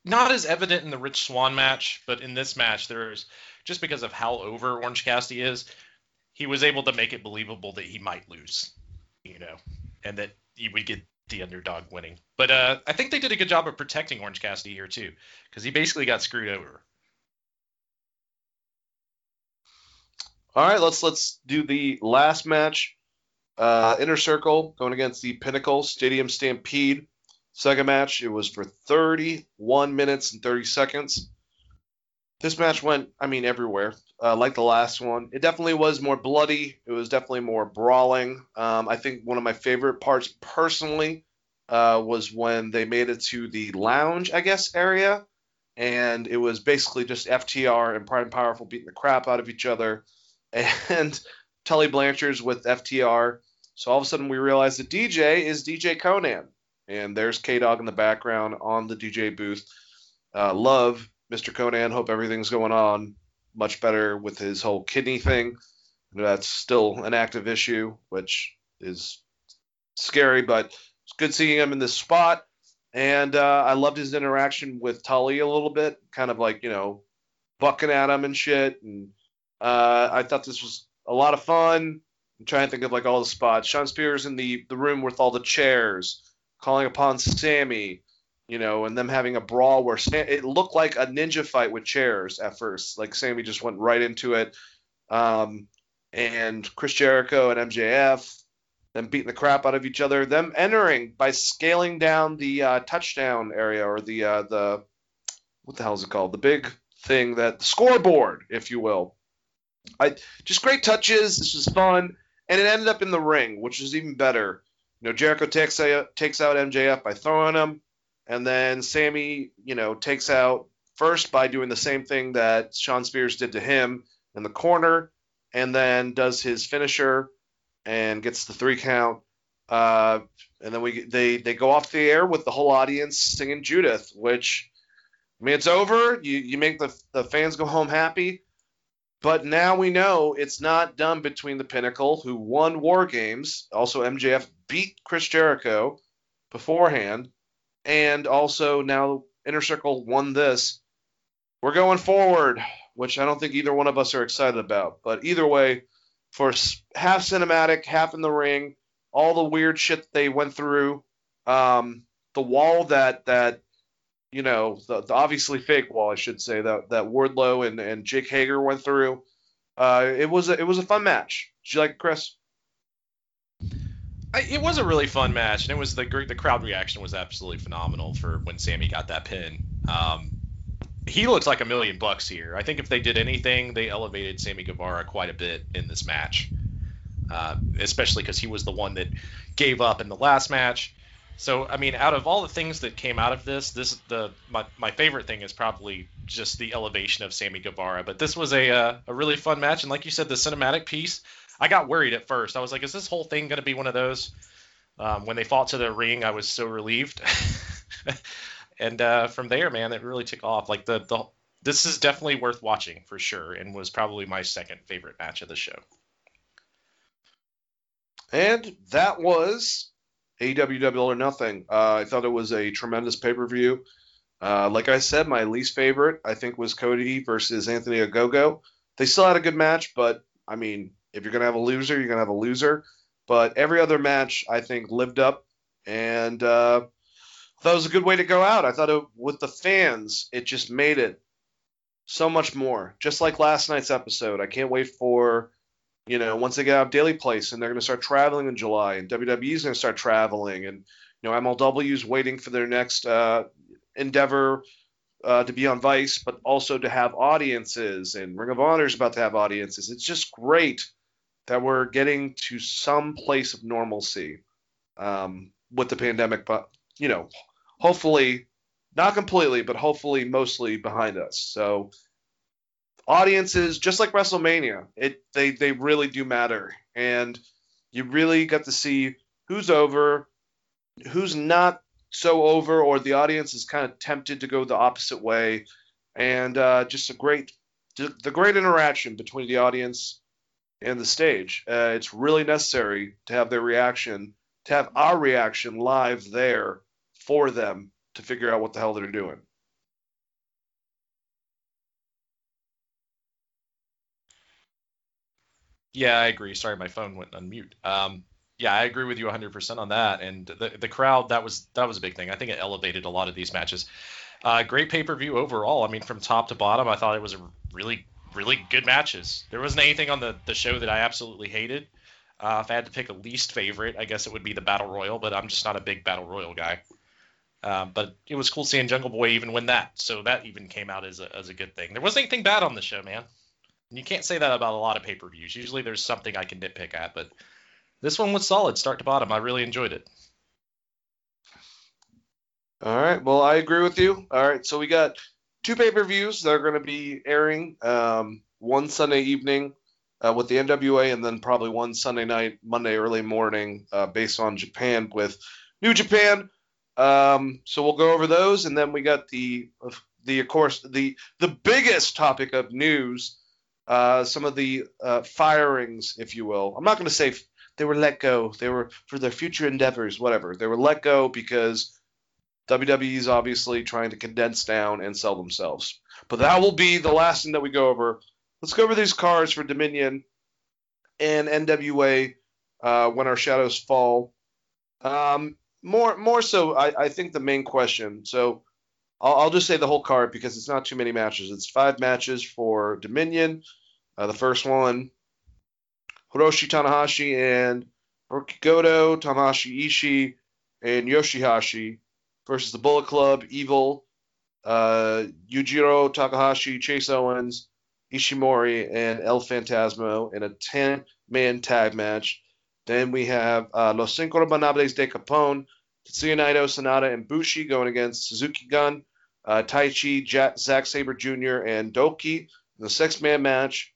not as evident in the Rich Swann match, but in this match, there's just because of how over Orange Cassidy is, he was able to make it believable that he might lose, you know, and that he would get the underdog winning. But uh, I think they did a good job of protecting Orange Cassidy here too, because he basically got screwed over. All right, let's let's do the last match. Uh, Inner Circle going against the Pinnacle Stadium Stampede. Second match, it was for 31 minutes and 30 seconds. This match went, I mean, everywhere. Uh, like the last one, it definitely was more bloody. It was definitely more brawling. Um, I think one of my favorite parts, personally, uh, was when they made it to the lounge, I guess, area, and it was basically just FTR and Proud and Powerful beating the crap out of each other and Tully Blanchard's with FTR. So all of a sudden we realize the DJ is DJ Konnan, and there's K Dog in the background on the DJ booth. Uh, love Mr. Konnan. Hope everything's going on much better with his whole kidney thing. That's still an active issue, which is scary, but it's good seeing him in this spot. And uh, I loved his interaction with Tully a little bit, kind of like you know, bucking at him and shit. And uh, I thought this was a lot of fun. I'm trying to think of like all the spots. Shawn Spears in the the room with all the chairs, calling upon Sammy, you know, and them having a brawl where Sam, it looked like a ninja fight with chairs at first. Like Sammy just went right into it. Um, and Chris Jericho and MJF, them beating the crap out of each other. Them entering by scaling down the uh, touchdown area or the uh, the what the hell is it called? The big thing that the scoreboard, if you will. I just great touches. This was fun, and it ended up in the ring, which is even better. You know, Jericho takes out, takes out MJF by throwing him, and then Sammy, you know, takes out first by doing the same thing that Shawn Spears did to him in the corner, and then does his finisher and gets the three count. Uh, and then we they they go off the air with the whole audience singing Judas, which I mean it's over. You you make the the fans go home happy. But now we know it's not done between the Pinnacle, who won War Games. Also, MJF beat Chris Jericho beforehand, and also now Inner Circle won this. We're going forward, which I don't think either one of us are excited about. But either way, for half cinematic, half in the ring, all the weird shit they went through, um, the wall that that you know, the, the obviously fake wall, I should say, that that Wardlow and, and Jake Hager went through. Uh, it was a, it was a fun match. Did you like it, Chris? It was a really fun match, and it was the the crowd reaction was absolutely phenomenal for when Sammy got that pin. Um, he looks like a million bucks here. I think if they did anything, they elevated Sammy Guevara quite a bit in this match, uh, especially because he was the one that gave up in the last match. So I mean, out of all the things that came out of this, this the my, my favorite thing is probably just the elevation of Sammy Guevara. But this was a uh, a really fun match, and like you said, the cinematic piece. I got worried at first. I was like, is this whole thing going to be one of those? Um, when they fought to the ring, I was so relieved. and uh, from there, man, it really took off. Like the the this is definitely worth watching for sure, and was probably my second favorite match of the show. And that was AEW Double or Nothing. Uh, I thought it was a tremendous pay per view. Uh, like I said, my least favorite I think was Cody versus Anthony Ogogo. They still had a good match, but I mean, if you're gonna have a loser, you're gonna have a loser. But every other match I think lived up, and uh, that was a good way to go out. I thought it, with the fans, it just made it so much more. Just like last night's episode, I can't wait for, you know, once they get out of Daily Place and they're going to start traveling in July, and WWE's going to start traveling, and you know, MLW's waiting for their next uh, endeavor uh, to be on Vice, but also to have audiences, and Ring of Honor is about to have audiences. It's just great that we're getting to some place of normalcy um, with the pandemic, but you know, hopefully not completely, but hopefully mostly behind us. So audiences, just like WrestleMania, it they they really do matter, and you really got to see who's over, who's not so over, or the audience is kind of tempted to go the opposite way, and uh, just a great the great interaction between the audience and the stage. Uh, it's really necessary to have their reaction, to have our reaction live there for them to figure out what the hell they're doing. Yeah, I agree. Sorry, my phone went on mute. Um, yeah, I agree with you 100% on that. And the the crowd that was that was a big thing. I think it elevated a lot of these matches. Uh, great pay per view overall. I mean, from top to bottom, I thought it was a really really good matches. There wasn't anything on the the show that I absolutely hated. Uh, if I had to pick a least favorite, I guess it would be the Battle Royal, but I'm just not a big Battle Royal guy. Um, but it was cool seeing Jungle Boy even win that, so that even came out as a, as a good thing. There wasn't anything bad on the show, man. And you can't say that about a lot of pay per views. Usually there's something I can nitpick at, but this one was solid, start to bottom. I really enjoyed it. All right, well I agree with you. All right, so we got two pay per views that are going to be airing. Um, one Sunday evening uh, with the NWA, and then probably one Sunday night, Monday early morning, uh, based on Japan with New Japan um, so we'll go over those, and then we got the the of course the the biggest topic of news, uh, some of the uh, firings, if you will. I'm not going to say f- they were let go. They were for their future endeavors, whatever. They were let go because WWE is obviously trying to condense down and sell themselves. But that will be the last thing that we go over. Let's go over these cards for Dominion and NWA uh, when our shadows fall. Um, more more so I, I think the main question so I'll, I'll, just say the whole card because it's not too many matches it's five matches for dominion uh, the first one hiroshi tanahashi and Goto, tanahashi ishii and yoshihashi versus the bullet club evil uh, yujiro takahashi chase owens ishimori and el phantasmo in a 10 man tag match then we have uh, Los Cinco Ingobernables de Japón, Tetsuya Naito, Sanada, and Bushi going against Suzuki Gun, uh, Taichi, Jack, Zack Sabre Jr., and Douki in the six man match.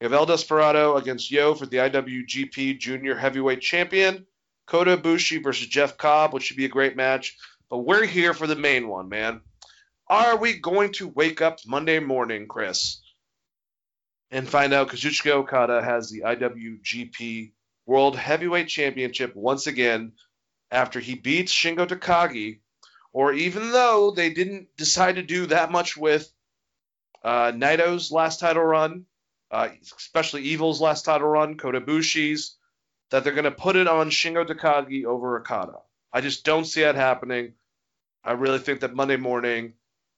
We have El Desperado against Yoh for the IWGP Junior Heavyweight Champion. Kota Ibushi versus Jeff Cobb, which should be a great match. But we're here for the main one, man. Are we going to wake up Monday morning, Chris, and find out Kazuchika Okada has the IWGP World Heavyweight Championship once again after he beats Shingo Takagi, or even though they didn't decide to do that much with uh, Naito's last title run, uh, especially Evil's last title run, Kota Ibushi's, that they're going to put it on Shingo Takagi over Okada. I just don't see that happening. I really think that Monday morning,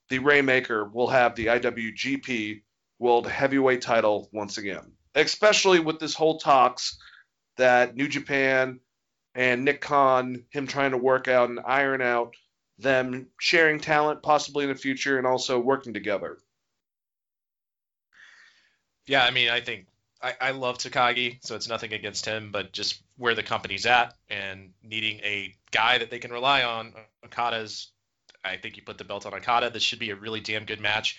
the Rainmaker will have the IWGP World Heavyweight title once again, especially with this whole talks that New Japan and Nick Khan, him trying to work out and iron out them sharing talent possibly in the future and also working together. Yeah, I mean, I think I, I love Takagi, so it's nothing against him, but just where the company's at and needing a guy that they can rely on. Okada's, I think you put the belt on Okada. This should be a really damn good match.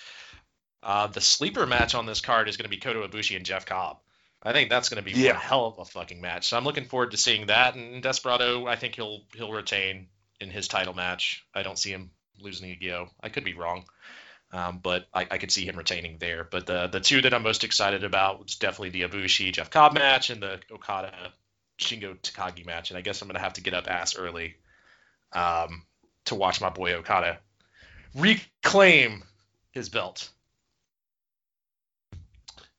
Uh, the sleeper match on this card is going to be Kota Ibushi and Jeff Cobb. I think that's going to be yeah. one hell of a fucking match. So I'm looking forward to seeing that. And Desperado, I think he'll he'll retain in his title match. I don't see him losing to Gio. I could be wrong, um, but I, I, could see him retaining there. But the the two that I'm most excited about was definitely the Ibushi Jeff Cobb match and the Okada Shingo Takagi match. And I guess I'm gonna have to get up ass early um, to watch my boy Okada reclaim his belt.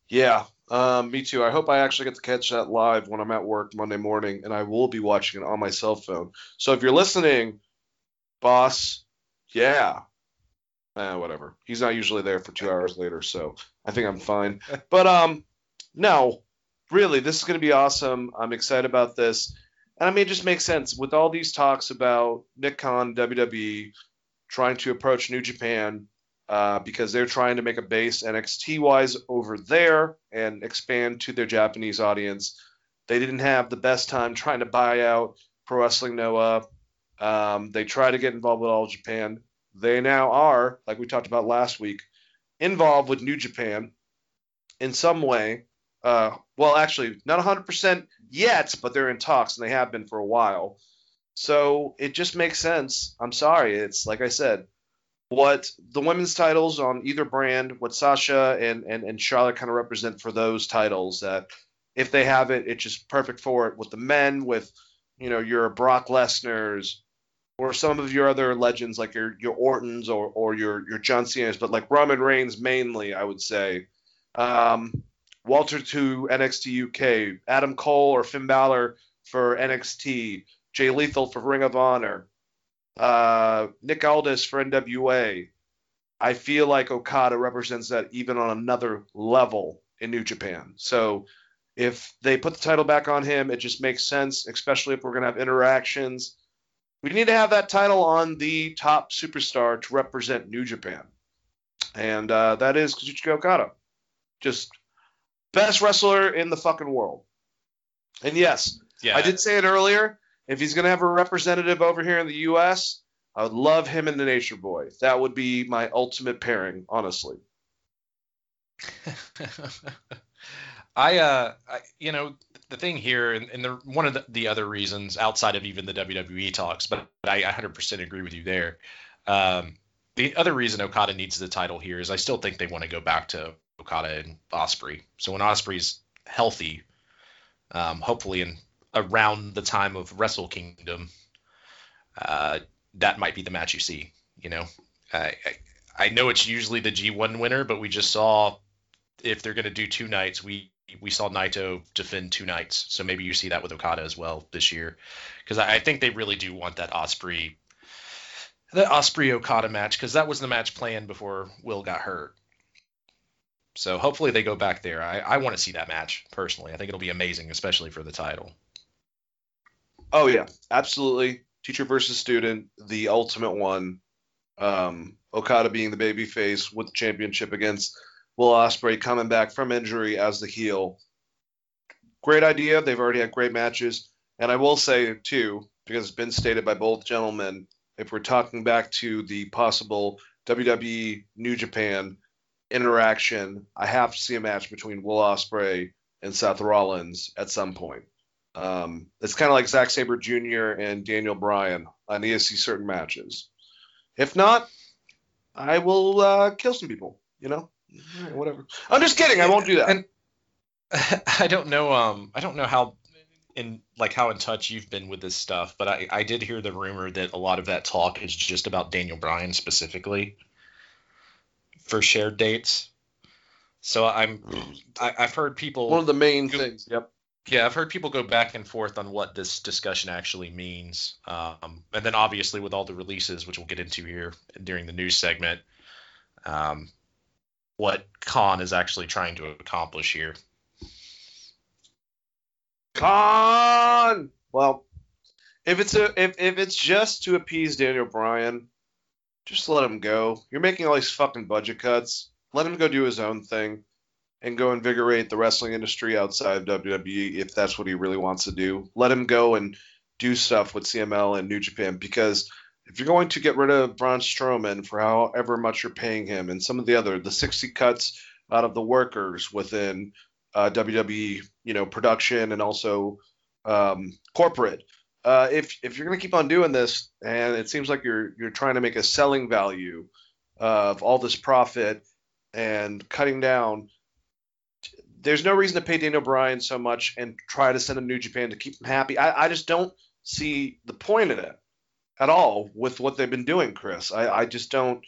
Yeah, um, me too. I hope I actually get to catch that live when I'm at work Monday morning, and I will be watching it on my cell phone. So if you're listening, boss, yeah, eh, whatever. He's not usually there for two hours later, so I think I'm fine. But um, no, really, this is going to be awesome. I'm excited about this, and I mean, it just makes sense with all these talks about Nick Khan, WWE trying to approach New Japan. Uh, because they're trying to make a base NXT wise over there and expand to their Japanese audience. They didn't have the best time trying to buy out Pro Wrestling Noah. Um, they try to get involved with All Japan. They now are, like we talked about last week, involved with New Japan in some way. Uh, well, actually, not 100% yet, but they're in talks and they have been for a while. So it just makes sense. I'm sorry. It's like I said, what the women's titles on either brand, what Sasha and, and, and Charlotte kind of represent for those titles, that if they have it, it's just perfect for it. With the men, with you know your Brock Lesnar's, or some of your other legends like your your Ortons or or your your John Cena's, but like Roman Reigns mainly, I would say. Um, Walter to NXT UK, Adam Cole or Finn Balor for NXT, Jay Lethal for Ring of Honor, uh, Nick Aldis for NWA. I feel like Okada represents that even on another level in New Japan. So if they put the title back on him, it just makes sense, especially if we're going to have interactions. We need to have that title on the top superstar to represent New Japan. And uh, that is Kazuchika Okada. Just best wrestler in the fucking world. And yes, Yeah. I did say it earlier. If he's going to have a representative over here in the U.S., I would love him and the Nature Boy. That would be my ultimate pairing, honestly. I, uh, I, you know, the thing here, and, and the, one of the, the other reasons outside of even the WWE talks, but, I 100% agree with you there. Um, the other reason Okada needs the title here is I still think they want to go back to Okada and Ospreay. So when Ospreay's healthy, um, hopefully in around the time of Wrestle Kingdom, uh, that might be the match you see. You know, I, I I know it's usually the G1 winner, but we just saw if they're going to do two nights, we we saw Naito defend two nights, so maybe you see that with Okada as well this year, because I, I think they really do want that Ospreay, that Ospreay Okada match, because that was the match planned before Will got hurt. So hopefully they go back there. I, I want to see that match personally. I think it'll be amazing, especially for the title. Oh yeah, absolutely. Teacher versus student, the ultimate one. Um, Okada being the baby face with the championship against Will Ospreay coming back from injury as the heel. Great idea. They've already had great matches, and I will say too, because it's been stated by both gentlemen, if we're talking back to the possible WWE New Japan interaction, I have to see a match between Will Ospreay and Seth Rollins at some point. Um, it's kind of like Zack Sabre Jr. and Daniel Bryan. I need to see certain matches. If not, I will uh, kill some people. You know, right, whatever. I'm just kidding. I won't do that. And I don't know. Um, I don't know how in like how in touch you've been with this stuff, but I I did hear the rumor that a lot of that talk is just about Daniel Bryan specifically for shared dates. So I'm I, I've heard people One of the main Go- things. Yep. yeah, I've heard people go back and forth on what this discussion actually means. Um, and then obviously with all the releases, which we'll get into here during the news segment, um, what Khan is actually trying to accomplish here. Con. Well, if it's a if, if it's just to appease Daniel Bryan, just let him go. You're making all these fucking budget cuts. Let him go do his own thing and go invigorate the wrestling industry outside of WWE if that's what he really wants to do. Let him go and do stuff with CML and New Japan because if you're going to get rid of Braun Strowman for however much you're paying him and some of the other the 60 cuts out of the workers within uh, WWE, you know, production and also um, corporate. Uh, if if you're going to keep on doing this, and it seems like you're you're trying to make a selling value of all this profit and cutting down, there's no reason to pay Daniel Bryan so much and try to send him New Japan to keep him happy. I, I just don't see the point in it at all with what they've been doing, Chris. I, I just don't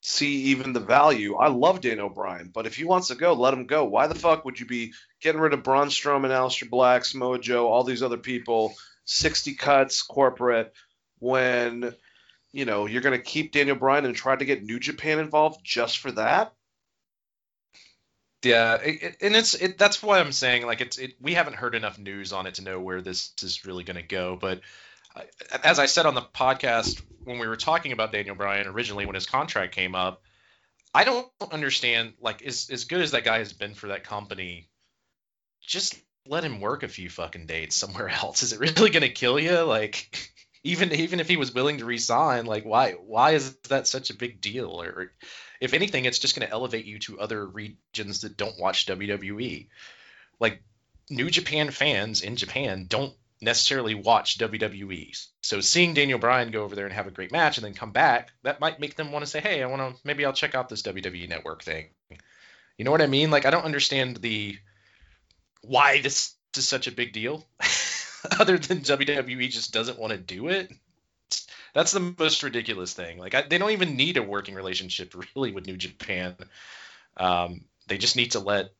see even the value. I love Daniel Bryan, but if he wants to go, let him go. Why the fuck would you be getting rid of Braun Strowman, Aleister Black, Samoa Joe, all these other people, 60 cuts, corporate, when you know, you're going to keep Daniel Bryan and try to get New Japan involved just for that? Yeah, it, it- and it's it, that's why I'm saying like it's it, we haven't heard enough news on it to know where this is really going to go. But I, as I said on the podcast when we were talking about Daniel Bryan originally when his contract came up, I don't understand like as as good as that guy has been for that company, just let him work a few fucking dates somewhere else. Is it really to kill you? Like even even if he was willing to resign, like why why is that such a big deal? Or if anything, it's just to elevate you to other regions that don't watch WWE. Like New Japan fans in Japan don't necessarily watch WWE. So seeing Daniel Bryan go over there and have a great match and then come back, that might make them want to say, "Hey, I want to maybe I'll check out this WWE network thing." You know what I mean? Like I don't understand the why this is such a big deal other than WWE just doesn't want to do it. That's the most ridiculous thing. Like I, they don't even need a working relationship really with New Japan. Um, they just need to let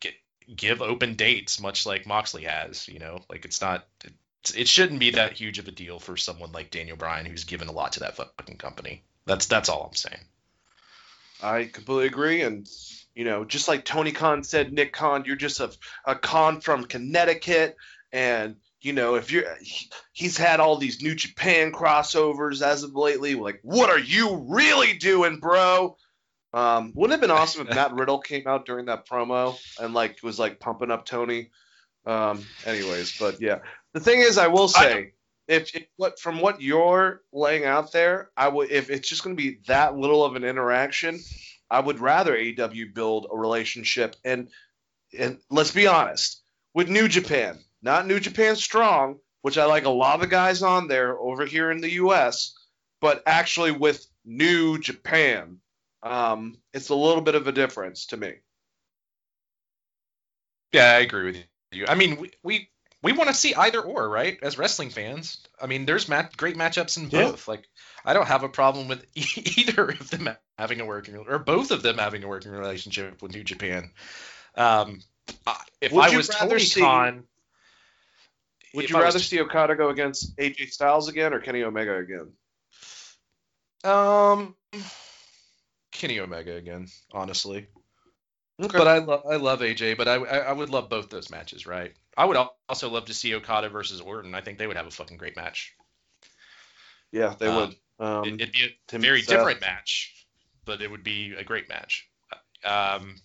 get, give open dates, much like Moxley has. You know, like it's not. It's, it shouldn't be that huge of a deal for someone like Daniel Bryan, who's given a lot to that fucking company. That's that's all I'm saying. I completely agree. And, you know, just like Tony Khan said, Nick Khan, you're just a, a Khan from Connecticut. And, you know, if you're, he- he's had all these New Japan crossovers as of lately. Like, what are you really doing, bro? Um, wouldn't it have been awesome if Matt Riddle came out during that promo and, like, was, like, pumping up Tony? Um, anyways, but yeah. The thing is, I will say, if, if what from what you're laying out there, I would if it's just going to be that little of an interaction, I would rather AEW build a relationship and and let's be honest, with New Japan, not New Japan Strong, which I like a lot of the guys on there over here in the US, but actually with New Japan. Um, it's a little bit of a difference to me. Yeah, I agree with you. I mean, we we, we want to see either or, right? As wrestling fans, I mean, there's mat- great matchups in Yeah. both. Like, I don't have a problem with e- either of them having a working or both of them having a working relationship with New Japan. Um, if Would I you was rather Tony see- Khan, Would you I was rather see Okada go against AJ Styles again or Kenny Omega again? Um, Kenny Omega again, honestly. Okay. But I love I love AJ, but I, I I would love both those matches, right? I would also love to see Okada versus Orton. I think they would have a fucking great match. yeah, they um, would. Um, It- It'd be a very Seth. different match, but it would be a great match. Um,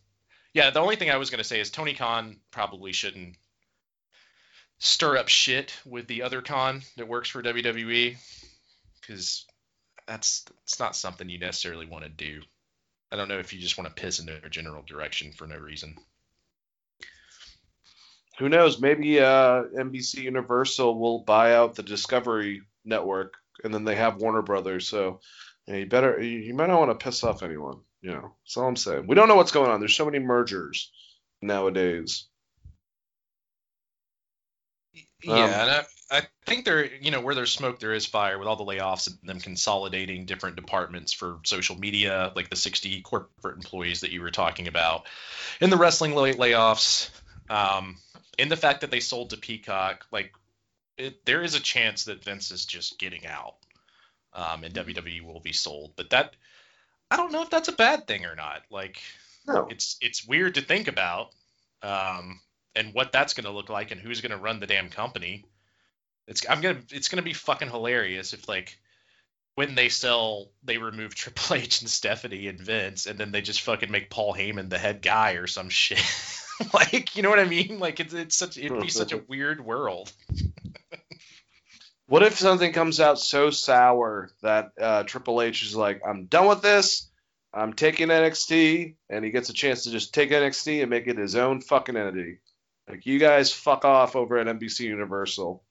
yeah, the only thing I was gonna say is Tony Khan probably shouldn't stir up shit with the other Khan that works for WWE, because that's it's not something you necessarily want to do. I don't know if you just want to piss in their general direction for no reason. Who knows? Maybe uh, NBC Universal will buy out the Discovery Network, and then they have Warner Brothers. So yeah, you better you, you might not want to piss off anyone. You know, that's all I'm saying. We don't know what's going on. There's so many mergers nowadays. Um, Yeah, and I, I think there, you know, where there's smoke, there is fire. With all the layoffs and them consolidating different departments for social media, like the 60 corporate employees that you were talking about, and the wrestling lay- layoffs, um, and the fact that they sold to Peacock, like it, there is a chance that Vince is just getting out, um, and WWE will be sold. But that, I don't know if that's a bad thing or not. Like, No. it's it's weird to think about um, and what that's going to look like and who's going to run the damn company it's i'm gonna it's gonna be fucking hilarious if like when they sell they remove triple h and stephanie and vince and then they just fucking make paul heyman the head guy or some shit like you know what i mean like it's, it's such it'd be such a weird world What if something comes out so sour that uh, Triple H is like, I'm done with this. I'm taking NXT, and he gets a chance to just take NXT and make it his own fucking entity. Like, you guys fuck off over at NBC Universal.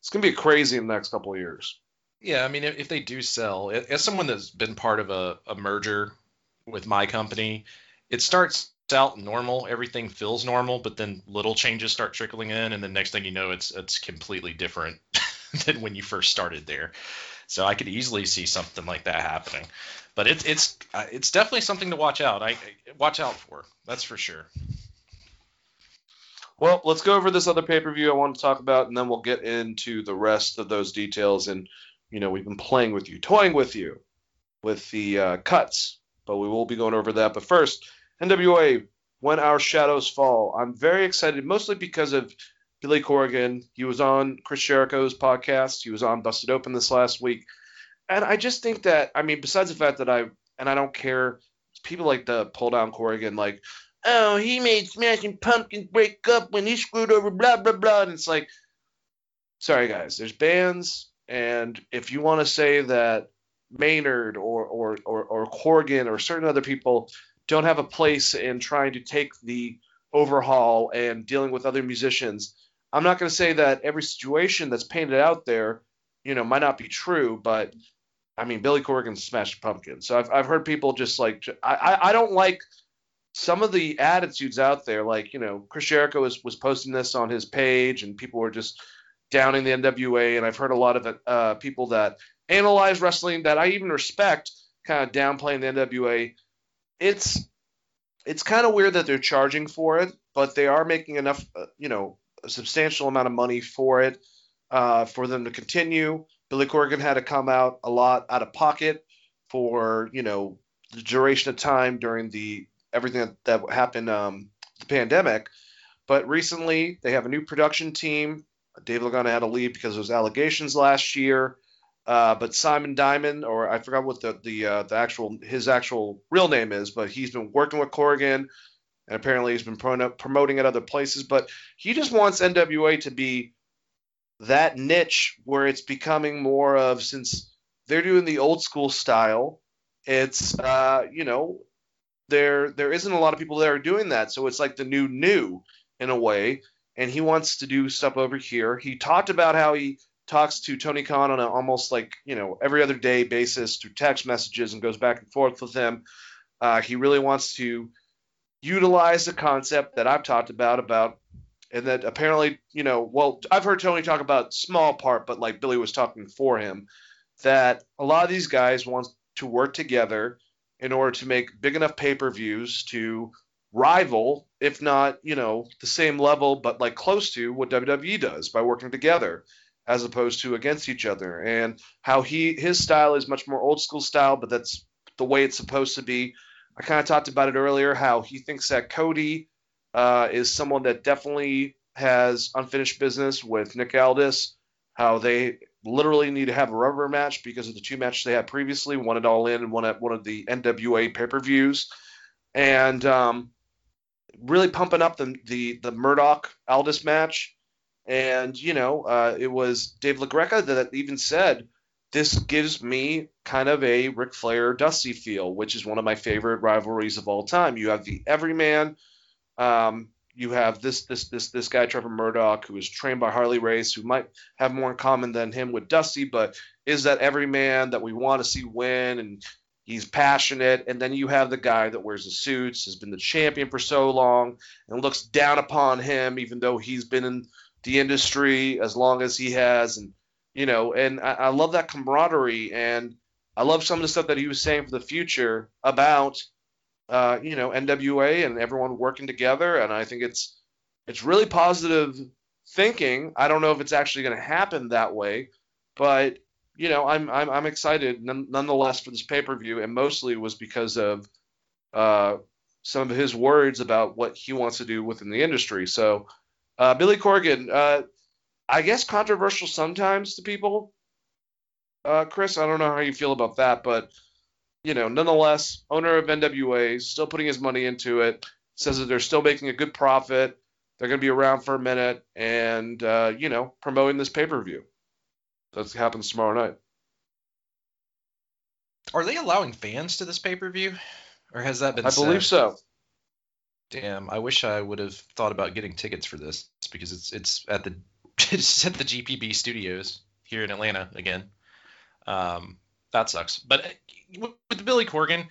It's gonna be crazy in the next couple of years. Yeah, I mean, if, if they do sell, as someone that's been part of a, a merger with my company, it starts out normal, everything feels normal, but then little changes start trickling in, and the next thing you know, it's it's completely different than when you first started there. So I could easily see something like that happening, but it's it's uh, it's definitely something to watch out. I I- watch out for. That's for sure. Well, let's go over this other pay per view I want to talk about, and then we'll get into the rest of those details. And you know, we've been playing with you, toying with you with the uh, cuts, but we will be going over that. But first, NWA, When Our Shadows Fall. I'm very excited, mostly because of Billy Corgan. He was on Chris Jericho's podcast. He was on Busted Open this last week. And I just think that, I mean, besides the fact that I, and I don't care, people like to pull down Corgan, like, oh, he made Smashing Pumpkins break up when he screwed over blah, blah, blah. And it's like, sorry, guys, there's bands. And if you want to say that Maynard or, or, or, or Corgan or certain other people don't have a place in trying to take the overhaul and dealing with other musicians, I'm not going to say that every situation that's painted out there, you know, might not be true, but I mean, Billy Corgan smashed pumpkins. So I've, I've heard people just like, I, I, I don't like some of the attitudes out there. Like, you know, Chris Jericho was, was posting this on his page and people were just downing the NWA. And I've heard a lot of uh, people that analyze wrestling that I even respect kind of downplaying the NWA. It's, it's kind of weird that they're charging for it, but they are making enough, uh, you know, a substantial amount of money for it uh, for them to continue. Billy Corgan had to come out a lot out of pocket for you know the duration of time during the everything that, that happened um, the pandemic. But recently they have a new production team. Dave Lagana had to leave because of those allegations last year. Uh, but Simon Diamond, or I forgot what the the uh, the actual his actual real name is, but he's been working with Corgan, and apparently he's been pro- promoting at other places. But he just wants NWA to be that niche where it's becoming more of since they're doing the old school style. It's uh, you know there there isn't a lot of people that are doing that, so it's like the new new in a way. And he wants to do stuff over here. He talked about how he talks to Tony Khan on an almost like you know every other day basis through text messages and goes back and forth with him. Uh, he really wants to utilize the concept that I've talked about about and that apparently you know well I've heard Tony talk about small part but like Billy was talking for him that a lot of these guys want to work together in order to make big enough pay-per-views to rival if not you know the same level but like close to what WWE does by working together as opposed to against each other. And how he his style is much more old school style but that's the way it's supposed to be. I kind of talked about it earlier how he thinks that cody uh, is someone that definitely has unfinished business with nick aldis how they literally need to have a rubber match because of the two matches they had previously one at all in and one at one of the nwa pay-per-views. And um, really pumping up the the, the murdoch aldis match and, you know, uh, it was Dave LaGreca that even said, this gives me kind of a Ric Flair Dusty feel, which is one of my favorite rivalries of all time. You have the everyman. Um, you have this this this this guy Trevor Murdoch, who is trained by Harley Race, who might have more in common than him with Dusty, but is that everyman that we want to see win and he's passionate. And then you have the guy that wears the suits, has been the champion for so long, and looks down upon him, even though he's been in the industry as long as he has, and you know, and I, I love that camaraderie, and I love some of the stuff that he was saying for the future about, uh, you know, NWA and everyone working together, and I think it's it's really positive thinking. I don't know if it's actually going to happen that way, but you know, I'm I'm, I'm excited nonetheless for this pay per view, and mostly was because of uh, some of his words about what he wants to do within the industry. So uh, Billy Corgan, uh, I guess controversial sometimes to people. Uh, Chris, I don't know how you feel about that, but you know, nonetheless, owner of NWA, still putting his money into it. Says that they're still making a good profit. They're going to be around for a minute, and uh, you know, promoting this pay per view. That happens tomorrow night. Are they allowing fans to this pay per view, or has that been? I said? believe so. Damn, I wish I would have thought about getting tickets for this because it's it's at the it's at the GPB studios here in Atlanta again. Um, that sucks. But uh, with Billy Corgan,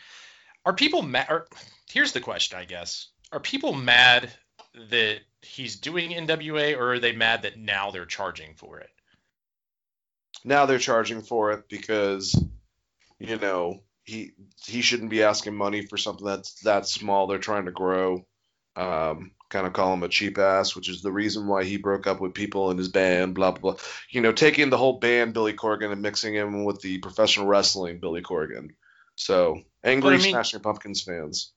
are people mad? here's the question, I guess: Are people mad that he's doing NWA, or are they mad that now they're charging for it? Now they're charging for it because, you know, he he shouldn't be asking money for something that's that small. They're trying to grow. Um, kind of call him a cheap ass, which is the reason why he broke up with people in his band, blah, blah, blah. You know, taking the whole band Billy Corgan and mixing him with the professional wrestling Billy Corgan. So, angry I mean- Smashing Pumpkins fans.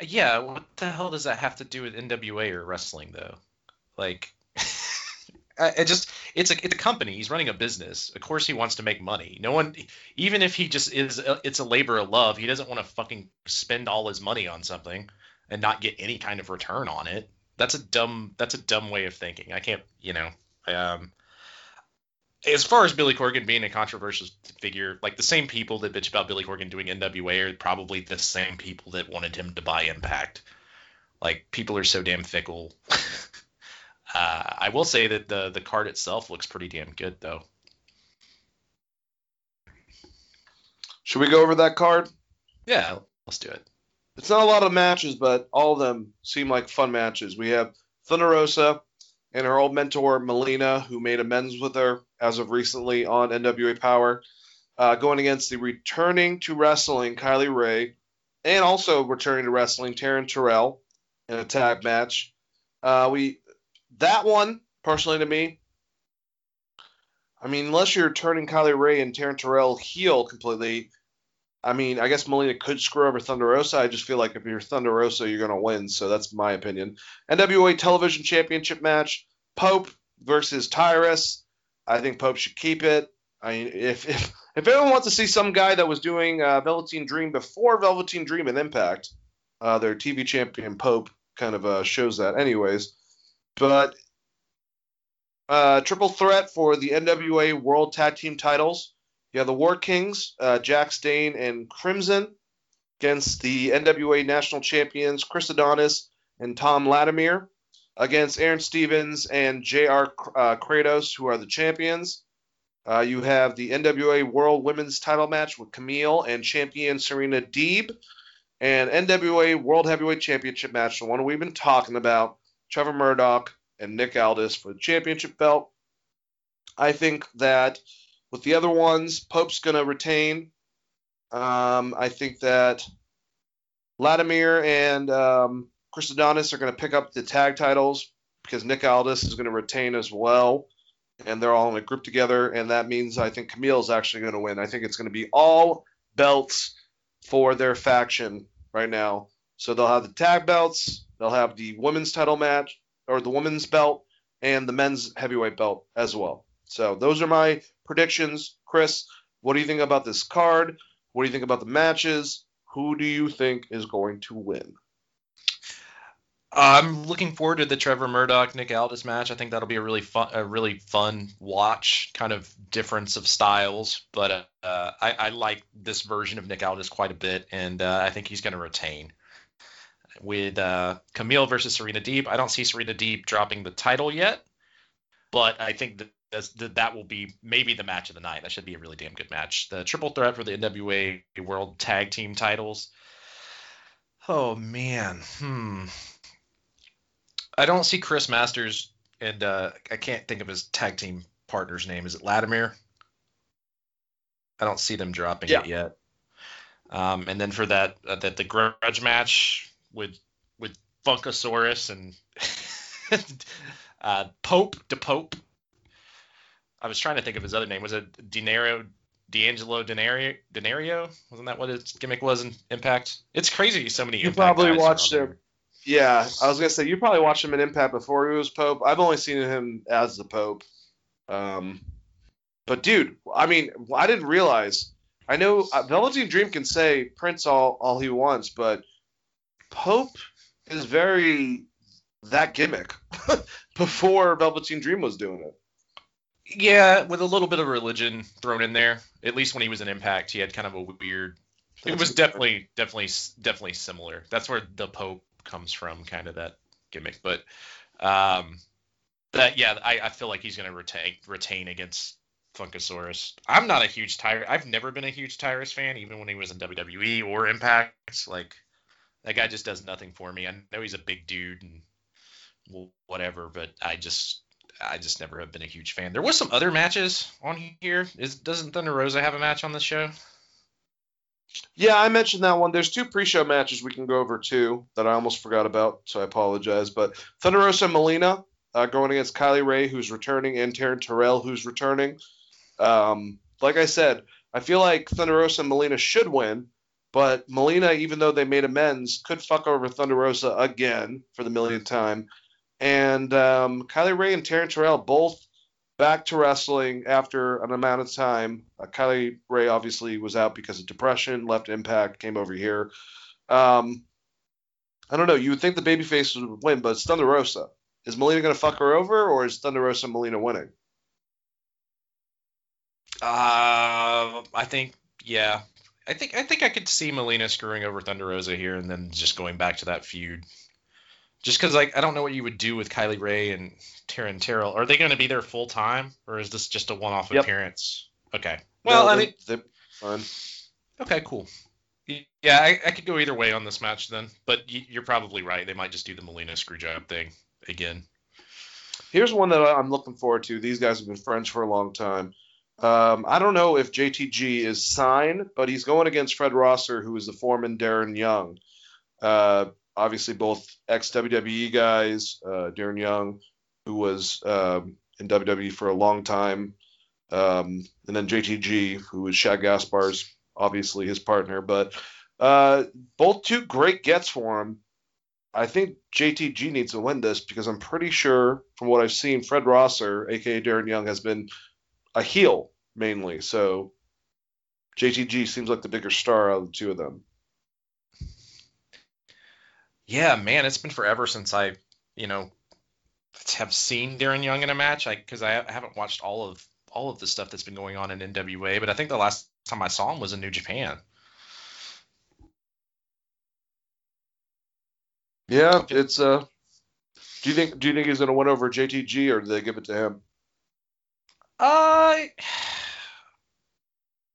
Yeah, what the hell does that have to do with NWA or wrestling though? Like, it just it's a it's a company. He's running a business. Of course, he wants to make money. No one, even if he just is, a, it's a labor of love. He doesn't want to fucking spend all his money on something and not get any kind of return on it. That's a dumb. That's a dumb way of thinking. I can't, you know. Um, as far as Billy Corgan being a controversial figure, like the same people that bitch about Billy Corgan doing NWA are probably the same people that wanted him to buy Impact. Like people are so damn fickle. uh, I will say that the the card itself looks pretty damn good though. Should we go over that card? Yeah, let's do it. It's not a lot of matches, but all of them seem like fun matches. We have Thunder Rosa and her old mentor Melina, who made amends with her as of recently on NWA Power, uh, going against the returning to wrestling Kylie Rae, and also returning to wrestling Taryn Terrell in a tag match. Uh, we that one personally to me. I mean, unless you're turning Kylie Rae and Taryn Terrell heel completely, I mean, I guess Melina could screw over Thunder Rosa. I just feel like if you're Thunder Rosa, you're going to win. So that's my opinion. NWA Television Championship match: Pope versus Tyrus. I think Pope should keep it. I mean, if if if anyone wants to see some guy that was doing uh, Velveteen Dream before Velveteen Dream and Impact, uh, their TV champion Pope kind of uh, shows that. Anyways, but uh, triple threat for the NWA World Tag Team titles. Have the War Kings, uh, Jax Dane and Crimson, against the NWA National Champions Chris Adonis and Tom Latimer, against Aron Stevens and J.R. Uh, Kratos, who are the champions. Uh, you have the NWA World Women's Title match with Kamille and champion Serena Deeb, and NWA World Heavyweight Championship match, the one we've been talking about, Trevor Murdoch and Nick Aldis for the championship belt. I think that with the other ones, Pope's going to retain. Um, I think that Latimer and um, Chris Adonis are going to pick up the tag titles because Nick Aldis is going to retain as well. And they're all in a group together. And that means I think Kamille's actually going to win. I think it's going to be all belts for their faction right now. So they'll have the tag belts, they'll have the women's title match, or the women's belt, and the men's heavyweight belt as well. So those are my predictions. Chris, what do you think about this card? What do you think about the matches? Who do you think is going to win? I'm looking forward to the Trevor Murdoch Nick Aldis match. I think that'll be a really fun, a really fun watch. Kind of difference of styles, but uh, I, I like this version of Nick Aldis quite a bit, and uh, I think he's going to retain. With uh, Kamille versus Serena Deeb, I don't see Serena Deeb dropping the title yet, but I think that that that will be maybe the match of the night. That should be a really damn good match. The triple threat for the NWA World Tag Team titles. Oh man, hmm. I don't see Chris Masters, and uh, I can't think of his tag team partner's name. Is it Latimer? I don't see them dropping Yeah. it yet. Um, and then for that, uh, that the grudge match with with Funkasaurus and uh, Pope to Pope. I was trying to think of his other name. Was it Dinero? D'Angelo Dinero, Dinero, wasn't that what his gimmick was in Impact? It's crazy. So many. You Impact probably guys watched him. Yeah, I was gonna say you probably watched him in Impact before he was Pope. I've only seen him as the Pope. Um, but dude, I mean, I didn't realize. I know uh, Velveteen Dream can say Prince all all he wants, but Pope is very that gimmick before Velveteen Dream was doing it. Yeah, with a little bit of religion thrown in there. At least when he was in Impact, he had kind of a weird. It was definitely, definitely, definitely similar. That's where the Pope comes from, kind of that gimmick. But um, that yeah, I, I feel like he's going to retain retain against Funkasaurus. I'm not a huge Tyrus. I've never been a huge Tyrus fan, even when he was in WWE or Impact. Like that guy just does nothing for me. I know he's a big dude and whatever, but I just I just never have been a huge fan. There was some other matches on here. Is doesn't Thunder Rosa have a match on this show? Yeah, I mentioned that one. There's two pre-show matches we can go over too that I almost forgot about, so I apologize. But Thunder Rosa and Melina uh, going against Kylie Rae, who's returning, and Taryn Terrell, who's returning. Um, like I said, I feel like Thunder Rosa and Melina should win, but Melina, even though they made amends, could fuck over Thunder Rosa again for the millionth time. And um, Kylie Rae and Taryn Terrell both back to wrestling after an amount of time. Uh, Kylie Rae obviously was out because of depression, left Impact, came over here. Um, I don't know. You would think the babyface would win, but it's Thunder Rosa. Is Melina going to fuck her over, or is Thunder Rosa and Melina winning? Uh, I think yeah. I think I think I could see Melina screwing over Thunder Rosa here and then just going back to that feud. Just because like I don't know what you would do with Kylie Rae and Taryn Terrell. Are they going to be there full time or is this just a one-off Yep. appearance? Okay. Well, No, I mean, they- fine. okay, cool. Yeah, I, I could go either way on this match then, but y- you're probably right. They might just do the Melina screwjob thing again. Here's one that I'm looking forward to. These guys have been friends for a long time. Um, I don't know if JTG is signed, but he's going against Fred Rosser, who is the foreman Darren Young. Uh, obviously, both ex WWE guys. Uh, Darren Young, who was um, in WWE for a long time, um, and then JTG, who was Shad Gaspard's obviously his partner. But uh, both two great gets for him. I think JTG needs to win this because I'm pretty sure, from what I've seen, Fred Rosser, aka Darren Young, has been a heel mainly. So JTG seems like the bigger star out of the two of them. Yeah, man, it's been forever since I, you know, have seen Darren Young in a match. I because I haven't watched all of all of the stuff that's been going on in NWA, but I think the last time I saw him was in New Japan. Yeah, it's uh. Do you think do you think he's gonna win over JTG or do they give it to him? Uh,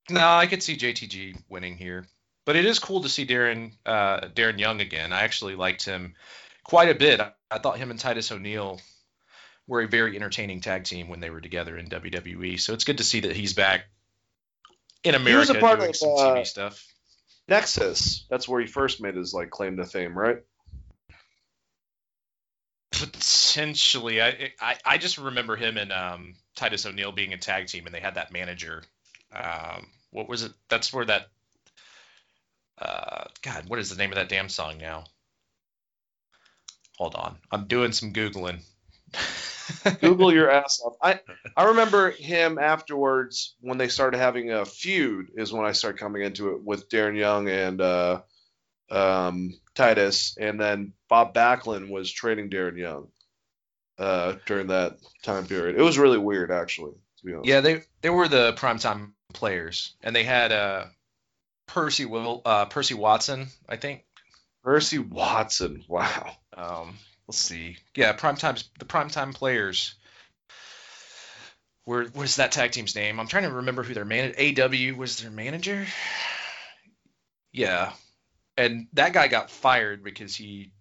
no, I could see JTG winning here, but it is cool to see Darren uh, Darren Young again. I actually liked him quite a bit. I, I thought him and Titus O'Neil were a very entertaining tag team when they were together in WWE. So it's good to see that he's back in He was America a part doing of, some uh, TV stuff. Nexus. That's where he first made his like claim to fame, right? Potentially, I, I I just remember him and um, Titus O'Neil being a tag team, and they had that manager. Um, what was it? That's where that. Uh, God, what is the name of that damn song now? Hold on, I'm doing some googling. Google your ass off. I I remember him afterwards when they started having a feud is when I started coming into it with Darren Young and uh, um, Titus, and then Bob Backlund was training Darren Young uh, during that time period. It was really weird, actually. To be honest. Yeah, they they were the primetime players, and they had uh, Percy Will uh, Percy Watson, I think. Percy Watson. Wow. Um, let's see. Yeah, primetime the primetime players. Where what's that tag team's name? I'm trying to remember who their man AW was their manager. Yeah, and that guy got fired because he.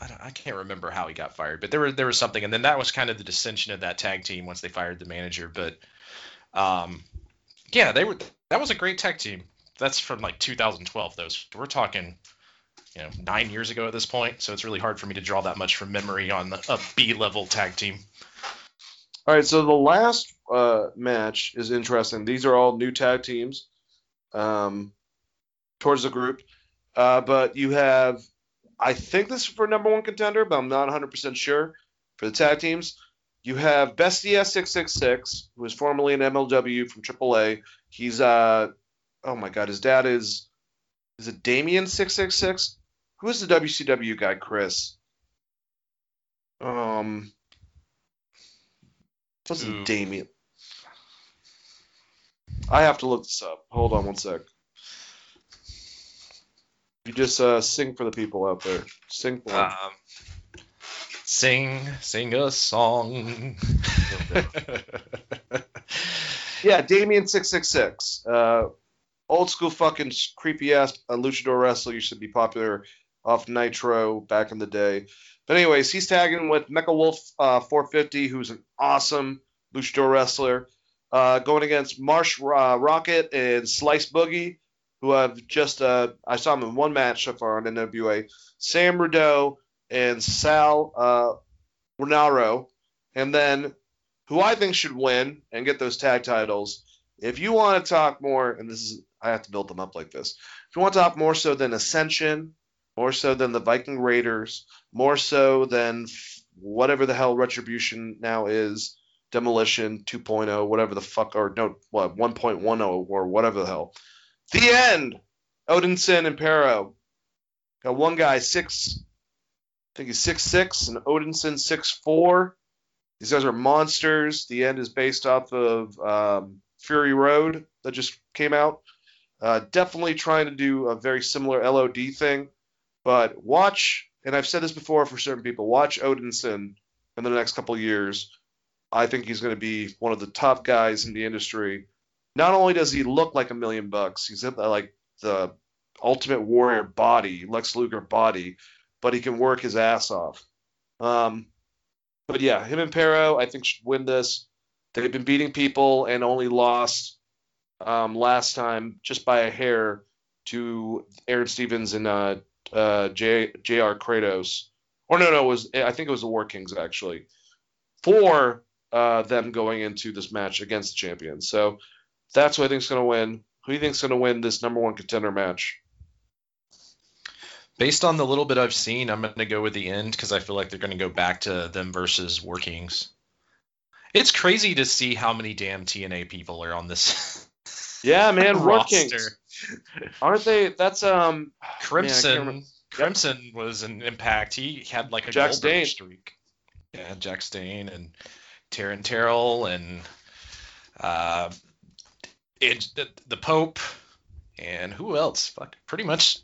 I, don't, I can't remember how he got fired, but there was there was something, and then that was kind of the dissension of that tag team once they fired the manager. But, um, yeah, they were that was a great tag team. That's from like 2012. Those we're talking you know nine years ago at this point so it's really hard for me to draw that much from memory on the, a b level tag team All right, so the last uh, match is interesting. These are all new tag teams um, towards the group, uh, but you have, I think this is for number one contender, but I'm not 100% sure for the tag teams. You have Bestia 666, who was formerly an MLW from AAA. He's, uh, oh my God, his dad is, is it Damien 666? Who is the WCW guy, Chris? Um, What's Ooh. Damien? I have to look this up. Hold on one sec. You just uh, sing for the people out there. Sing for them. um, sing sing a song yeah, Damien six six six. Old school fucking creepy ass uh, luchador wrestler used to be popular off Nitro back in the day. But anyways, he's tagging with Mecha Wolf uh, 450, who's an awesome luchador wrestler, uh, going against Marsh uh, Rocket and Slice Boogie, who have just uh, I saw him in one match so far on NWA. Sam Rideau and Sal uh, Rinauro, and then who I think should win and get those tag titles. If you want to talk more, and this is I have to build them up like this. If you want to talk more so than Ascension, more so than the Viking Raiders, more so than whatever the hell Retribution now is, Demolition 2.0, whatever the fuck, or no, what 1.10 or whatever the hell. The end. Odinson and Parrow. Got one guy six, I think he's six six, and Odinson six four. These guys are monsters. The end is based off of um, Fury Road that just came out. Uh, definitely trying to do a very similar LOD thing, but watch. And I've said this before for certain people. Watch Odinson in the next couple years. I think he's going to be one of the top guys in the industry. Not only does he look like a million bucks, he's like the Ultimate Warrior body, Lex Luger body, but he can work his ass off. Um, but yeah, him and Parrow, I think should win this. They've been beating people and only lost um, last time just by a hair to Aron Stevens and uh, uh, J, J.R. Kratos. Or no, no, was I think it was the War Kings actually for uh, them going into this match against the champions. So that's who I think is going to win. Who do you think is going to win this number one contender match? Based on the little bit I've seen, I'm going to go with the end because I feel like they're going to go back to them versus War Kings. It's crazy to see how many damn TNA people are on this. Yeah, man, roster. Kings. Aren't they? That's um. Crimson. remember- Crimson was an impact. He had like a Jack streak. Yeah, Jax Dane and Taryn Terrell and uh, it, the, the Pope and who else? Fuck, pretty much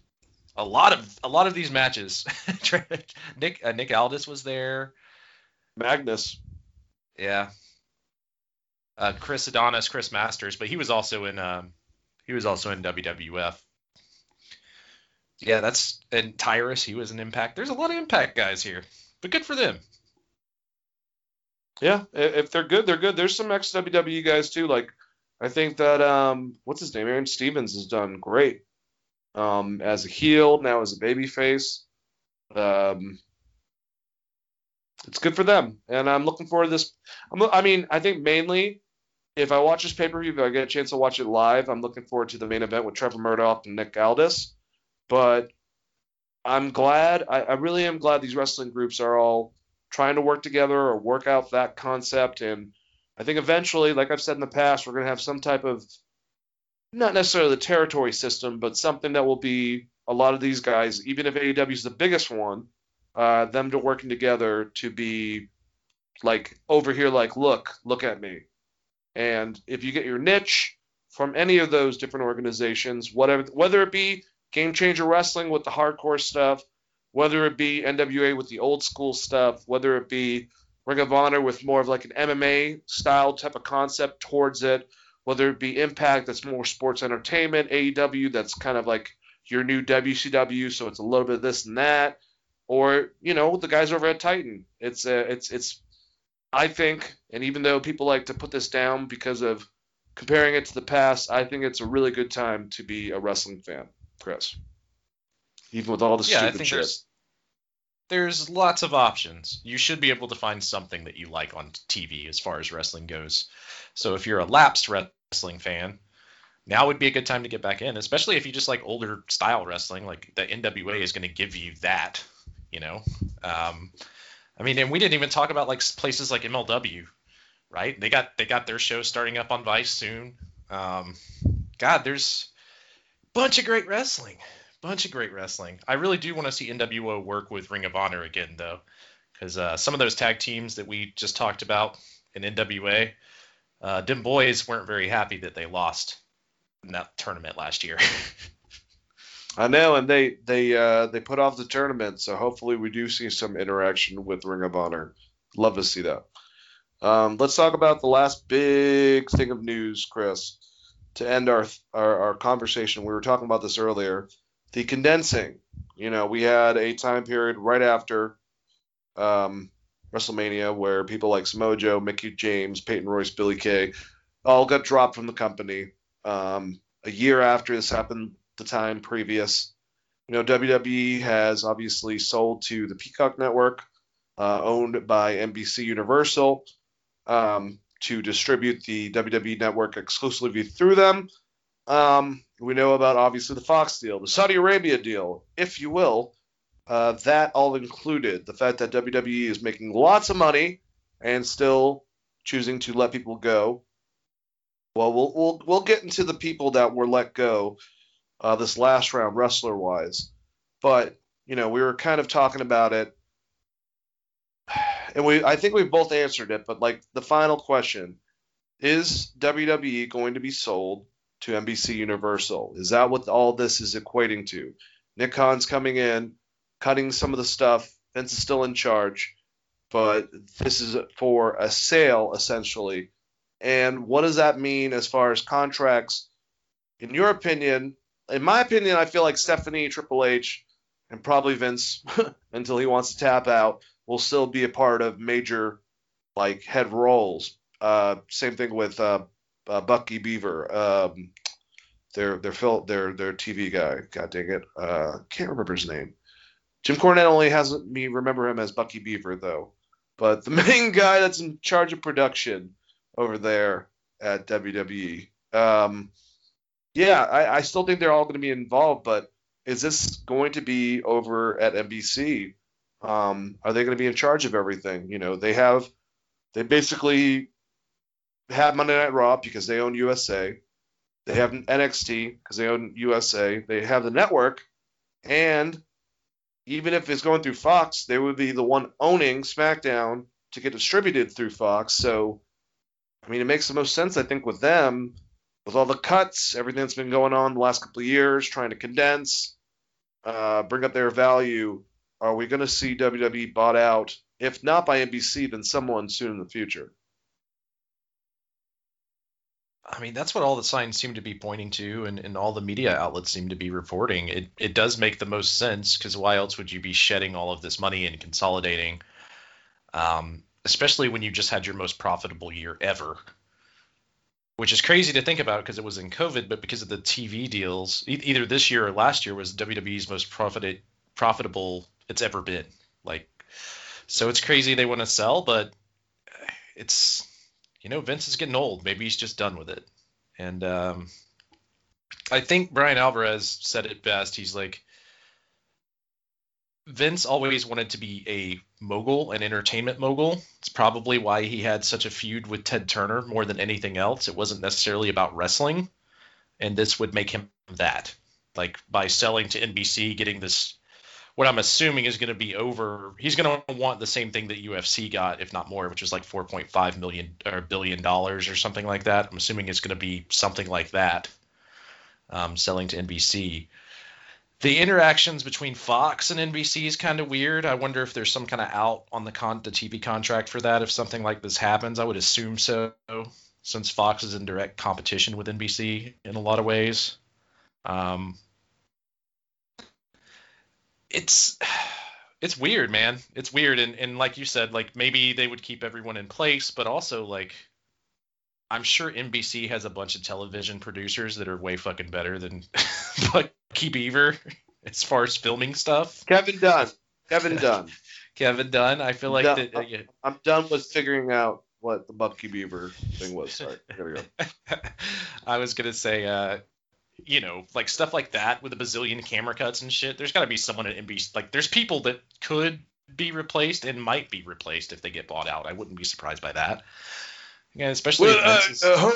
a lot of a lot of these matches. Nick uh, Nick Aldis was there. Magnus. Yeah. Uh, Chris Adonis, Chris Masters, but he was also in um, he was also in WWF. Yeah, that's and Tyrus, he was an Impact. There's a lot of Impact guys here, but good for them. Yeah, if they're good, they're good. There's some ex WWE guys too. Like I think that um, what's his name? Aron Stevens has done great. Um, as a heel, now as a babyface. Um, it's good for them, and I'm looking forward to this. I'm, I mean, I think mainly if I watch this pay per view, if I get a chance to watch it live, I'm looking forward to the main event with Trevor Murdoch and Nick Aldis. But I'm glad. I, I really am glad these wrestling groups are all trying to work together or work out that concept. And I think eventually, like I've said in the past, we're going to have some type of not necessarily the territory system, but something that will be a lot of these guys, even if AEW is the biggest one, uh, them to working together to be like over here, like look, look at me. And if you get your niche from any of those different organizations, whatever, whether it be Game Changer Wrestling with the hardcore stuff, whether it be NWA with the old school stuff, whether it be Ring of Honor with more of like an MMA style type of concept towards it, whether it be Impact that's more sports entertainment, AEW that's kind of like your new WCW, so it's a little bit of this and that, or you know the guys over at Titan. It's uh, it's it's I think, and even though people like to put this down because of comparing it to the past, I think it's a really good time to be a wrestling fan, Chris. Even with all the Yeah, I stupid think shit. there's there's lots of options. You should be able to find something that you like on TV as far as wrestling goes. So if you're a lapsed wrestling fan, now would be a good time to get back in, especially if you just like older style wrestling. Like the NWA is going to give you that, you know. Um, I mean, and we didn't even talk about like places like MLW, right? They got they got their show starting up on Vice soon. Um, God, there's a bunch of great wrestling bunch of great wrestling. I really do want to see NWO work with Ring of Honor again, though, because uh, some of those tag teams that we just talked about in NWA, uh, them boys weren't very happy that they lost in that tournament last year. I know, and they they uh, they put off the tournament, so hopefully we do see some interaction with Ring of Honor. Love to see that. Um, let's talk about the last big thing of news, Chris, to end our, our our conversation. We were talking about this earlier. The condensing. You know, we had a time period right after um, WrestleMania where people like Samoa Joe, Mickie James, Peyton Royce, Billy Kay all got dropped from the company. Um, a year after this happened the time previous. You know, WWE has obviously sold to the Peacock Network, uh, owned by NBC Universal, um, to distribute the WWE Network exclusively through them. Um, we know about obviously the Fox deal, the Saudi Arabia deal, if you will. Uh, that all included the fact that WWE is making lots of money and still choosing to let people go. Well, we'll we'll we'll get into the people that were let go uh, this last round, wrestler wise. But you know, we were kind of talking about it, and we I think we both answered it. But like the final question is WWE going to be sold to NBC Universal? Is that what all this is equating to? Nick Khan's coming in, cutting some of the stuff. Vince is still in charge, but this is for a sale essentially. And what does that mean as far as contracts? In your opinion, in my opinion, I feel like Stephanie, Triple H, and probably Vince, until he wants to tap out, will still be a part of major like head roles. Uh, same thing with uh, uh, Bucky Beaver, um, their their Phil, their their TV guy. God dang it, uh, can't remember his name. Jim Cornette only has me remember him as Bucky Beaver though, but the main guy that's in charge of production over there at WWE. Um, yeah, I, I still think they're all going to be involved, but is this going to be over at NBC? Um, are they going to be in charge of everything? You know, they have they basically have Monday Night Raw because they own USA. They have NXT because they own USA. They have the network, and even if it's going through Fox, they would be the one owning SmackDown to get distributed through Fox. So, I mean, it makes the most sense, I think, with them, with all the cuts, everything that's been going on the last couple of years, trying to condense, uh, bring up their value. Are we going to see WWE bought out? If not by NBC, then someone soon in the future. I mean, that's what all the signs seem to be pointing to, and, and all the media outlets seem to be reporting. It it does make the most sense because why else would you be shedding all of this money and consolidating? Um, especially when you just had your most profitable year ever, which is crazy to think about because it was in COVID, but because of the TV deals, e- either this year or last year was WWE's most profited profitable it's ever been. Like, so it's crazy they want to sell, but it's you know, Vince is getting old. Maybe he's just done with it. And um, I think Brian Alvarez said it best. He's like, Vince always wanted to be a mogul, an entertainment mogul. It's probably why he had such a feud with Ted Turner more than anything else. It wasn't necessarily about wrestling. And this would make him that. Like by selling to NBC, getting this what I'm assuming is going to be over. He's going to want the same thing that UFC got, if not more, which was like 4.5 million or billion dollars or something like that. I'm assuming it's going to be something like that, um, selling to NBC. The interactions between Fox and NBC is kind of weird. I wonder if there's some kind of out on the con the TV contract for that if something like this happens. I would assume so, since Fox is in direct competition with NBC in a lot of ways. Um, it's it's weird, man. It's weird, and and like you said, like maybe they would keep everyone in place, but also like I'm sure NBC has a bunch of television producers that are way fucking better than Bucky Beaver as far as filming stuff. Kevin Dunn. Kevin Dunn. Kevin Dunn. I feel like that. yeah. I'm done with figuring out what the Bucky Beaver thing was. Sorry. Gotta go. I was gonna say, uh, you know, like stuff like that with a bazillion camera cuts and shit. There's got to be someone at NBC. Like, there's people that could be replaced and might be replaced if they get bought out. I wouldn't be surprised by that. Yeah, especially. Well, if uh, uh, hold,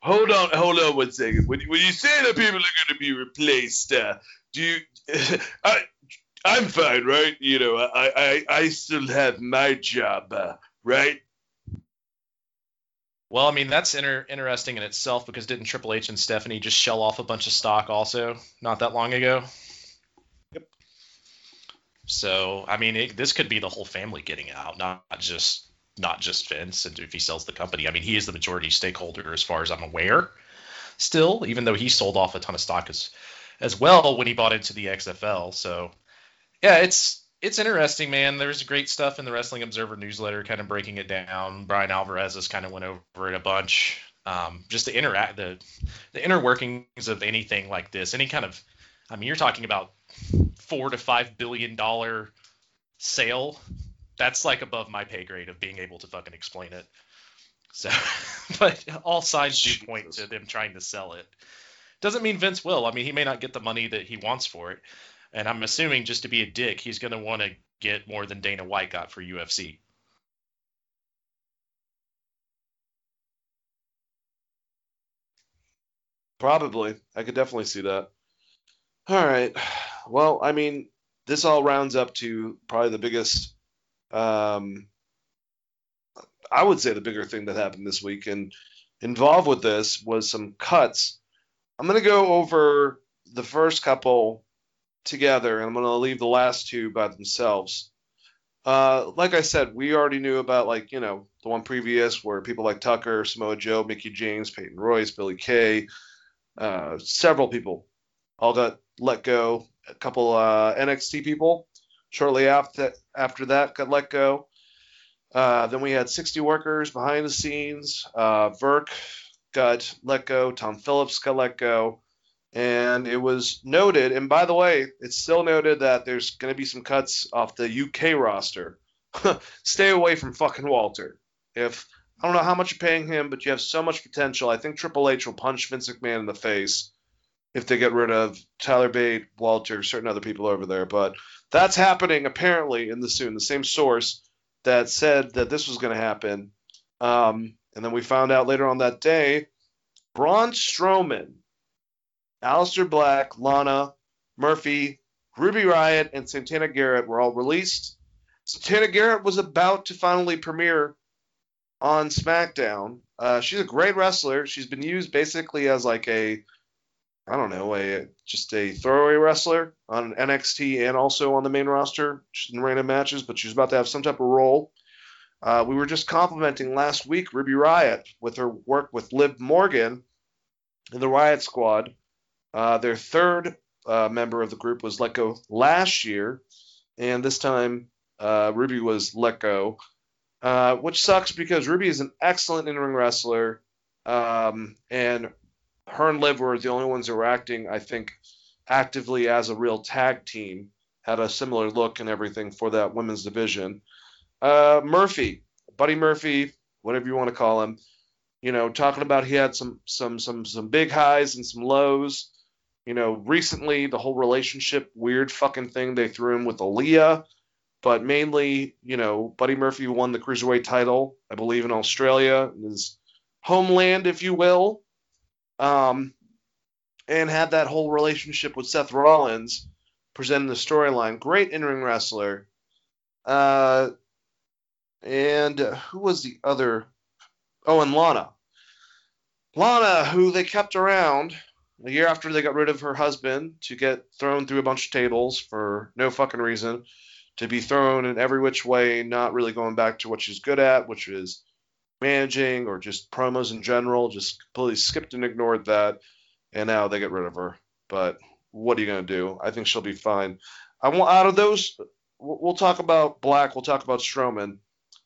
hold on, hold on one second. When, when you say that people are going to be replaced, uh, do you? I, I'm fine, right? You know, I, I, I still have my job, uh, right? Well, I mean that's inter- interesting in itself because didn't Triple H and Stephanie just shell off a bunch of stock also not that long ago? Yep. So I mean, it, this could be the whole family getting out, not just not just Vince. And if he sells the company, I mean, he is the majority stakeholder as far as I'm aware. Still, even though he sold off a ton of stock as as well when he bought into the XFL. So yeah, it's it's interesting, man. There's great stuff in the Wrestling Observer newsletter, kind of breaking it down. Bryan Alvarez has kind of went over it a bunch. Um, just the interact the the inner workings of anything like this, any kind of, I mean, you're talking about four to five billion dollar sale. That's like above my pay grade of being able to fucking explain it. So, but all signs do point to them trying to sell it. Doesn't mean Vince will. I mean, he may not get the money that he wants for it. And I'm assuming just to be a dick, he's going to want to get more than Dana White got for UFC. Probably. I could definitely see that. All right. Well, I mean, this all rounds up to probably the biggest, um, I would say the bigger thing that happened this week. And involved with this was some cuts. I'm going to go over the first couple together, and I'm going to leave the last two by themselves. Uh, like I said, we already knew about like you know the one previous where people like Tucker, Samoa Joe, Mickie James, Peyton Royce, Billy Kay, uh, several people all got let go. A couple uh, NXT people shortly after after that got let go. Uh, then we had 60 workers behind the scenes. Uh, Virk got let go. Tom Phillips got let go. And it was noted, and by the way, it's still noted that there's going to be some cuts off the UK roster. Stay away from fucking Walter. If I don't know how much you're paying him, but you have so much potential. I think Triple H will punch Vince McMahon in the face if they get rid of Tyler Bate, Walter, certain other people over there. But that's happening apparently in the soon. The same source that said that this was going to happen. Um, and then we found out later on that day, Braun Strowman, Aleister Black, Lana, Murphy, Ruby Riott, and Santana Garrett were all released. Santana Garrett was about to finally premiere on SmackDown. Uh, she's a great wrestler. She's been used basically as like a, I don't know, a just a throwaway wrestler on NXT and also on the main roster, just in random matches. But she's about to have some type of role. Uh, we were just complimenting last week Ruby Riott with her work with Liv Morgan in the Riott Squad. Uh, their third uh, member of the group was let go last year, and this time uh, Ruby was let go, uh, which sucks because Ruby is an excellent in-ring wrestler, um, and her and Liv were the only ones who were acting, I think, actively as a real tag team. Had a similar look and everything for that women's division. Uh, Murphy, Buddy Murphy, whatever you want to call him, you know, talking about he had some some some some big highs and some lows. You know, recently the whole relationship weird fucking thing they threw him with Aalyah, but mainly, you know, Buddy Murphy won the cruiserweight title, I believe, in Australia, his homeland, if you will, um, and had that whole relationship with Seth Rollins, presenting the storyline. Great in-ring wrestler. Uh, and uh, who was the other? Oh, and Lana. Lana, who they kept around a year after they got rid of her husband to get thrown through a bunch of tables for no fucking reason, to be thrown in every which way, not really going back to what she's good at, which is managing or just promos in general, just completely skipped and ignored that, and now they get rid of her. But what are you gonna do? I think she'll be fine. I want out of those. We'll talk about Black. We'll talk about Strowman,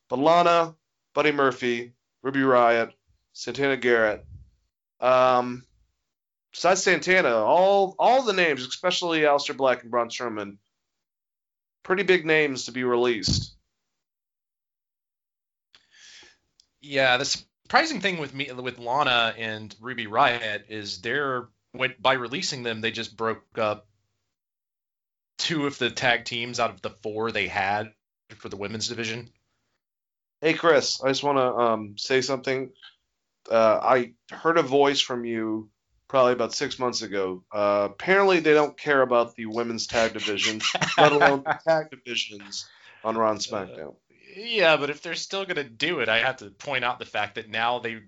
but Lana, Buddy Murphy, Ruby Riott, Santana Garrett. Um, besides Santana, all all the names, especially Aleister Black and Braun Strowman, pretty big names to be released. Yeah, the surprising thing with me with Lana and Ruby Riott is they're when, by releasing them, they just broke up two of the tag teams out of the four they had for the women's division. Hey Chris, I just want to um, say something. Uh, I heard a voice from you probably about six months ago. Uh, apparently, they don't care about the women's tag division, let alone the tag divisions on Raw and SmackDown. Yeah, but if they're still gonna do it, I have to point out the fact that now they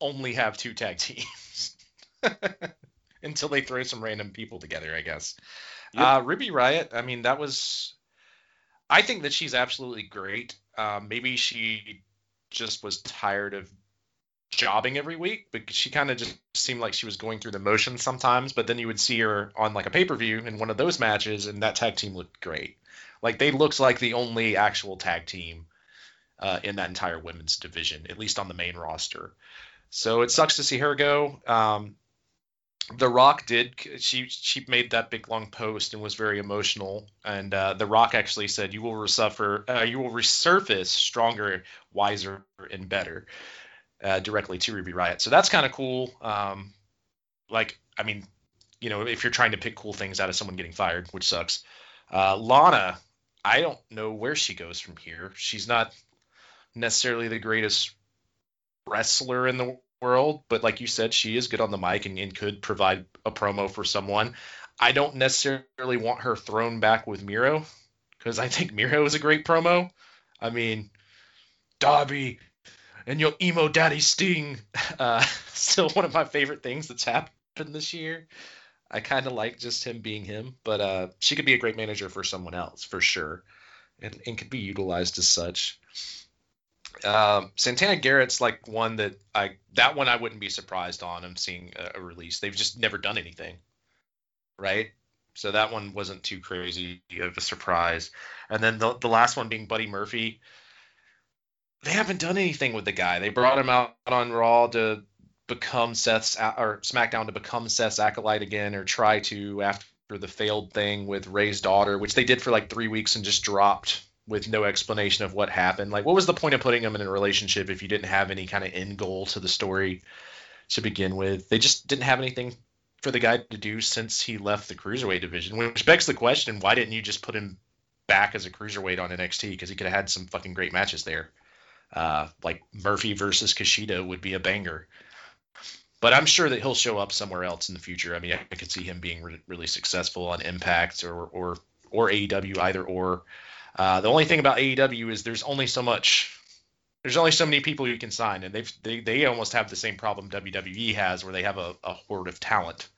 only have two tag teams until they throw some random people together, I guess. Yep. Uh, Ruby Riott, I mean, that was. I think that she's absolutely great. Uh, maybe she just was tired of jobbing every week, but she kind of just seemed like she was going through the motions sometimes. But then you would see her on like a pay per view in one of those matches, and that tag team looked great. Like they looked like the only actual tag team uh, in that entire women's division, at least on the main roster. So it sucks to see her go. Um, the Rock did. She she made that big long post and was very emotional. And uh, The Rock actually said, "You will resuffer. Uh, you will resurface stronger, wiser, and better." Uh, directly to Ruby Riott. So that's kind of cool. Um, like, I mean, you know, if you're trying to pick cool things out of someone getting fired, which sucks. Uh, Lana, I don't know where she goes from here. She's not necessarily the greatest wrestler in the world, but like you said, she is good on the mic and, and could provide a promo for someone. I don't necessarily want her thrown back with Miro because I think Miro is a great promo. I mean, Darby and your emo daddy Sting, uh, still one of my favorite things that's happened this year. I kind of like just him being him, but uh, she could be a great manager for someone else for sure, and, and could be utilized as such. Um, Santana Garrett's like one that I that one I wouldn't be surprised on him seeing a, a, release. They've just never done anything, right? So that one wasn't too crazy of a surprise. And then the the last one being Buddy Murphy. They haven't done anything with the guy. They brought him out on Raw to become Seth's or SmackDown to become Seth's acolyte again, or try to after the failed thing with Rey's daughter, which they did for like three weeks and just dropped with no explanation of what happened. Like, what was the point of putting them in a relationship if you didn't have any kind of end goal to the story to begin with? They just didn't have anything for the guy to do since he left the cruiserweight division, which begs the question: Why didn't you just put him back as a cruiserweight on NXT? Because he could have had some fucking great matches there. Uh, like Murphy versus Kushida would be a banger. But I'm sure that he'll show up somewhere else in the future. I mean, I, I could see him being re- really successful on Impact or or or AEW either or. Uh, the only thing about AEW is there's only so much. There's only so many people you can sign, and they've they, they almost have the same problem WWE has, where they have a, a horde of talent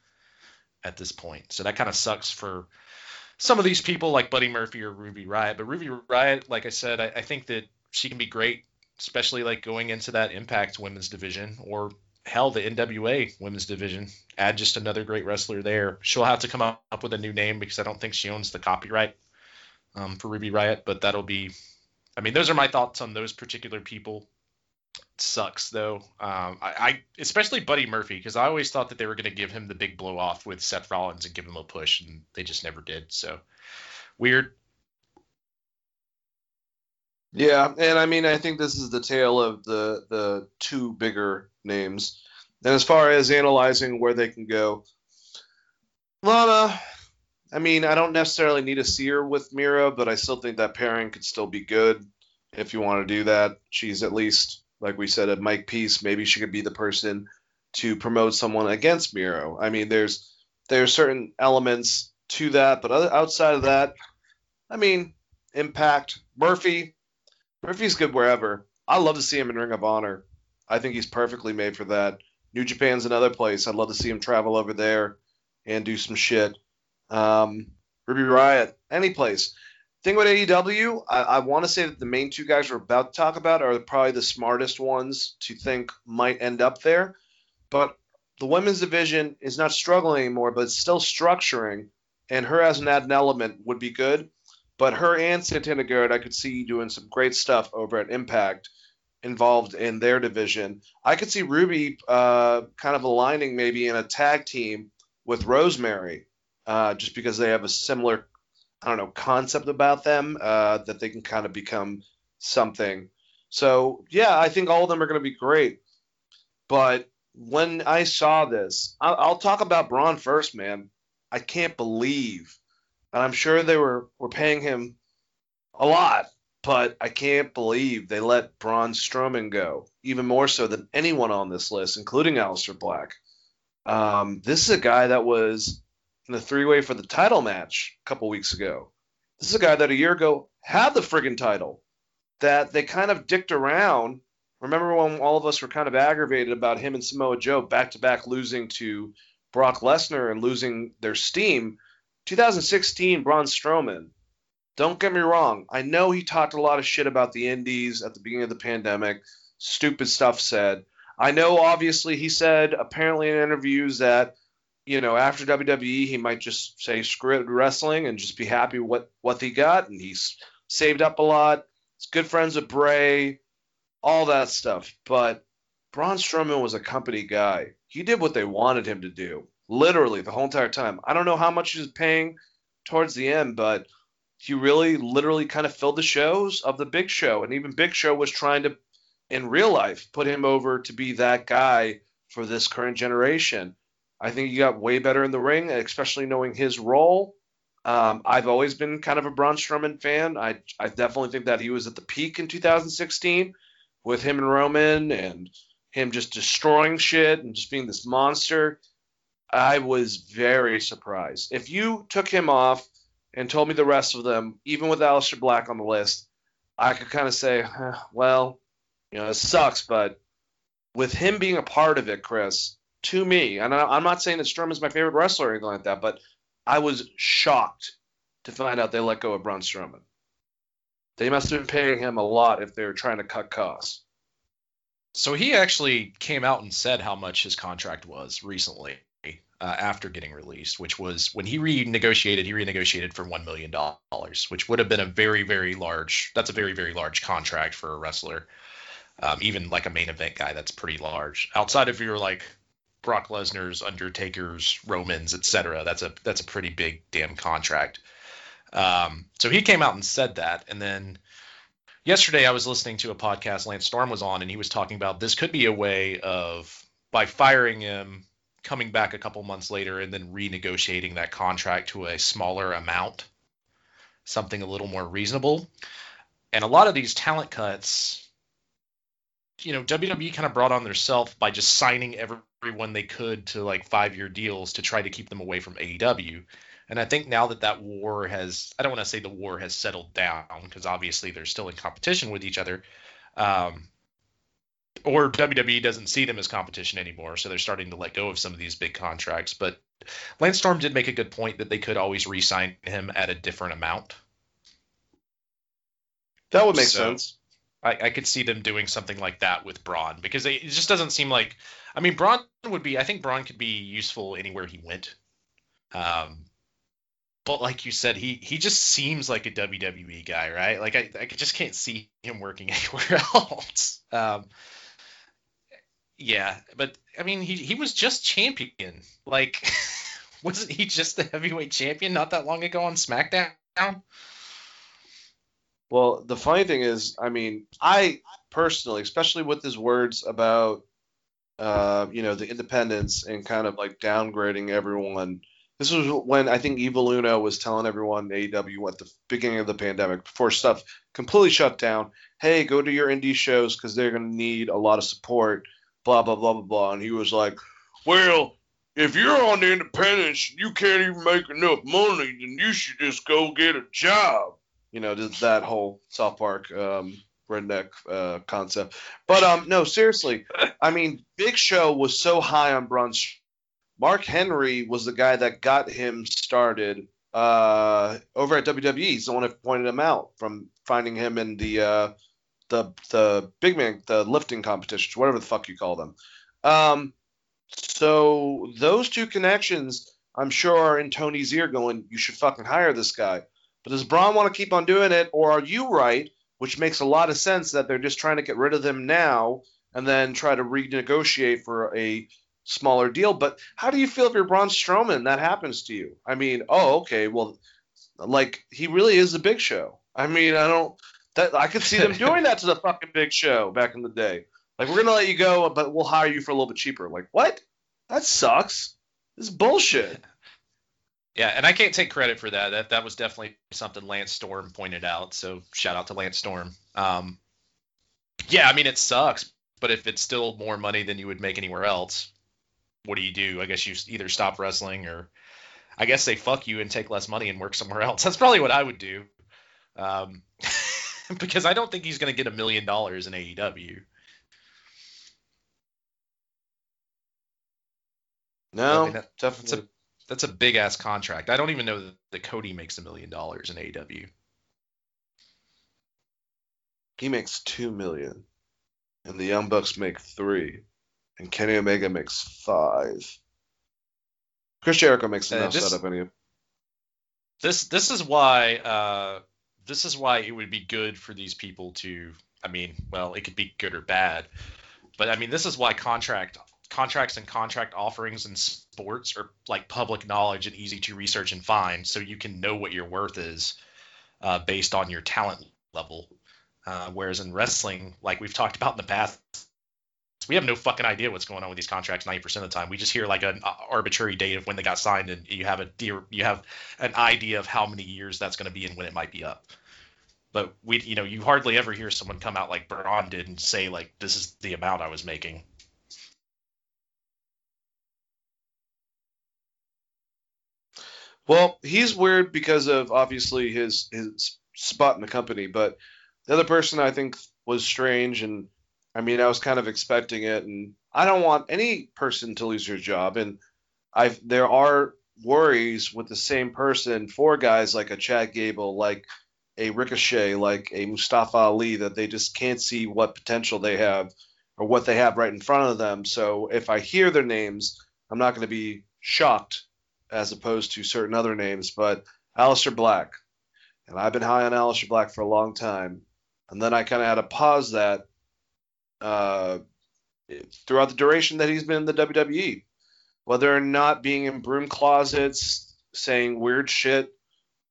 at this point. So that kind of sucks for some of these people like Buddy Murphy or Ruby Riott. But Ruby Riott, like I said, I, I think that she can be great, especially like going into that Impact Women's division or hell the NWA Women's division. Add just another great wrestler there. She'll have to come up, with a new name because I don't think she owns the copyright um, for Ruby Riott, but that'll be. I mean, those are my thoughts on those particular people. It sucks though. Um, I, I, especially Buddy Murphy because I always thought that they were going to give him the big blow off with Seth Rollins and give him a push, and they just never did. So weird. Yeah, and I mean, I think this is the tale of the the two bigger names. And as far as analyzing where they can go, Lana, I mean, I don't necessarily need to see her with Miro, but I still think that pairing could still be good if you want to do that. She's at least, like we said, a Mike Peace. Maybe she could be the person to promote someone against Miro. I mean, there's there's certain elements to that, but other, outside of that, I mean, Impact Murphy. Murphy's good wherever. I love to see him in Ring of Honor. I think he's perfectly made for that. New Japan's another place. I'd love to see him travel over there and do some shit. Um, Ruby Riott, any place. Thing with AEW, I, I want to say that the main two guys we're about to talk about are probably the smartest ones to think might end up there. But the women's division is not struggling anymore, but it's still structuring, and her as an added element would be good. But her and Santana Garrett, I could see doing some great stuff over at Impact involved in their division. I could see Ruby uh, kind of aligning maybe in a tag team with Rosemary uh, just because they have a similar, I don't know, concept about them uh, that they can kind of become something. So yeah, I think all of them are going to be great. But when I saw this, I'll, I'll talk about Braun first, man. I can't believe, and I'm sure they were were paying him a lot, but I can't believe they let Braun Strowman go, even more so than anyone on this list, including Aleister Black. Um, this is a guy that was in the three way for the title match a couple weeks ago. This is a guy that a year ago had the friggin' title that they kind of dicked around. Remember when all of us were kind of aggravated about him and Samoa Joe back to back losing to Brock Lesnar and losing their steam? 2016, Braun Strowman. Don't get me wrong. I know he talked a lot of shit about the Indies at the beginning of the pandemic. Stupid stuff said. I know, obviously, he said apparently in interviews that you know, after WWE, he might just say screw it wrestling and just be happy with what what he got, and he's saved up a lot. He's good friends with Bray, all that stuff. But Braun Strowman was a company guy. He did what they wanted him to do, literally the whole entire time. I don't know how much he was paying towards the end, but he really, literally, kind of filled the shows of the Big Show, and even Big Show was trying to, in real life, put him over to be that guy for this current generation. I think he got way better in the ring, especially knowing his role. Um, I've always been kind of a Braun Strowman fan. I I definitely think that he was at the peak in 2016 with him and Roman and him just destroying shit and just being this monster. I was very surprised. If you took him off and told me the rest of them, even with Aleister Black on the list, I could kind of say, eh, well, you know, it sucks, but with him being a part of it, Chris, to me, and I, am not saying that Strowman's my favorite wrestler or anything like that, but I was shocked to find out they let go of Braun Strowman. They must have been paying him a lot if they were trying to cut costs. So he actually came out and said how much his contract was recently uh, after getting released, which was when he renegotiated, he renegotiated for $1 million, which would have been a very, very large, that's a very, very large contract for a wrestler. Um, even like a main event guy, that's pretty large. Outside of your like Brock Lesnar's, Undertaker's, Romans, etc., that's a that's a pretty big damn contract. Um, so he came out and said that, and then yesterday I was listening to a podcast Lance Storm was on, and he was talking about this could be a way of by firing him, coming back a couple months later, and then renegotiating that contract to a smaller amount, something a little more reasonable. And a lot of these talent cuts, you know, WWE kind of brought on themselves by just signing everyone they could to like five year deals to try to keep them away from AEW. And I think now that that war has, I don't want to say the war has settled down because obviously they're still in competition with each other. Um, or WWE doesn't see them as competition anymore, so they're starting to let go of some of these big contracts. But Lance Storm did make a good point that they could always re-sign him at a different amount. That would make so sense. I, I, could see them doing something like that with Braun because they, it just doesn't seem like. I mean, Braun would be. I think Braun could be useful anywhere he went. Um, but like you said, he he just seems like a WWE guy, right? Like I I just can't see him working anywhere else. Um, yeah, but I mean, he he was just champion. Like, wasn't he just the heavyweight champion not that long ago on SmackDown? Well, the funny thing is, I mean, I personally, especially with his words about, uh, you know, the independents and kind of like downgrading everyone this was when I think Evil Uno was telling everyone AEW at the beginning of the pandemic before stuff completely shut down. Hey, go to your indie shows because they're going to need a lot of support. Blah blah blah blah blah. And he was like, "Well, if you're on the independents, you can't even make enough money, then you should just go get a job." You know, that whole South Park um, redneck uh, concept. But um, no, seriously, I mean, Big Show was so high on Braun Mark Henry was the guy that got him started uh, over at WWE. He's the one who pointed him out from finding him in the uh, the the big man, the lifting competitions, whatever the fuck you call them. Um, so those two connections, I'm sure, are in Tony's ear, going, "You should fucking hire this guy." But does Braun want to keep on doing it, or are you right? Which makes a lot of sense that they're just trying to get rid of them now and then try to renegotiate for a smaller deal. But how do you feel if you're Braun Strowman that happens to you? I mean, oh, okay, well, like he really is a big show. I mean, I don't that I could see them doing that to the fucking big show back in the day. Like we're gonna let you go, but we'll hire you for a little bit cheaper. Like what? That sucks. This is bullshit. Yeah, and I can't take credit for that. That that was definitely something Lance Storm pointed out. So shout out to Lance Storm. Um, yeah, I mean it sucks, but if it's still more money than you would make anywhere else, what do you do? I guess you either stop wrestling or I guess they fuck you and take less money and work somewhere else. That's probably what I would do. Um, because I don't think he's going to get a million dollars in AEW. No, I mean, that, definitely. That's a, that's a big ass contract. I don't even know that Cody makes a million dollars in AEW. He makes two million, and the Young Bucks make three and Kenny Omega makes five. Chris Jericho makes enough this, setup anyway. This this is why uh, this is why it would be good for these people to. I mean, well, it could be good or bad, But I mean, this is why contract contracts and contract offerings in sports are like public knowledge and easy to research and find, so you can know what your worth is uh, based on your talent level. Uh, whereas in wrestling, like we've talked about in the past, we have no fucking idea what's going on with these contracts 90% of the time. We just hear like an arbitrary date of when they got signed, and you have a you have an idea of how many years that's going to be and when it might be up. But we, you know, you hardly ever hear someone come out like Braun did and say like, "This is the amount I was making." Well, he's weird because of obviously his his spot in the company, but the other person I think was strange, and I mean I was kind of expecting it, and I don't want any person to lose their job, and I've there are worries with the same person for guys like a Chad Gable, like a Ricochet, like a Mustafa Ali, that they just can't see what potential they have or what they have right in front of them. So if I hear their names, I'm not going to be shocked as opposed to certain other names. But Aleister Black, and I've been high on Aleister Black for a long time, and then I kind of had to pause that uh, throughout the duration that he's been in the WWE, whether or not being in broom closets, saying weird shit.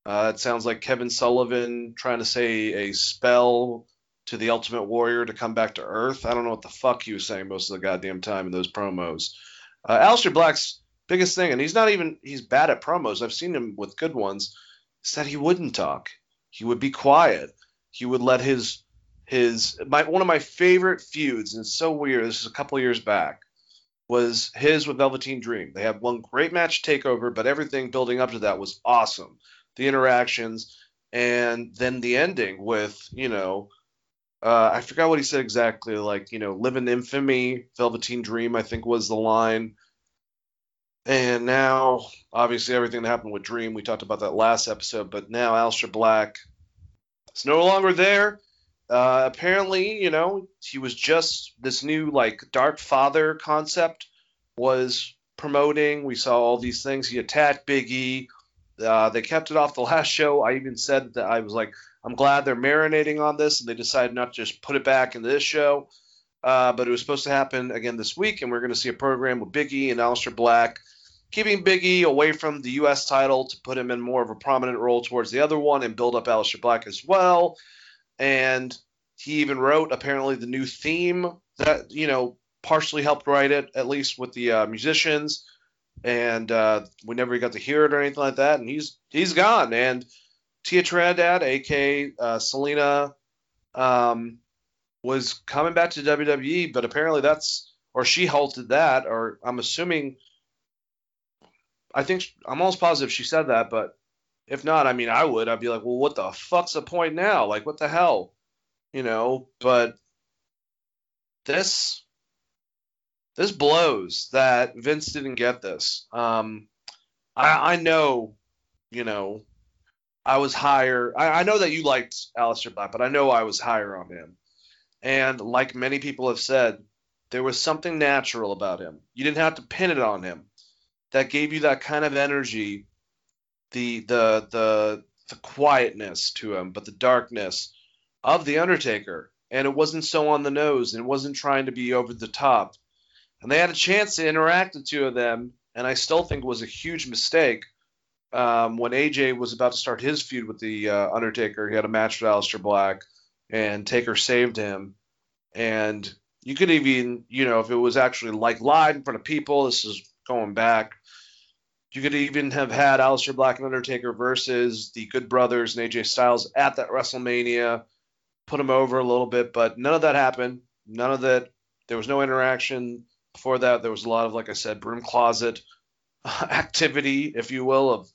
Uh, it sounds like Kevin Sullivan trying to say a spell to the Ultimate Warrior to come back to Earth. I don't know what the fuck he was saying most of the goddamn time in those promos. Uh, Black's biggest thing, and he's not even he's bad at promos. I've seen him with good ones. Is that he wouldn't talk. He would be quiet. He would let his his my one of my favorite feuds, and it's so weird. This is a couple years back. Was his with Velveteen Dream. They had one great match takeover, but everything building up to that was awesome. The interactions, and then the ending with you know uh, I forgot what he said exactly. Like, you know, live in infamy, Velveteen Dream, I think was the line. And now, obviously, everything that happened with Dream, we talked about that last episode, but now Aleister Black is no longer there. Uh, apparently, you know, he was just this new, like, Dark Father concept was promoting. We saw all these things. He attacked Biggie. Uh, they kept it off the last show. I even said that I was like, I'm glad they're marinating on this, and they decided not to just put it back into this show. Uh, but it was supposed to happen again this week, and we're going to see a program with Biggie and Aleister Black, keeping Biggie away from the U.S. title to put him in more of a prominent role towards the other one and build up Aleister Black as well. And he even wrote apparently the new theme that you know partially helped write it, at least with the uh, musicians. And uh, we never got to hear it or anything like that. And he's he's gone. And Thea Trinidad, aka uh, Zelina, um, was coming back to WWE, but apparently that's or she halted that, or I'm assuming. I think I'm almost positive she said that, but if not, I mean, I would. I'd be like, well, what the fuck's the point now? Like, what the hell, you know? But this this blows that Vince didn't get this. Um, I, I know, you know, I was higher. I, I know that you liked Aleister Black, but I know I was higher on him. And like many people have said, there was something natural about him. You didn't have to pin it on him. That gave you that kind of energy, the the the the quietness to him, but the darkness of the Undertaker. And it wasn't so on the nose, and it wasn't trying to be over the top. And they had a chance to interact the two of them, and I still think it was a huge mistake um, when AJ was about to start his feud with the uh, Undertaker, he had a match with Aleister Black, and Taker saved him. And you could even, you know, if it was actually like live in front of people, this is going back. You could even have had Aleister Black and Undertaker versus the Good Brothers and AJ Styles at that WrestleMania, put them over a little bit, but none of that happened. None of that. There was no interaction. Before that, there was a lot of, like I said, broom closet activity, if you will, of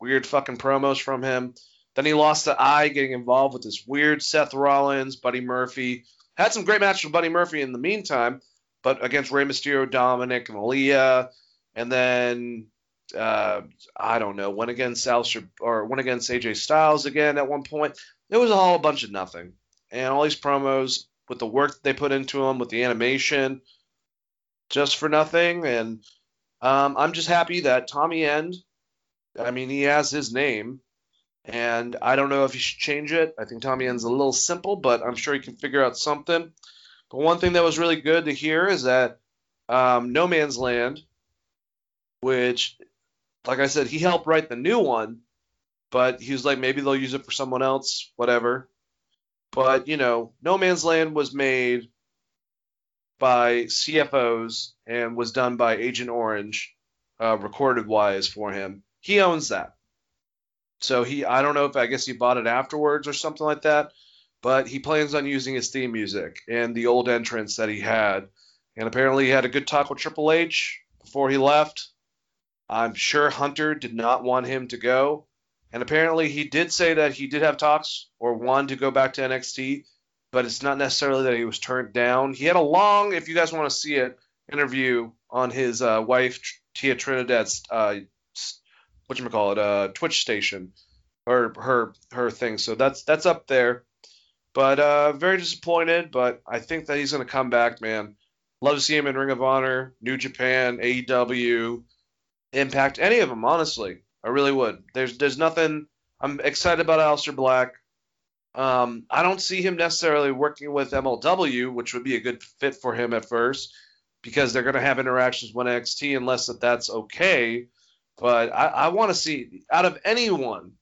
weird fucking promos from him. Then he lost to I, getting involved with this weird Seth Rollins, Buddy Murphy. Had some great matches with Buddy Murphy in the meantime, but against Rey Mysterio, Dominik, and Aalyah. And then uh, I don't know, went against Aleister or went against AJ Styles again at one point. It was all a bunch of nothing. And all these promos with the work they put into them, with the animation, just for nothing. And um, I'm just happy that Tommy End, I mean, he has his name, and I don't know if he should change it. I think Tommy End's a little simple, but I'm sure he can figure out something. But one thing that was really good to hear is that um, No Man's Land, which, like I said, he helped write the new one, but he was like, maybe they'll use it for someone else, whatever. But, you know, No Man's Land was made by CFO$ and was done by Agent Orange, uh, recorded wise for him. He owns that. So he, I don't know if I guess he bought it afterwards or something like that, but he plans on using his theme music and the old entrance that he had. And apparently he had a good talk with Triple H before he left. I'm sure Hunter did not want him to go. And apparently he did say that he did have talks or wanted to go back to NXT, but it's not necessarily that he was turned down. He had a long, if you guys want to see it, interview on his uh, wife Thea Trinidad's uh, what you call it, uh, Twitch station, or her her thing. So that's that's up there. But uh, very disappointed. But I think that he's going to come back, man. Love to see him in Ring of Honor, New Japan, AEW, Impact, any of them. Honestly, I really would. There's there's nothing. I'm excited about Aleister Black. Um, I don't see him necessarily working with MLW, which would be a good fit for him at first, because they're going to have interactions with NXT, unless that that's okay. But I, I want to see out of anyone,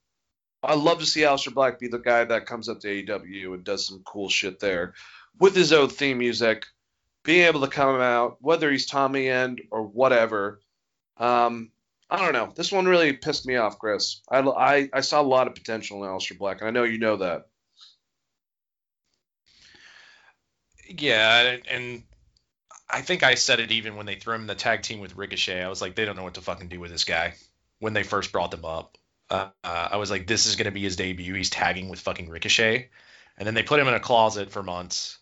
I love to see Aleister Black be the guy that comes up to AEW and does some cool shit there with his own theme music, being able to come out, whether he's Tommy End or whatever. Um, I don't know. This one really pissed me off, Chris. I, I, I saw a lot of potential in Aleister Black, and I know you know that. Yeah, and I think I said it even when they threw him in the tag team with Ricochet. I was like, they don't know what to fucking do with this guy when they first brought them up. Uh, uh, I was like, this is going to be his debut. He's tagging with fucking Ricochet. And then they put him in a closet for months.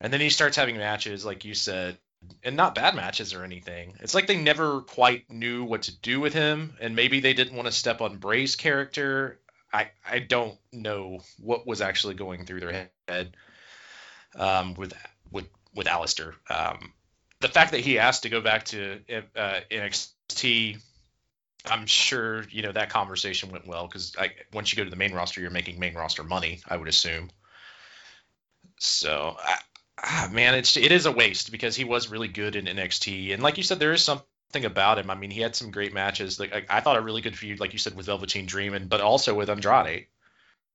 And then he starts having matches, like you said, and not bad matches or anything. It's like they never quite knew what to do with him. And maybe they didn't want to step on Bray's character. I, I don't know what was actually going through their head um, with with with Aleister. Um, the fact that he asked to go back to uh, NXT, I'm sure you know that conversation went well because once you go to the main roster, you're making main roster money. I would assume. So, I, ah, man, it's it is a waste because he was really good in NXT, and like you said, there is something about him. I mean, he had some great matches. Like I, I thought a really good feud, like you said, with Velveteen Dream, and but also with Andrade.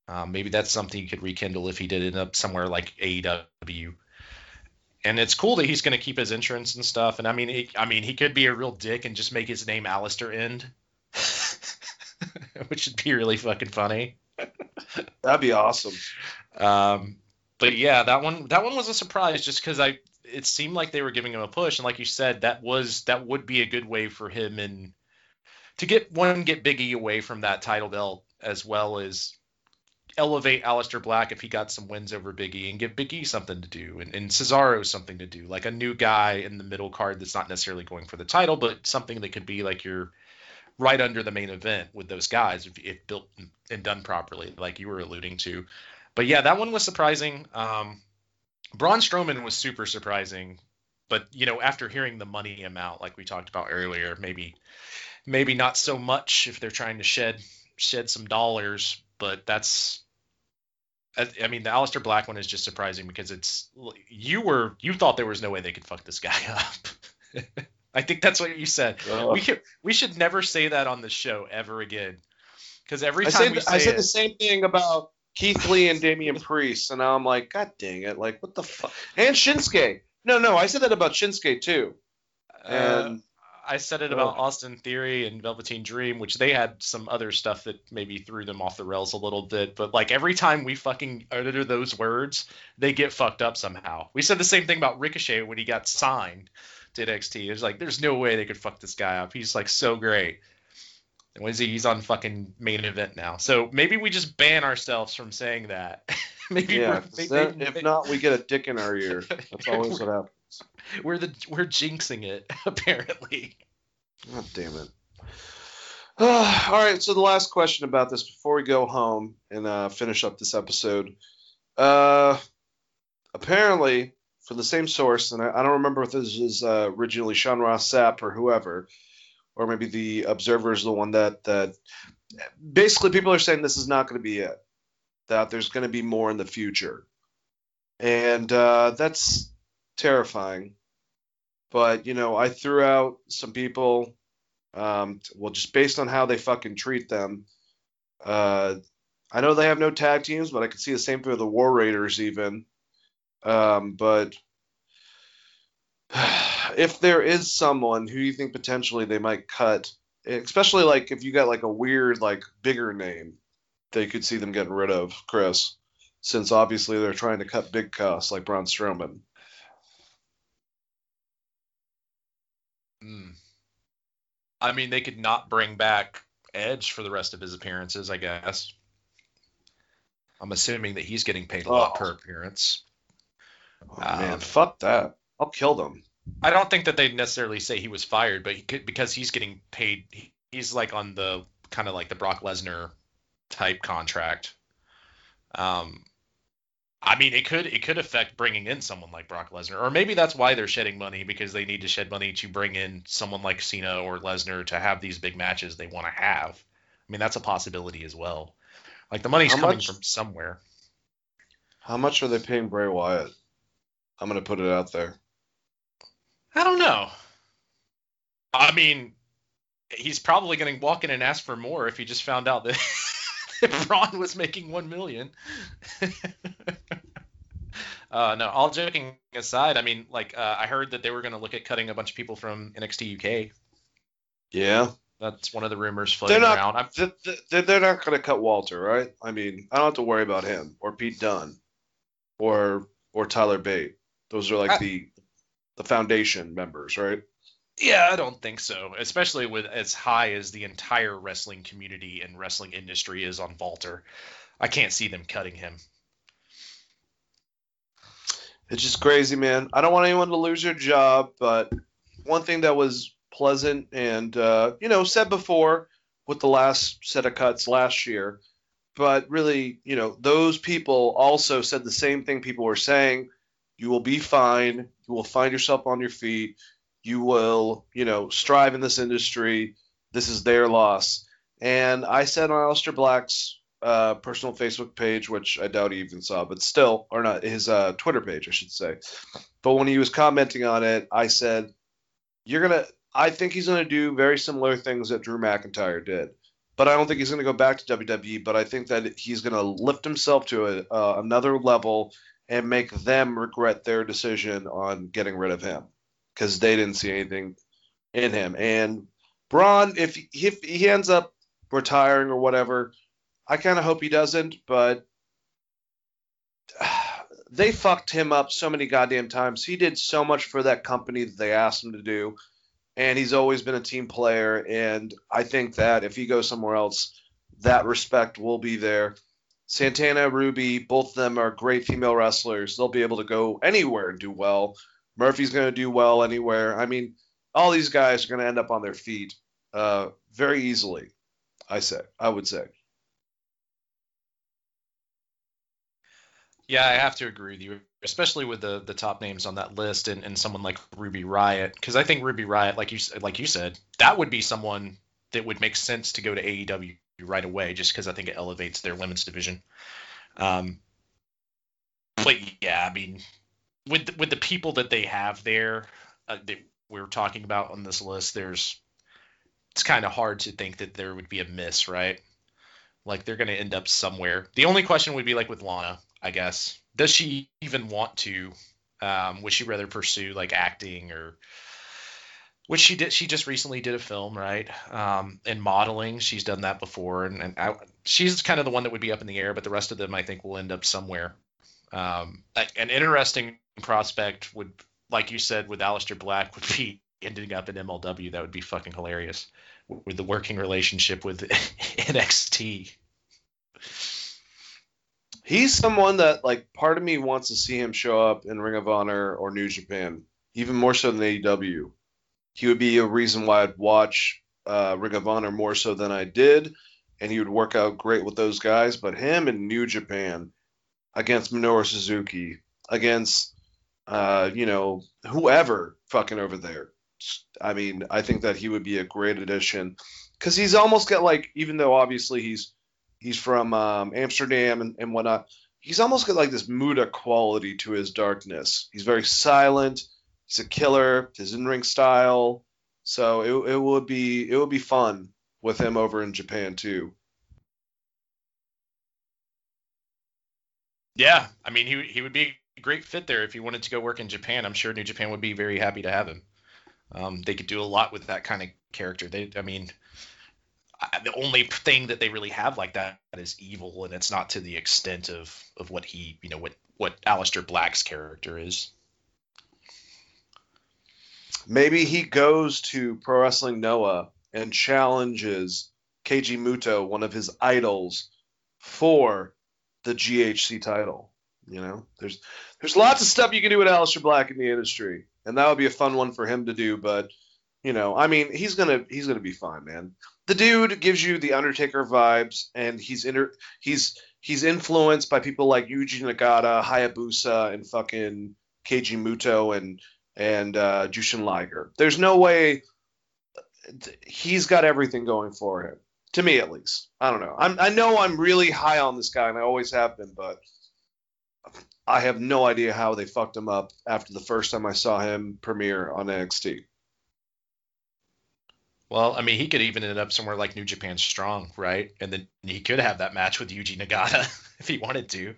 Um, maybe that's something he could rekindle if he did end up somewhere like AEW and it's cool that he's going to keep his insurance and stuff. And I mean, he, I mean, he could be a real dick and just make his name Alistair End, which would be really fucking funny. That'd be awesome. Um, but yeah, that one that one was a surprise just because I it seemed like they were giving him a push, and like you said, that was that would be a good way for him and to get one get Biggie away from that title belt as well as elevate Aleister Black if he got some wins over Biggie and give Biggie something to do and, and Cesaro something to do, like a new guy in the middle card that's not necessarily going for the title, but something that could be like your right under the main event with those guys if, if built and done properly, like you were alluding to. But yeah, that one was surprising. Um, Braun Strowman was super surprising, but you know, after hearing the money amount, like we talked about earlier, maybe maybe not so much if they're trying to shed shed some dollars, but that's I mean, the Aleister Black one is just surprising because it's you were you thought there was no way they could fuck this guy up. I think that's what you said. We could, we should never say that on the show ever again. Because every time I said, we say I said it, the same thing about Keith Lee and Damian Priest, and now I'm like, God dang it! Like, what the fuck? And Shinsuke. No, no, I said that about Shinsuke too. uh, And I said it about Austin Theory and Velveteen Dream, which they had some other stuff that maybe threw them off the rails a little bit. But like every time we fucking utter those words, they get fucked up somehow. We said the same thing about Ricochet when he got signed to NXT. It was like, there's no way they could fuck this guy up. He's like so great. And what is he? He's on fucking main event now. So maybe we just ban ourselves from saying that. maybe yeah, maybe, then, maybe- if not, we get a dick in our ear. That's always what happens. We're the we're jinxing it apparently. God damn it. All right, so the last question about this before we go home and uh, finish up this episode. Uh, apparently, from the same source, and I, I don't remember if this is uh, originally Sean Ross Sapp or whoever, or maybe the Observer is the one that that basically people are saying this is not going to be it. That there's going to be more in the future. and uh, that's terrifying. But you know, I threw out some people. Um, well, just based on how they fucking treat them. Uh, I know they have no tag teams, but I could see the same for the War Raiders even. Um, but if there is someone who you think potentially they might cut, especially like if you got like a weird like bigger name, they could see them getting rid of Chris, since obviously they're trying to cut big costs like Braun Strowman. Hmm. I mean, they could not bring back Edge for the rest of his appearances, I guess. I'm assuming that he's getting paid a lot Oh. per appearance. Oh, man, Um, fuck that. I'll kill them. I don't think that they'd necessarily say he was fired, but he could, because he's getting paid, he's like on the kind of like the Brock Lesnar type contract. Um, I mean, it could it could affect bringing in someone like Brock Lesnar, or maybe that's why they're shedding money because they need to shed money to bring in someone like Cena or Lesnar to have these big matches they want to have. I mean, that's a possibility as well. Like the money's How coming much- from somewhere. How much are they paying Bray Wyatt? I'm gonna put it out there. I don't know. I mean, he's probably going to walk in and ask for more if he just found out that Braun was making one million. uh, no, all joking aside, I mean, like uh, I heard that they were going to look at cutting a bunch of people from NXT UK. Yeah, That's one of the rumors floating They're not- around. I'm, Th- th- they're they're not gonna cut Walter, right? I mean, I don't have to worry about him or Pete Dunne, or or Tyler Bate. Those are like I- the the foundation members, right? Yeah, I don't think so. Especially with as high as the entire wrestling community and wrestling industry is on Walter, I can't see them cutting him. It's just crazy, man. I don't want anyone to lose their job, but one thing that was pleasant and uh, you know said before with the last set of cuts last year, but really, you know, those people also said the same thing people were saying. You will be fine. You will find yourself on your feet. You will, you know, strive in this industry. This is their loss. And I said on Aleister Black's uh, personal Facebook page, which I doubt he even saw, but still, or not his uh, Twitter page, I should say. But when he was commenting on it, I said, "You're gonna." I think he's gonna do very similar things that Drew McIntyre did, but I don't think he's gonna go back to WWE. But I think that he's gonna lift himself to a, uh, another level and make them regret their decision on getting rid of him because they didn't see anything in him. And Braun, if if he ends up retiring or whatever, I kind of hope he doesn't, but they fucked him up so many goddamn times. He did so much for that company that they asked him to do, and he's always been a team player. And I think that if he goes somewhere else, that respect will be there. Santana, Ruby, both of them are great female wrestlers. They'll be able to go anywhere and do well. Murphy's going to do well anywhere. I mean, all these guys are going to end up on their feet uh, very easily. I say, I would say. Yeah, I have to agree with you, especially with the the top names on that list and, and someone like Ruby Riott, because I think Ruby Riott, like you like you said, that would be someone that would make sense to go to AEW right away, just because I think it elevates their women's division. Um, but yeah, I mean, with with the people that they have there, uh, that we're talking about on this list, there's it's kind of hard to think that there would be a miss, right? Like they're going to end up somewhere. The only question would be like with Lana, I guess. Does she even want to? Um, would she rather pursue like acting or which she did? She just recently did a film, right? Um, and modeling, she's done that before, and, and I, she's kind of the one that would be up in the air. But the rest of them, I think, will end up somewhere. Um, an interesting prospect would, like you said, with Aleister Black, would be ending up in MLW. That would be fucking hilarious with the working relationship with NXT. He's someone that like part of me wants to see him show up in Ring of Honor or New Japan, even more so than AEW. He would be a reason why I'd watch uh, Ring of Honor more so than I did, and he would work out great with those guys. But him in New Japan against Minoru Suzuki, against uh, you know whoever fucking over there. I mean, I think that he would be a great addition because he's almost got like, even though obviously he's he's from um, Amsterdam and, and whatnot. he's almost got like this Muta quality to his darkness. He's very silent. He's a killer. His in-ring style. So it, it would be it would be fun with him over in Japan too. Yeah, I mean he he would be great fit there if he wanted to go work in Japan. I'm sure New Japan would be very happy to have him. Um, they could do a lot with that kind of character. They, I mean, I, the only thing that they really have like that is evil, and it's not to the extent of of what he, you know, what what Aleister Black's character is. Maybe he goes to Pro Wrestling Noah and challenges Keiji Muto, one of his idols, for the GHC title. You know, there's there's lots of stuff you can do with Aleister Black in the industry, and that would be a fun one for him to do. But you know, I mean, he's gonna he's gonna be fine, man. The dude gives you the Undertaker vibes, and he's inter he's he's influenced by people like Yuji Nagata, Hayabusa, and fucking Keiji Muto and and uh, Jushin Liger. There's no way he's got everything going for him. To me, at least. I don't know. I'm, I know I'm really high on this guy, and I always have been, but I have no idea how they fucked him up after the first time I saw him premiere on NXT. Well, I mean, he could even end up somewhere like New Japan Strong, right? And then he could have that match with Yuji Nagata if he wanted to.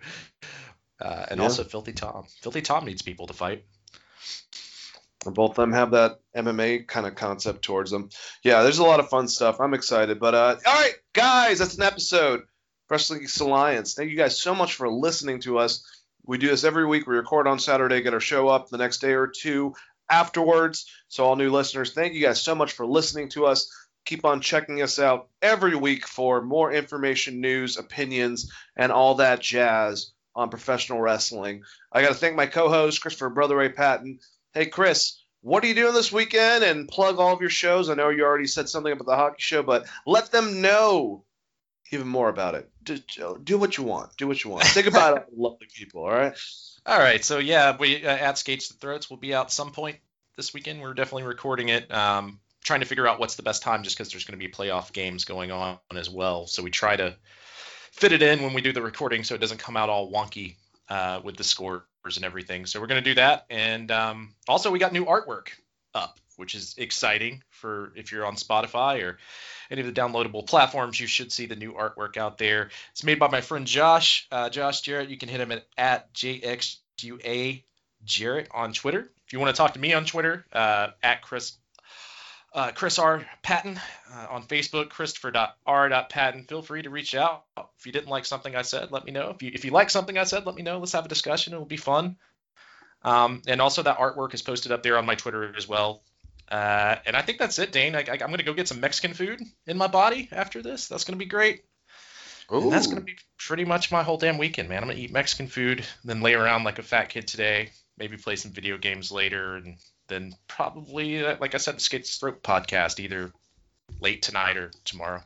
Uh, and yeah. also Filthy Tom. Filthy Tom needs people to fight. Both of them have that MMA kind of concept towards them. Yeah, there's a lot of fun stuff. I'm excited. But uh, all right, guys, that's an episode. Wrestling Alliance. Thank you guys so much for listening to us. We do this every week. We record on Saturday, get our show up the next day or two afterwards. So, all new listeners, thank you guys so much for listening to us. Keep on checking us out every week for more information, news, opinions, and all that jazz on professional wrestling. I got to thank my co host, Christopher Brother Ray Patton. Hey, Chris, what are you doing this weekend? And plug all of your shows. I know you already said something about the hockey show, but let them know even more about it. Do, do what you want. Do what you want. Think about it, lovely people. All right. All right. So yeah, we uh, at Skates to Throats will be out some point this weekend. We're definitely recording it. Um, trying to figure out what's the best time, just because there's going to be playoff games going on as well. So we try to fit it in when we do the recording, so it doesn't come out all wonky uh, with the scores and everything. So we're going to do that. And um, also, we got new artwork up, which is exciting for if you're on Spotify or any of the downloadable platforms. You should see the new artwork out there. It's made by my friend Josh. Uh, Josh Jarrett. You can hit him at, at JXUA Jarrett on Twitter. If you want to talk to me on Twitter, uh, at Chris uh, Chris R. Patton uh, on Facebook, Christopher.R.Patton. Feel free to reach out. If you didn't like something I said, let me know. If you if you like something I said, let me know. Let's have a discussion. It'll be fun. Um, and also that artwork is posted up there on my Twitter as well. Uh, and I think that's it, Dane. I, am going to go get some Mexican food in my body after this. That's going to be great. And that's going to be pretty much my whole damn weekend, man. I'm going to eat Mexican food, then lay around like a fat kid today, maybe play some video games later, and then probably, uh, like I said, the Skates Throat podcast either late tonight or tomorrow.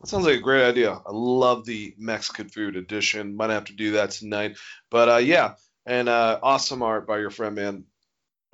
That sounds like a great idea. I love the Mexican food edition. Might have to do that tonight. But uh, yeah, and uh, awesome art by your friend, man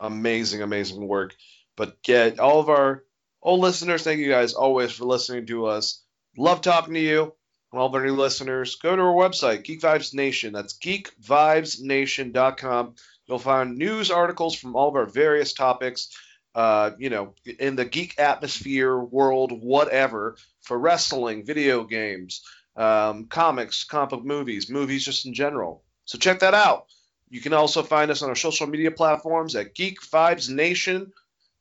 amazing, amazing work. But get all of our old listeners, thank you guys always for listening to us. Love talking to you. And all of our new listeners, go to our website, Geek Vibes Nation. That's geekvibesnation.com. You'll find news articles from all of our various topics, uh, you know, in the geek atmosphere, world, whatever, for wrestling, video games, um, comics, comic movies, movies just in general. So check that out. You can also find us on our social media platforms at Geek Vibes Nation.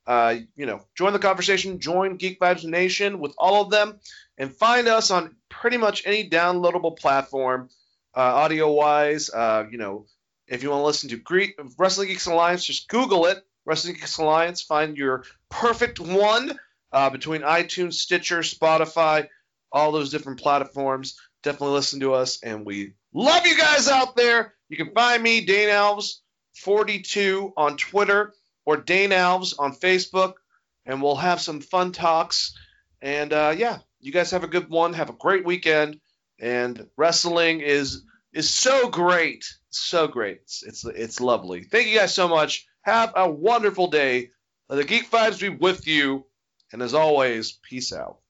Uh, you know, join the conversation, join Geek Vibes Nation with all of them, and find us on pretty much any downloadable platform, uh, audio wise. Uh, you know, if you want to listen to Wrestling Geeks Alliance, just Google it, Wrestling Geeks Alliance, find your perfect one uh, between iTunes, Stitcher, Spotify, all those different platforms. Definitely listen to us, and we love you guys out there. You can find me, Dane Alves 42 on Twitter or Dane Alves on Facebook, and we'll have some fun talks. And uh, yeah, you guys have a good one. Have a great weekend. And wrestling is is so great, so great. It's it's, it's lovely. Thank you guys so much. Have a wonderful day. The Geek Vibes be with you. And as always, peace out.